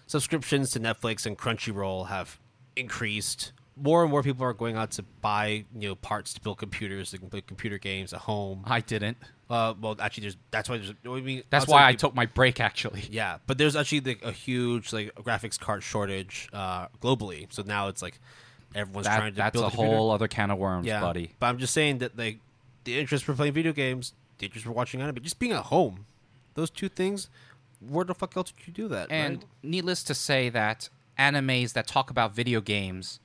[SPEAKER 2] subscriptions to Netflix and Crunchyroll have increased. More and more people are going out to buy, you know, parts to build computers. They can play computer games at home.
[SPEAKER 1] I didn't.
[SPEAKER 2] Uh, well, actually, there's that's why there's. I mean,
[SPEAKER 1] That's why I
[SPEAKER 2] people-
[SPEAKER 1] took my break actually.
[SPEAKER 2] Yeah, but there's actually like a huge like graphics card shortage uh, globally. So now it's like everyone's
[SPEAKER 1] That,
[SPEAKER 2] trying to
[SPEAKER 1] that's
[SPEAKER 2] build
[SPEAKER 1] a
[SPEAKER 2] computer.
[SPEAKER 1] whole other can of worms,
[SPEAKER 2] yeah,
[SPEAKER 1] buddy.
[SPEAKER 2] But I'm just saying that like the interest for playing video games, the interest for watching anime, just being at home, those two things. Where the fuck else would you do that?
[SPEAKER 1] And
[SPEAKER 2] right?
[SPEAKER 1] needless to say that animes that talk about video games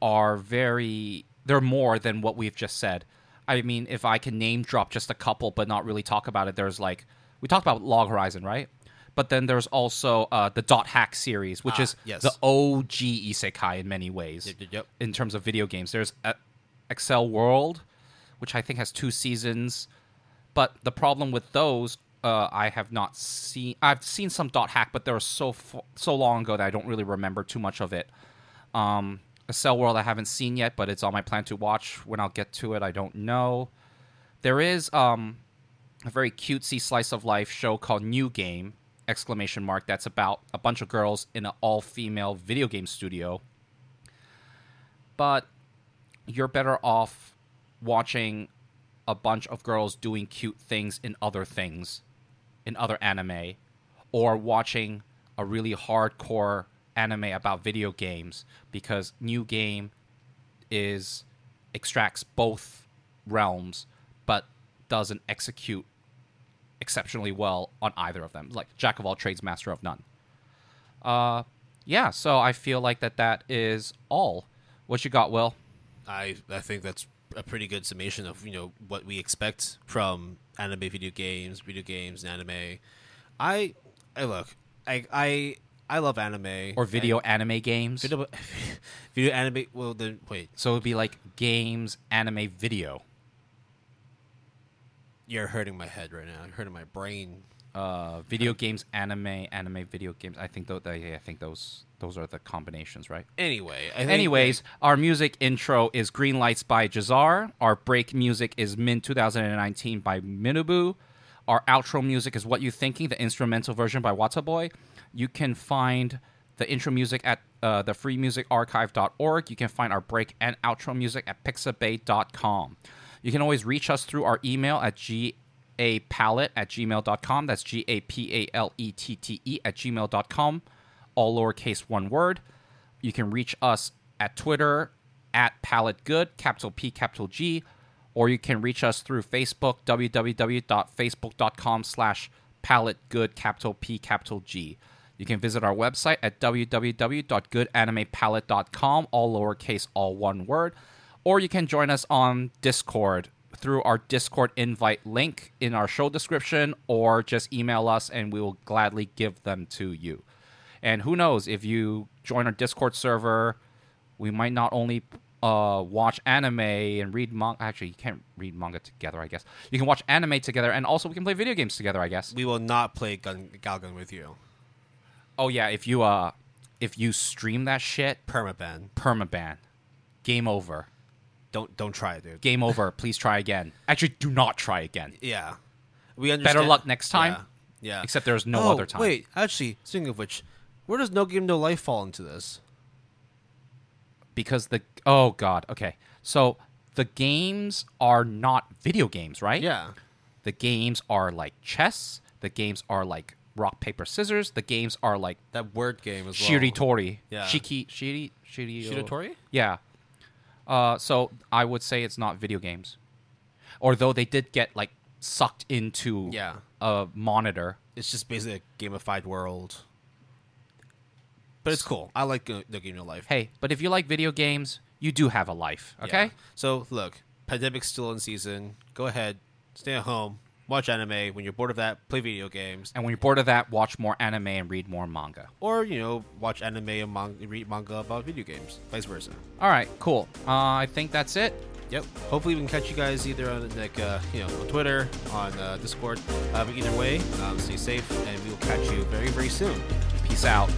[SPEAKER 1] are very they're more than what we've just said. I mean, if I can name drop just a couple but not really talk about it, there's like we talked about Log Horizon, right? But then there's also uh, the Dot Hack series, which
[SPEAKER 2] Ah,
[SPEAKER 1] is
[SPEAKER 2] yes.
[SPEAKER 1] the OG isekai in many ways
[SPEAKER 2] Yep, yep, yep.
[SPEAKER 1] in terms of video games. There's Accel World, which I think has two seasons. But the problem with those, uh, I have not seen. I've seen some dot hack, but they were so so long ago that I don't really remember too much of it. Um, Cell World I haven't seen yet, but it's on my plan to watch. When I'll get to it, I don't know. There is um, a very cutesy slice of life show called New Game exclamation mark that's about a bunch of girls in an all female video game studio. But you're better off watching a bunch of girls doing cute things in other things, in other anime, or watching a really hardcore anime about video games because New Game is extracts both realms but doesn't execute exceptionally well on either of them. Like jack of all trades, master of none. Uh, yeah. So I feel like that that is all. What you got, Will?
[SPEAKER 2] I I think that's a pretty good summation of you know what we expect from anime, video games, video games, and anime. I I look I I I love anime
[SPEAKER 1] Or video anime games?
[SPEAKER 2] video video anime. Well, then wait,
[SPEAKER 1] So it'd be like games, anime, video.
[SPEAKER 2] you're hurting my head right now. You're hurting my brain.
[SPEAKER 1] Uh, video games, anime, anime, video games. I think though, I think those those are the combinations, right?
[SPEAKER 2] Anyway,
[SPEAKER 1] Anyways, our music intro is Green Lights by Jazar. Our break music is Min 2019 by Minubu. Our outro music is What You Thinking, the instrumental version by Wataboy. You can find the intro music at uh, the freemusicarchive.org. You can find our break and outro music at pixabay.com. You can always reach us through our email at gapalette at gmail.com. That's G A P A L E T T E at gmail.com. All lowercase one word. You can reach us at Twitter at Palette Good, capital P, capital G, or you can reach us through Facebook, www.facebook.com slash Palette Good, capital P, capital G. You can visit our website at www.goodanimepalette.com, all lowercase, all one word, or you can join us on Discord through our Discord invite link in our show description, or just email us and we will gladly give them to you. And who knows, if you join our Discord server, we might not only uh, watch anime and read manga. Actually, you can't read manga together, I guess. You can watch anime together, and also we can play video games together, I guess.
[SPEAKER 2] we will not play Gun Galgun with you.
[SPEAKER 1] Oh yeah, if you uh, if you stream that shit,
[SPEAKER 2] Permaban.
[SPEAKER 1] permaban, game over,
[SPEAKER 2] Don't don't try it, dude.
[SPEAKER 1] game over. Please try again. Actually, do not try again.
[SPEAKER 2] Yeah, we understand.
[SPEAKER 1] Better luck next time.
[SPEAKER 2] Yeah. yeah.
[SPEAKER 1] Except there's no
[SPEAKER 2] Oh,
[SPEAKER 1] other time.
[SPEAKER 2] Wait, actually, speaking of which, where does No Game No Life fall into this?
[SPEAKER 1] because the oh god, okay. So the games are not video games, right?
[SPEAKER 2] Yeah.
[SPEAKER 1] The games are like chess. The games are like rock paper scissors. The games are like
[SPEAKER 2] That word game as well.
[SPEAKER 1] Shiritori.
[SPEAKER 2] Yeah.
[SPEAKER 1] Shiki Shiri Shiri
[SPEAKER 2] Shiritori?
[SPEAKER 1] Yeah. Uh, so I would say it's not video games. Although they did get like sucked into
[SPEAKER 2] Yeah.
[SPEAKER 1] a monitor.
[SPEAKER 2] It's just basically a gamified world. But it's cool. I like uh, No Game No Life.
[SPEAKER 1] Hey, but if you like video games, you do have a life, okay?
[SPEAKER 2] Yeah. So look, pandemic's still in season. Go ahead, stay at home, watch anime. When you're bored of that, play video games,
[SPEAKER 1] And when you're bored of that, watch more anime and read more manga.
[SPEAKER 2] or you know, watch anime and manga, read manga about video games, vice versa.
[SPEAKER 1] All right, cool. Uh, I think that's it.
[SPEAKER 2] Yep. Hopefully, we can catch you guys either on like uh, you know on Twitter, on uh, Discord. Uh, but either way, um, stay safe, and we will catch you very very soon.
[SPEAKER 1] Peace out.